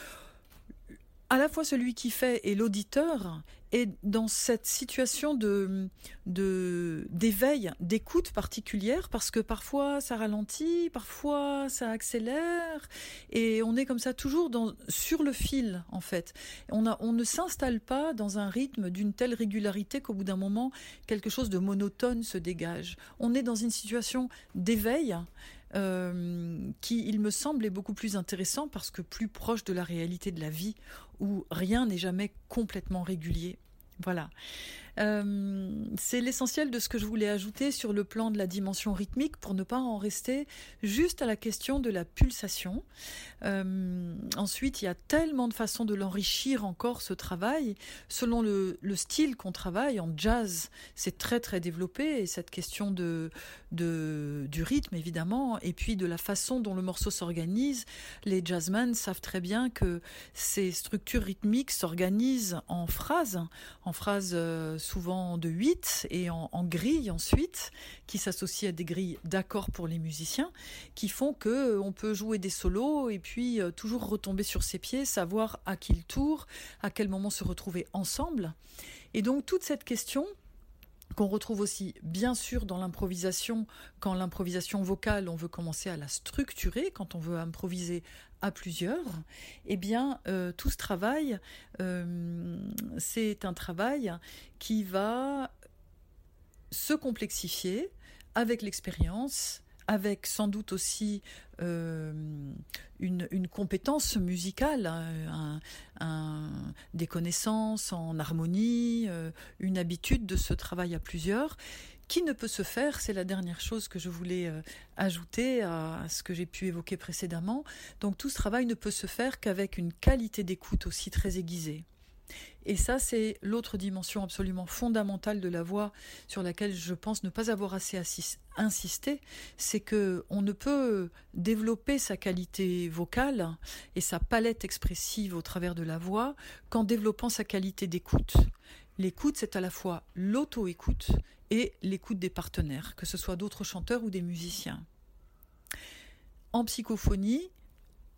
à la fois celui qui fait et l'auditeur est dans cette situation de d'éveil, d'écoute particulière parce que parfois ça ralentit, parfois ça accélère et on est comme ça toujours dans sur le fil en fait. On ne s'installe pas dans un rythme d'une telle régularité qu'au bout d'un moment quelque chose de monotone se dégage. On est dans une situation d'éveil euh, qui, il me semble, est beaucoup plus intéressant parce que plus proche de la réalité de la vie où rien n'est jamais complètement régulier. Voilà. Euh, c'est l'essentiel de ce que je voulais ajouter sur le plan de la dimension rythmique pour ne pas en rester juste à la question de la pulsation. Euh, ensuite, il y a tellement de façons de l'enrichir encore ce travail. Selon le, style qu'on travaille, en jazz, c'est très très développé et cette question de, du rythme évidemment et puis de la façon dont le morceau s'organise, les jazzmen savent très bien que ces structures rythmiques s'organisent en phrases, en phrases euh, souvent de 8 et en, grilles ensuite, qui s'associent à des grilles d'accords pour les musiciens, qui font que euh, on peut jouer des solos et puis euh, toujours retomber sur ses pieds, savoir à qui le tour, à quel moment se retrouver ensemble. Et donc toute cette question, qu'on retrouve aussi bien sûr dans l'improvisation, quand l'improvisation vocale, on veut commencer à la structurer, quand on veut improviser à plusieurs, eh bien, euh, tout ce travail, euh, c'est un travail qui va se complexifier avec l'expérience, avec sans doute aussi euh, une, compétence musicale, des connaissances en harmonie, une habitude de ce travail à plusieurs, qui ne peut se faire, c'est la dernière chose que je voulais euh, ajouter à, ce que j'ai pu évoquer précédemment. Donc tout ce travail ne peut se faire qu'avec une qualité d'écoute aussi très aiguisée. Et ça, c'est l'autre dimension absolument fondamentale de la voix sur laquelle je pense ne pas avoir assez insisté, c'est que on ne peut développer sa qualité vocale et sa palette expressive au travers de la voix qu'en développant sa qualité d'écoute. L'écoute, c'est à la fois l'auto-écoute et l'écoute des partenaires, que ce soit d'autres chanteurs ou des musiciens. En psychophonie,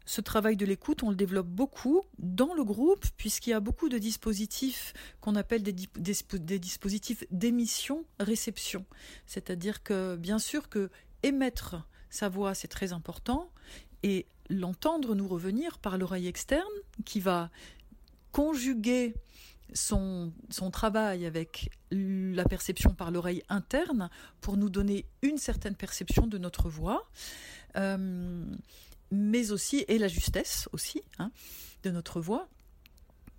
ce travail de l'écoute, on le développe beaucoup dans le groupe, puisqu'il y a beaucoup de dispositifs qu'on appelle des, dispositifs d'émission-réception. C'est-à-dire que, bien sûr, que émettre sa voix, c'est très important, et l'entendre nous revenir par l'oreille externe, qui va conjuguer son, son, travail avec la perception par l'oreille interne pour nous donner une certaine perception de notre voix, euh, mais aussi, et la justesse aussi, hein, de notre voix.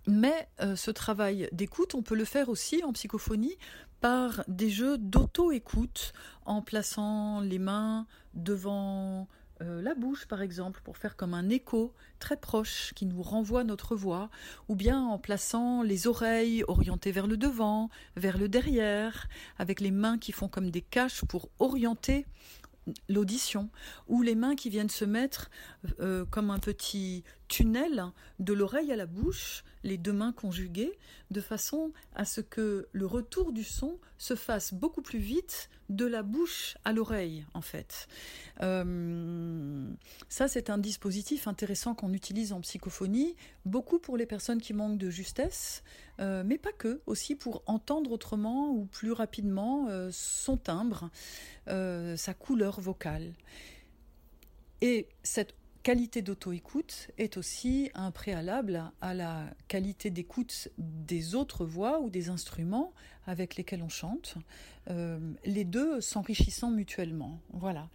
Mais euh, ce travail d'écoute, on peut le faire aussi en psychophonie par des jeux d'auto-écoute, en plaçant les mains devant euh, la bouche, par exemple, pour faire comme un écho très proche qui nous renvoie notre voix, ou bien en plaçant les oreilles orientées vers le devant, vers le derrière, avec les mains qui font comme des caches pour orienter l'audition, ou les mains qui viennent se mettre euh, comme un petit tunnel de l'oreille à la bouche, les deux mains conjuguées, de façon à ce que le retour du son se fasse beaucoup plus vite de la bouche à l'oreille, en fait. Euh, ça, c'est un dispositif intéressant qu'on utilise en psychophonie, beaucoup pour les personnes qui manquent de justesse, euh, mais pas que, aussi pour entendre autrement ou plus rapidement euh, son timbre, sa couleur vocale. Et cette qualité d'auto-écoute est aussi un préalable à la qualité d'écoute des autres voix ou des instruments avec lesquels on chante, euh, les deux s'enrichissant mutuellement. Voilà.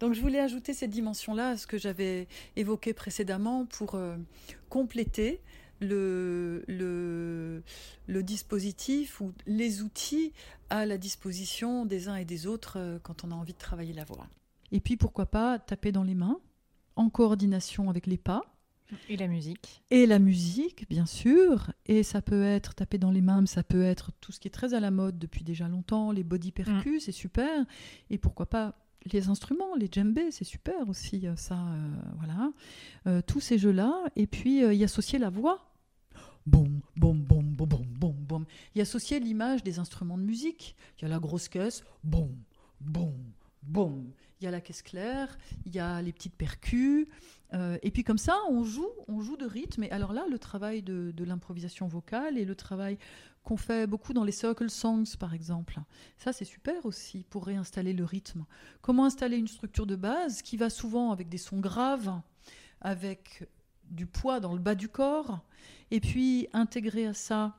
Donc je voulais ajouter cette dimension-là à ce que j'avais évoqué précédemment pour euh, compléter le, le, dispositif ou les outils à la disposition des uns et des autres euh, quand on a envie de travailler la voix. Et puis pourquoi pas taper dans les mains en coordination avec les pas. Et la musique. Et la musique, bien sûr. Et ça peut être taper dans les mains, mais ça peut être tout ce qui est très à la mode depuis déjà longtemps, les body percus, mm. c'est super. Et pourquoi pas les instruments, les djembés, c'est super aussi, euh, ça, euh, voilà. Euh, tous ces jeux-là. Et puis, y associer la voix. Boum, boum, boum, boum, boum, boum, boum. Y associer l'image des instruments de musique. Il y a la grosse caisse, boum, boum, boum il y a la caisse claire, il y a les petites percus. Euh, et puis comme ça, on joue, de rythme. Et alors là, le travail de, l'improvisation vocale et le travail qu'on fait beaucoup dans les circle songs, par exemple. Ça, c'est super aussi pour réinstaller le rythme. Comment installer une structure de base qui va souvent avec des sons graves, avec du poids dans le bas du corps, et puis intégrer à ça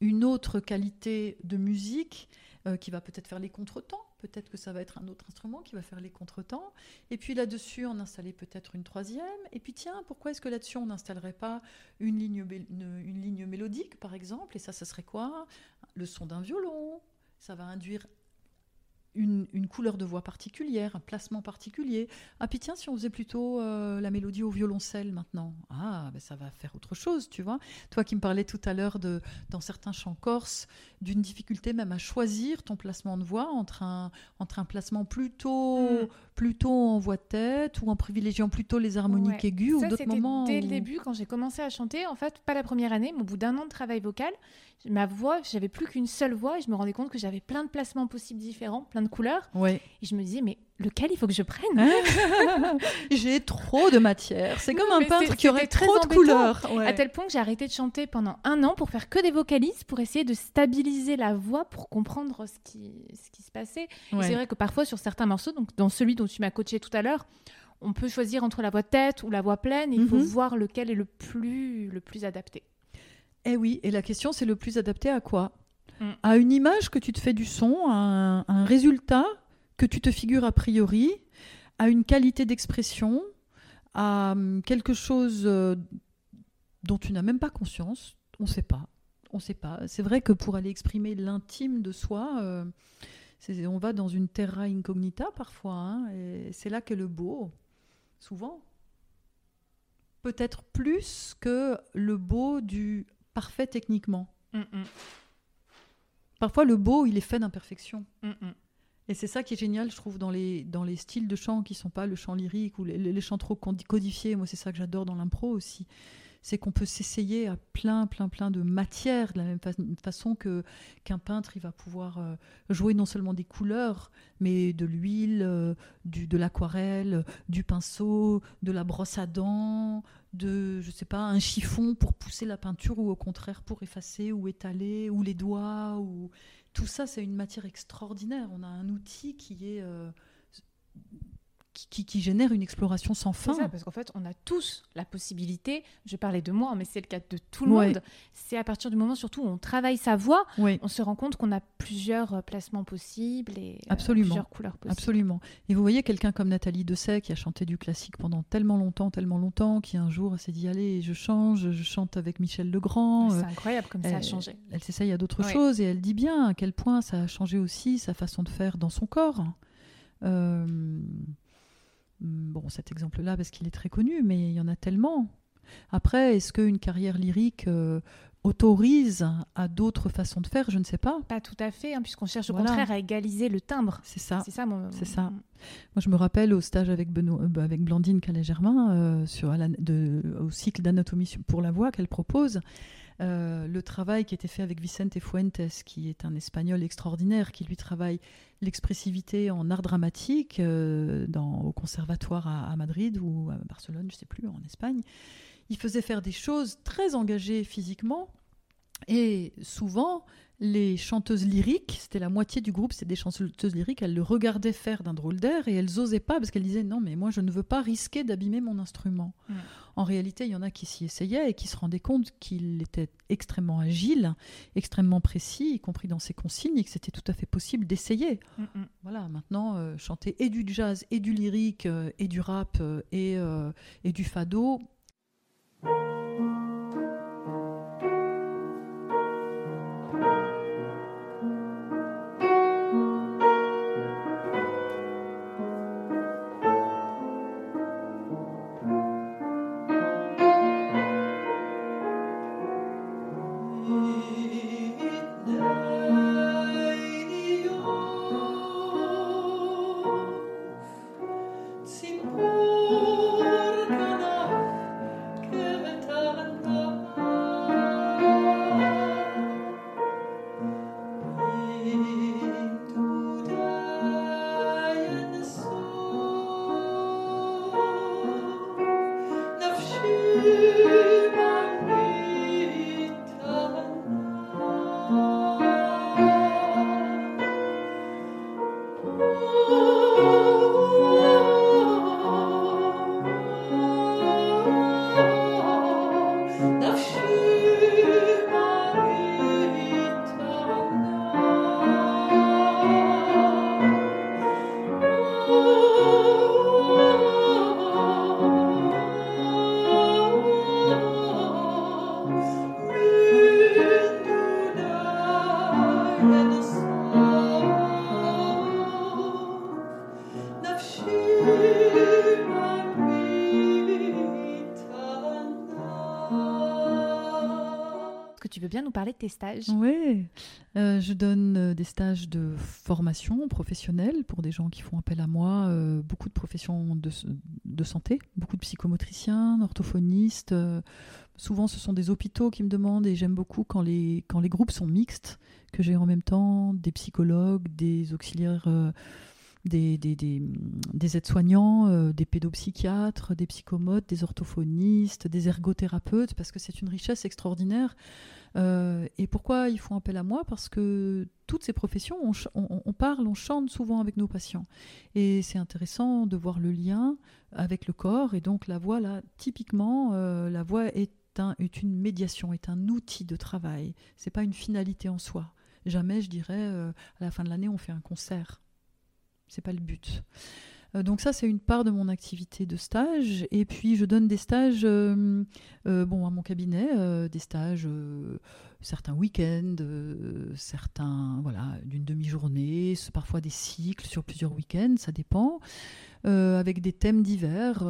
une autre qualité de musique euh, qui va peut-être faire les contretemps. Peut-être que ça va être un autre instrument qui va faire les contretemps. Et puis là-dessus, on installait peut-être une troisième. Et puis tiens, pourquoi est-ce que là-dessus, on n'installerait pas une ligne, une, une ligne mélodique, par exemple? Et ça, ça serait quoi? Le son d'un violon. Ça va induire une, couleur de voix particulière, un placement particulier. Ah, puis tiens, si on faisait plutôt euh, la mélodie au violoncelle maintenant, ah, ben ça va faire autre chose, tu vois. Toi qui me parlais tout à l'heure de, dans certains chants corses, d'une difficulté même à choisir ton placement de voix entre un, entre un placement plutôt, mm. plutôt en voix de tête ou en privilégiant plutôt les harmoniques aiguës ou d'autres moments. Dès le début, quand j'ai commencé à chanter, en fait, pas la première année, mais au bout d'un an de travail vocal, ma voix, j'avais plus qu'une seule voix et je me rendais compte que j'avais plein de placements possibles différents, plein de couleurs. Ouais. Et je me disais, mais lequel il faut que je prenne J'ai trop de matière. C'est comme un peintre qui aurait trop de couleurs. À tel point que j'ai arrêté de chanter pendant un an pour faire que des vocalises, pour essayer de stabiliser la voix, pour comprendre ce qui, ce qui se passait. C'est vrai que parfois, sur certains morceaux, donc dans celui dont tu m'as coaché tout à l'heure, on peut choisir entre la voix tête ou la voix pleine. il faut mhm. voir lequel est le plus, le plus adapté. Eh oui, et la question c'est le plus adapté à quoi? Mm. À une image que tu te fais du son, à un, résultat que tu te figures a priori, à une qualité d'expression, à hum, quelque chose euh, dont tu n'as même pas conscience, on ne sait pas. On sait pas. C'est vrai que pour aller exprimer l'intime de soi, euh, on va dans une terra incognita parfois, hein, et c'est là qu'est le beau, souvent. Peut-être plus que le beau du parfait techniquement. Mm, mm. Parfois, le beau, il est fait d'imperfection. Mm, et c'est ça qui est génial, je trouve, dans les, dans les styles de chant qui sont pas le chant lyrique ou les, chants trop codifiés. Moi, c'est ça que j'adore dans l'impro aussi c'est qu'on peut s'essayer à plein, plein, plein de matières, de la même façon qu'un peintre, il va pouvoir euh, jouer non seulement des couleurs, mais de l'huile, euh, de l'aquarelle, du pinceau, de la brosse à dents, de, je sais pas, un chiffon pour pousser la peinture ou au contraire pour effacer ou étaler, ou les doigts, ou tout ça, c'est une matière extraordinaire. On a un outil qui est qui, génère une exploration sans fin. C'est ça, parce qu'en fait, on a tous la possibilité, je parlais de moi, mais c'est le cas de tout le monde, c'est à partir du moment surtout où on travaille sa voix, on se rend compte qu'on a plusieurs euh, placements possibles et euh, plusieurs couleurs possibles. Absolument. Et vous voyez quelqu'un comme Nathalie Dessay qui a chanté du classique pendant tellement longtemps, tellement longtemps, qui un jour s'est dit, allez, je change, je chante avec Michel Legrand. C'est euh, incroyable comme ça a changé. Elle s'essaye à d'autres choses et elle dit bien à quel point ça a changé aussi sa façon de faire dans son corps. Euh, bon, cet exemple-là, parce qu'il est très connu, mais il y en a tellement. Après, est-ce qu'une carrière lyrique euh, autorise à d'autres façons de faire? Je ne sais pas. Pas tout à fait, hein, puisqu'on cherche au contraire à égaliser le timbre. C'est ça. C'est ça, C'est ça. Moi, je me rappelle au stage avec, euh, avec Blandine Calais-Germain, euh, sur, de, au cycle d'anatomie pour la voix qu'elle propose. Euh, le travail qui était fait avec Vicente Fuentes, qui est un espagnol extraordinaire, qui lui travaille l'expressivité en art dramatique euh, au conservatoire à, Madrid ou à Barcelone, je ne sais plus, en Espagne. Il faisait faire des choses très engagées physiquement et souvent les chanteuses lyriques, c'était la moitié du groupe, c'était des chanteuses lyriques, elles le regardaient faire d'un drôle d'air et elles n'osaient pas parce qu'elles disaient non mais moi je ne veux pas risquer d'abîmer mon instrument. En réalité, il y en a qui s'y essayaient et qui se rendaient compte qu'il était extrêmement agile, extrêmement précis, y compris dans ses consignes, et que c'était tout à fait possible d'essayer. Voilà, maintenant, euh, chanter et du jazz, et du lyrique, euh, et du rap, euh, et, et du fado. Parler de tes stages Oui, euh, je donne euh, des stages de formation professionnelle pour des gens qui font appel à moi, euh, beaucoup de professions de, santé, beaucoup de psychomotriciens, orthophonistes. souvent, ce sont des hôpitaux qui me demandent et j'aime beaucoup quand les, quand les groupes sont mixtes, que j'ai en même temps des psychologues, des auxiliaires des, des, aides-soignants, euh, des pédopsychiatres, des psychomotes, des orthophonistes, des ergothérapeutes, parce que c'est une richesse extraordinaire. Euh, et pourquoi ils font appel à moi? Parce que toutes ces professions, on, parle, on chante souvent avec nos patients. Et c'est intéressant de voir le lien avec le corps. Et donc la voix, là, typiquement, euh, la voix est, est une médiation, est un outil de travail. C'est pas une finalité en soi. Jamais, je dirais, à la fin de l'année, on fait un concert c'est pas le but. Euh, donc ça, c'est une part de mon activité de stage. Et puis, je donne des stages euh, euh, à mon cabinet, des stages, certains week-ends, certains, voilà, d'une demi-journée, parfois des cycles sur plusieurs week-ends, ça dépend, avec des thèmes divers,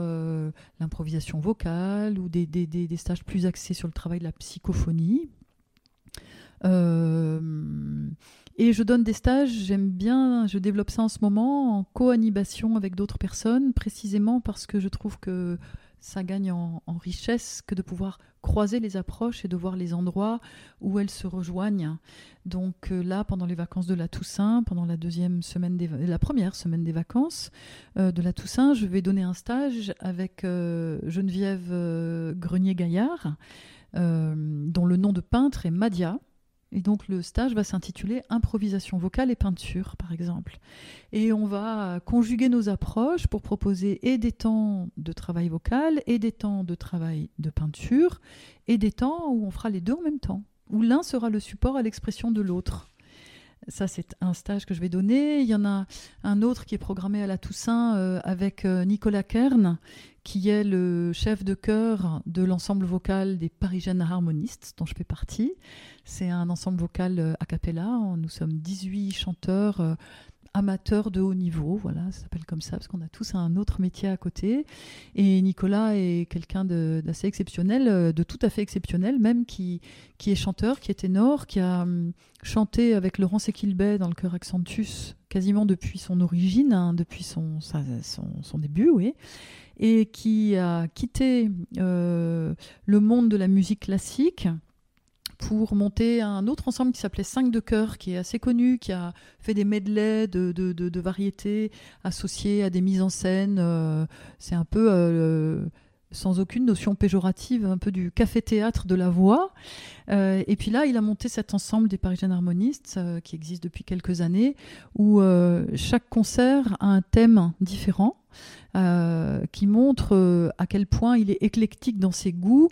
l'improvisation vocale ou des, stages plus axés sur le travail de la psychophonie. Et je donne des stages, j'aime bien, je développe ça en ce moment en co-animation avec d'autres personnes, précisément parce que je trouve que ça gagne en, richesse que de pouvoir croiser les approches et de voir les endroits où elles se rejoignent. Donc euh, là, pendant les vacances de la Toussaint, pendant la deuxième semaine des, la première semaine des vacances euh, de la Toussaint, je vais donner un stage avec euh, Geneviève Grenier-Gaillard, dont le nom de peintre est Madia. Et donc le stage va s'intituler Improvisation vocale et peinture, par exemple. Et on va conjuguer nos approches pour proposer et des temps de travail vocal, et des temps de travail de peinture, et des temps où on fera les deux en même temps, où l'un sera le support à l'expression de l'autre. Ça, c'est un stage que je vais donner. Il y en a un autre qui est programmé à la Toussaint euh, avec euh, Nicolas Kern, qui est le chef de chœur de l'ensemble vocal des Parisiennes harmonistes, dont je fais partie. C'est un ensemble vocal euh, a cappella. Nous sommes 18 chanteurs amateur de haut niveau, voilà, ça s'appelle comme ça, parce qu'on a tous un autre métier à côté. Et Nicolas est quelqu'un d'assez exceptionnel, euh, de tout à fait exceptionnel, même qui, qui est chanteur, qui est ténor, qui a hum, chanté avec Laurence Equilbet dans le chœur Accentus quasiment depuis son origine, hein, depuis son, son, début, oui, et qui a quitté euh, le monde de la musique classique pour monter un autre ensemble qui s'appelait 5 de cœur, qui est assez connu, qui a fait des medleys de, de, de, variétés associées à des mises en scène. Euh, c'est un peu, euh, sans aucune notion péjorative, un peu du café-théâtre de la voix. Euh, et puis là, il a monté cet ensemble des Parisiennes harmonistes, qui existe depuis quelques années, où chaque concert a un thème différent. qui montre à quel point il est éclectique dans ses goûts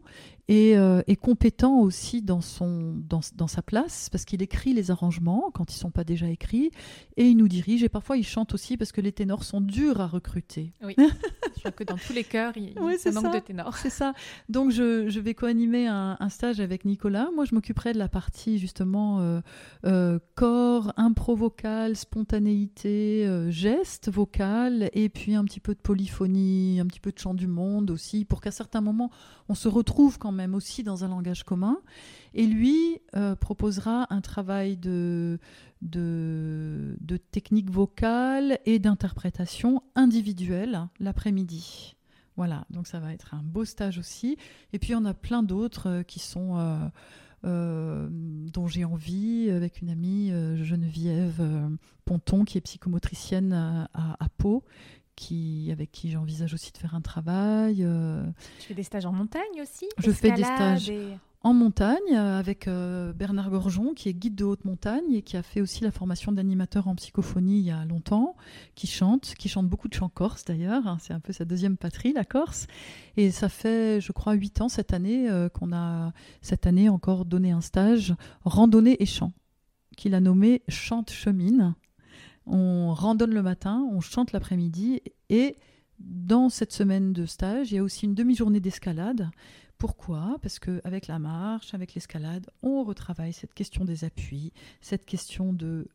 et, euh, compétent aussi dans, son, dans, dans sa place, parce qu'il écrit les arrangements quand ils ne sont pas déjà écrits, et il nous dirige, et parfois il chante aussi, parce que les ténors sont durs à recruter. Oui, je crois que dans tous les chœurs, il, oui, ça manque de ténors. C'est ça. Donc je, je vais co-animer un, un, stage avec Nicolas. Moi, je m'occuperai de la partie justement euh, euh, corps, impro vocal, spontanéité, geste vocal, et puis un petit peu de polyphonie, un petit peu de chant du monde aussi, pour qu'à certains moments, on se retrouve quand même aussi dans un langage commun. Et lui euh, proposera un travail de, de, technique vocale et d'interprétation individuelle l'après-midi. Voilà, donc ça va être un beau stage aussi. Et puis on a plein d'autres euh, qui sont... Euh, dont j'ai envie avec une amie Geneviève Ponton qui est psychomotricienne à Pau qui, avec qui j'envisage aussi de faire un travail. Euh. Tu fais des stages en montagne aussi Je fais des stages en montagne euh, avec euh, Bernard Gorgeon, qui est guide de haute montagne et qui a fait aussi la formation d'animateur en psychophonie il y a longtemps, qui chante, qui chante beaucoup de chants corse d'ailleurs. Hein, c'est un peu sa deuxième patrie, la Corse. Et ça fait, je crois, huit ans cette année qu'on a, cette année encore donné un stage randonnée et chant, qu'il a nommé Chante Chemine on randonne le matin, on chante l'après-midi et dans cette semaine de stage, il y a aussi une demi-journée d'escalade. Pourquoi? Parce qu'avec la marche, avec l'escalade, on retravaille cette question des appuis, cette question de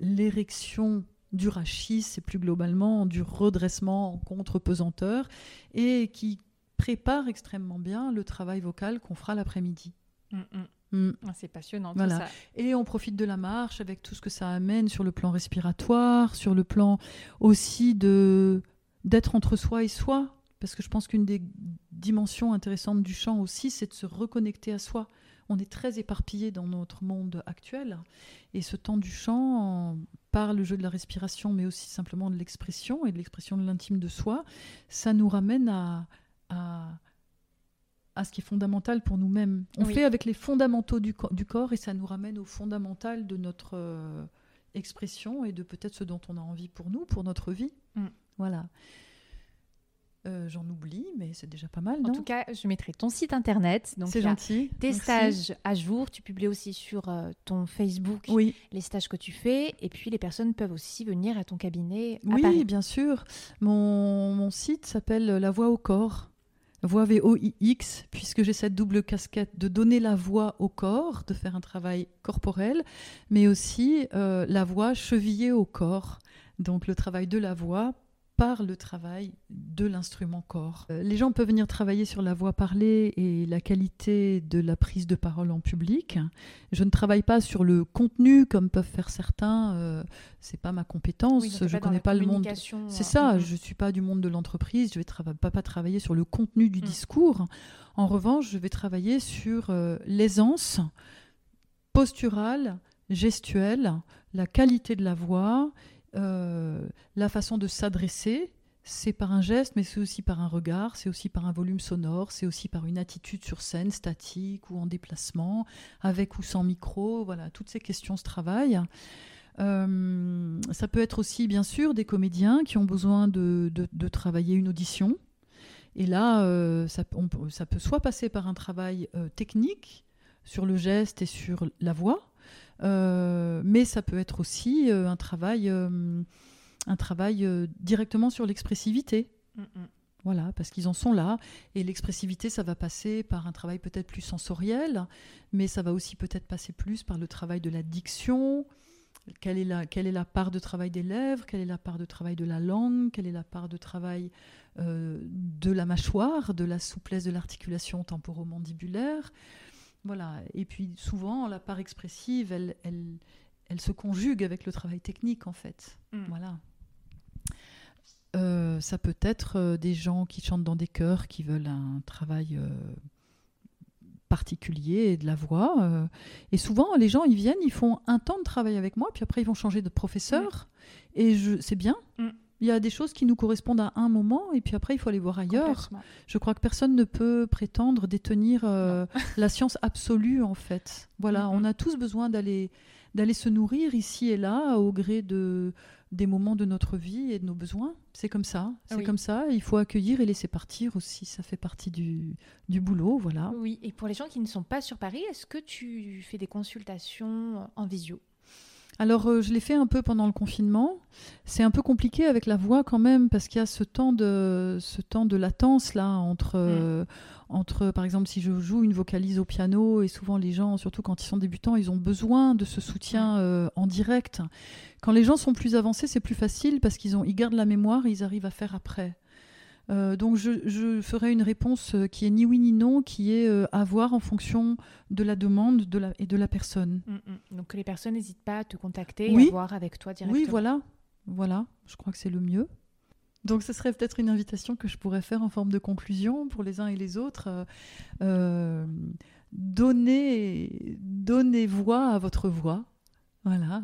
l'érection du rachis et plus globalement du redressement en contre-pesanteur et qui prépare extrêmement bien le travail vocal qu'on fera l'après-midi. Mm, mm. Mm. Ah, c'est passionnant. Voilà. Tout ça. Et on profite de la marche avec tout ce que ça amène sur le plan respiratoire, sur le plan aussi de d'être entre soi et soi. Parce que je pense qu'une des dimensions intéressantes du chant aussi, c'est de se reconnecter à soi. On est très éparpillé dans notre monde actuel. Et ce temps du chant, par le jeu de la respiration, mais aussi simplement de l'expression et de l'expression de l'intime de soi, ça nous ramène à, à, à ce qui est fondamental pour nous-mêmes. On fait avec les fondamentaux du, du, corps et ça nous ramène au fondamental de notre euh, expression et de peut-être ce dont on a envie pour nous, pour notre vie. Mm. Voilà. Euh, j'en oublie, mais c'est déjà pas mal. en tout cas, je mettrai ton site internet. C'est gentil. Tes stages à jour. Tu publies aussi sur euh, ton Facebook oui. les stages que tu fais. Et puis, les personnes peuvent aussi venir à ton cabinet. oui, bien sûr. Mon, mon site s'appelle La Voix au corps voix VOIX, puisque j'ai cette double casquette de donner la voix au corps, de faire un travail corporel, mais aussi euh, la voix chevillée au corps. Donc le travail de la voix par le travail de l'instrument corps. Euh, les gens peuvent venir travailler sur la voix parlée et la qualité de la prise de parole en public. Je ne travaille pas sur le contenu comme peuvent faire certains. Euh, c'est pas ma compétence. je ne connais pas le monde. C'est ça. Euh, je suis pas du monde de l'entreprise. Je vais pas, pas travailler sur le contenu du mm. discours. En revanche, je vais travailler sur l'aisance posturale, gestuelle, la qualité de la voix euh, la façon de s'adresser, c'est par un geste, mais c'est aussi par un regard, c'est aussi par un volume sonore, c'est aussi par une attitude sur scène, statique ou en déplacement, avec ou sans micro. Voilà, toutes ces questions se travaillent. Euh, ça peut être aussi, bien sûr, des comédiens qui ont besoin de, travailler une audition. Et là, euh, ça, peut soit passer par un travail technique sur le geste et sur la voix, mais ça peut être aussi euh, un travail, euh, un travail directement sur l'expressivité. Mm, mm. Voilà, parce qu'ils en sont là. Et l'expressivité, ça va passer par un travail peut-être plus sensoriel, mais ça va aussi peut-être passer plus par le travail de la diction. Quelle est, la, quelle est la part de travail des lèvres? Quelle est la part de travail de la langue? Quelle est la part de travail de la mâchoire, de la souplesse de l'articulation temporomandibulaire? Voilà. Et puis souvent, la part expressive, elle, elle, elle se conjugue avec le travail technique, en fait. Mm. Voilà. Euh, ça peut être euh, des gens qui chantent dans des chœurs, qui veulent un travail euh, particulier et de la voix. et souvent, les gens, ils viennent, ils font un temps de travail avec moi, puis après, ils vont changer de professeur. Et je, c'est bien. Mm. Il y a des choses qui nous correspondent à un moment et puis après il faut aller voir ailleurs. Je crois que personne ne peut prétendre détenir euh, la science absolue en fait. Voilà, on a tous besoin d'aller d'aller se nourrir ici et là au gré de des moments de notre vie et de nos besoins. C'est comme ça, c'est comme ça. Il faut accueillir et laisser partir aussi. Ça fait partie du, du boulot, voilà. Oui. Et pour les gens qui ne sont pas sur Paris, est-ce que tu fais des consultations en visio? Alors, euh, je l'ai fait un peu pendant le confinement. C'est un peu compliqué avec la voix quand même, parce qu'il y a ce temps de, ce temps de latence là entre, mm. euh, entre, par exemple, si je joue une vocalise au piano, et souvent les gens, surtout quand ils sont débutants, ils ont besoin de ce soutien euh, en direct. Quand les gens sont plus avancés, c'est plus facile parce qu'ils ils gardent la mémoire et ils arrivent à faire après. Euh, donc je, ferai une réponse euh, qui est ni oui ni non, qui est euh, à voir en fonction de la demande de la, et de la personne. Mm, mm. Donc les personnes n'hésitent pas à te contacter et à voir avec toi directement. Oui, voilà, voilà. Je crois que c'est le mieux. Donc ce serait peut-être une invitation que je pourrais faire en forme de conclusion pour les uns et les autres. donnez, donnez voix à votre voix. Voilà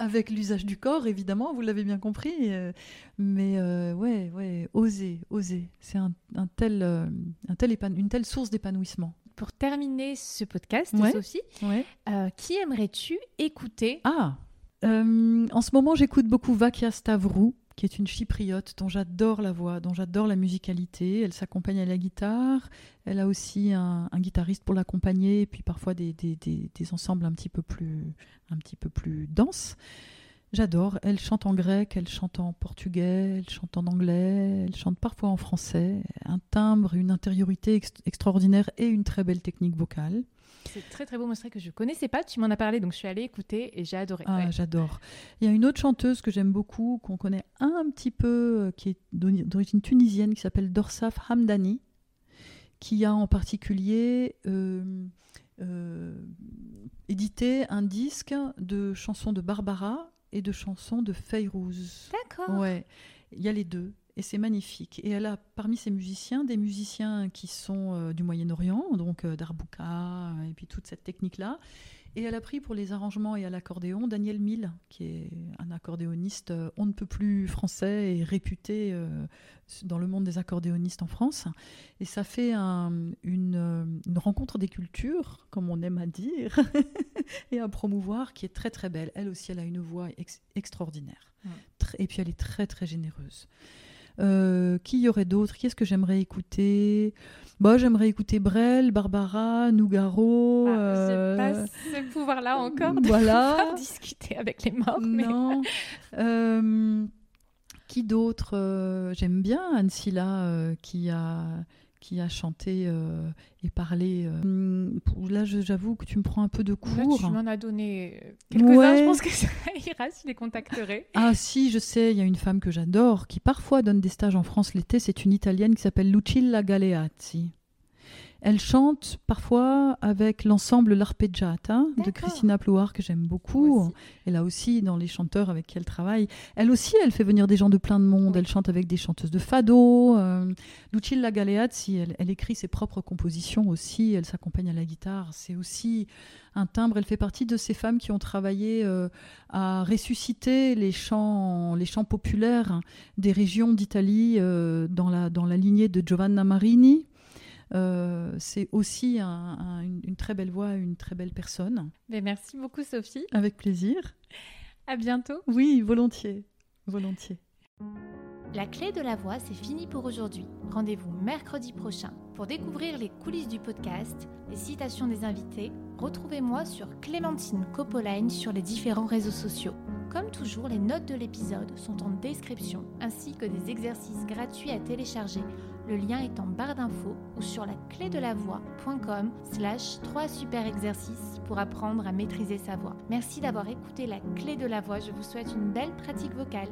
avec l'usage du corps, évidemment, vous l'avez bien compris. Euh, mais euh, ouais, ouais, oser, oser. C'est un, tel, euh, un tel une telle source d'épanouissement. Pour terminer ce podcast, Sophie, qui aimerais-tu écouter? Ah, en ce moment, j'écoute beaucoup Vakia Stavrou qui est une chypriote dont j'adore la voix, dont j'adore la musicalité. Elle s'accompagne à la guitare. Elle a aussi un, guitariste pour l'accompagner, et puis parfois des, des, des, ensembles un petit peu plus, un petit peu plus denses. J'adore. Elle chante en grec, elle chante en portugais, elle chante en anglais, elle chante parfois en français. Un timbre, une intériorité extraordinaire et une très belle technique vocale. C'est très très beau morceau que je connaissais pas. Tu m'en as parlé, donc je suis allée écouter et j'ai adoré. Ah, j'adore. Il y a une autre chanteuse que j'aime beaucoup, qu'on connaît un petit peu, euh, qui est d'origine tunisienne, qui s'appelle Dorsaf Hamdani, qui a en particulier euh, édité un disque de chansons de Barbara et de chansons de Feyrouz. D'accord. Ouais, il y a les deux. Et c'est magnifique. Et elle a parmi ses musiciens des musiciens qui sont du Moyen-Orient, donc d'Arbouka et puis toute cette technique-là, et elle a pris pour les arrangements et à l'accordéon Daniel Mille, qui est un accordéoniste euh, on ne peut plus français et réputé euh, dans le monde des accordéonistes en France. Et ça fait une, une, rencontre des cultures, comme on aime à dire, et à promouvoir, qui est très très belle. Elle aussi, elle a une voix extraordinaire. Et puis elle est très très généreuse. Euh, qui y aurait d'autres Qui est-ce que j'aimerais écouter? Bah, j'aimerais écouter Brel, Barbara, Nougaro. Ah, euh... pas ce pouvoir-là encore de voilà. discuter avec les morts. Non. Euh, qui d'autre? Euh, J'aime bien Anne Silla qui a qui a chanté euh, et parlé. Euh, là, j'avoue que tu me prends un peu de cours. tu m'en as donné euh, quelques-uns. Je pense que ça ira si les contacterais. Ah si, je sais, il y a une femme que j'adore qui parfois donne des stages en France l'été. C'est une Italienne qui s'appelle Lucilla Galeazzi. Elle chante parfois avec l'ensemble L'Arpeggiata de Christina Plouard, que j'aime beaucoup. Elle a aussi, dans les chanteurs avec qui elle travaille, elle aussi, elle fait venir des gens de plein de monde. Elle chante avec des chanteuses de fado. Euh, Lucilla Galeazzi, elle, elle écrit ses propres compositions aussi. Elle s'accompagne à la guitare. C'est aussi un timbre. Elle fait partie de ces femmes qui ont travaillé euh, à ressusciter les chants, les chants populaires des régions d'Italie euh, dans, la, dans la lignée de Giovanna Marini. Euh, c'est aussi une, très belle voix, une très belle personne. Mais merci beaucoup Sophie. Avec plaisir. À bientôt. Oui, volontiers, volontiers. La clé de la voix, c'est fini pour aujourd'hui. Rendez-vous mercredi prochain pour découvrir les coulisses du podcast, les citations des invités. Retrouvez-moi sur Clémentine Copoline sur les différents réseaux sociaux. Comme toujours, les notes de l'épisode sont en description ainsi que des exercices gratuits à télécharger le lien est en barre d'infos ou sur la clé de la voix.com slash 3 super exercices pour apprendre à maîtriser sa voix. Merci d'avoir écouté la clé de la voix. Je vous souhaite une belle pratique vocale.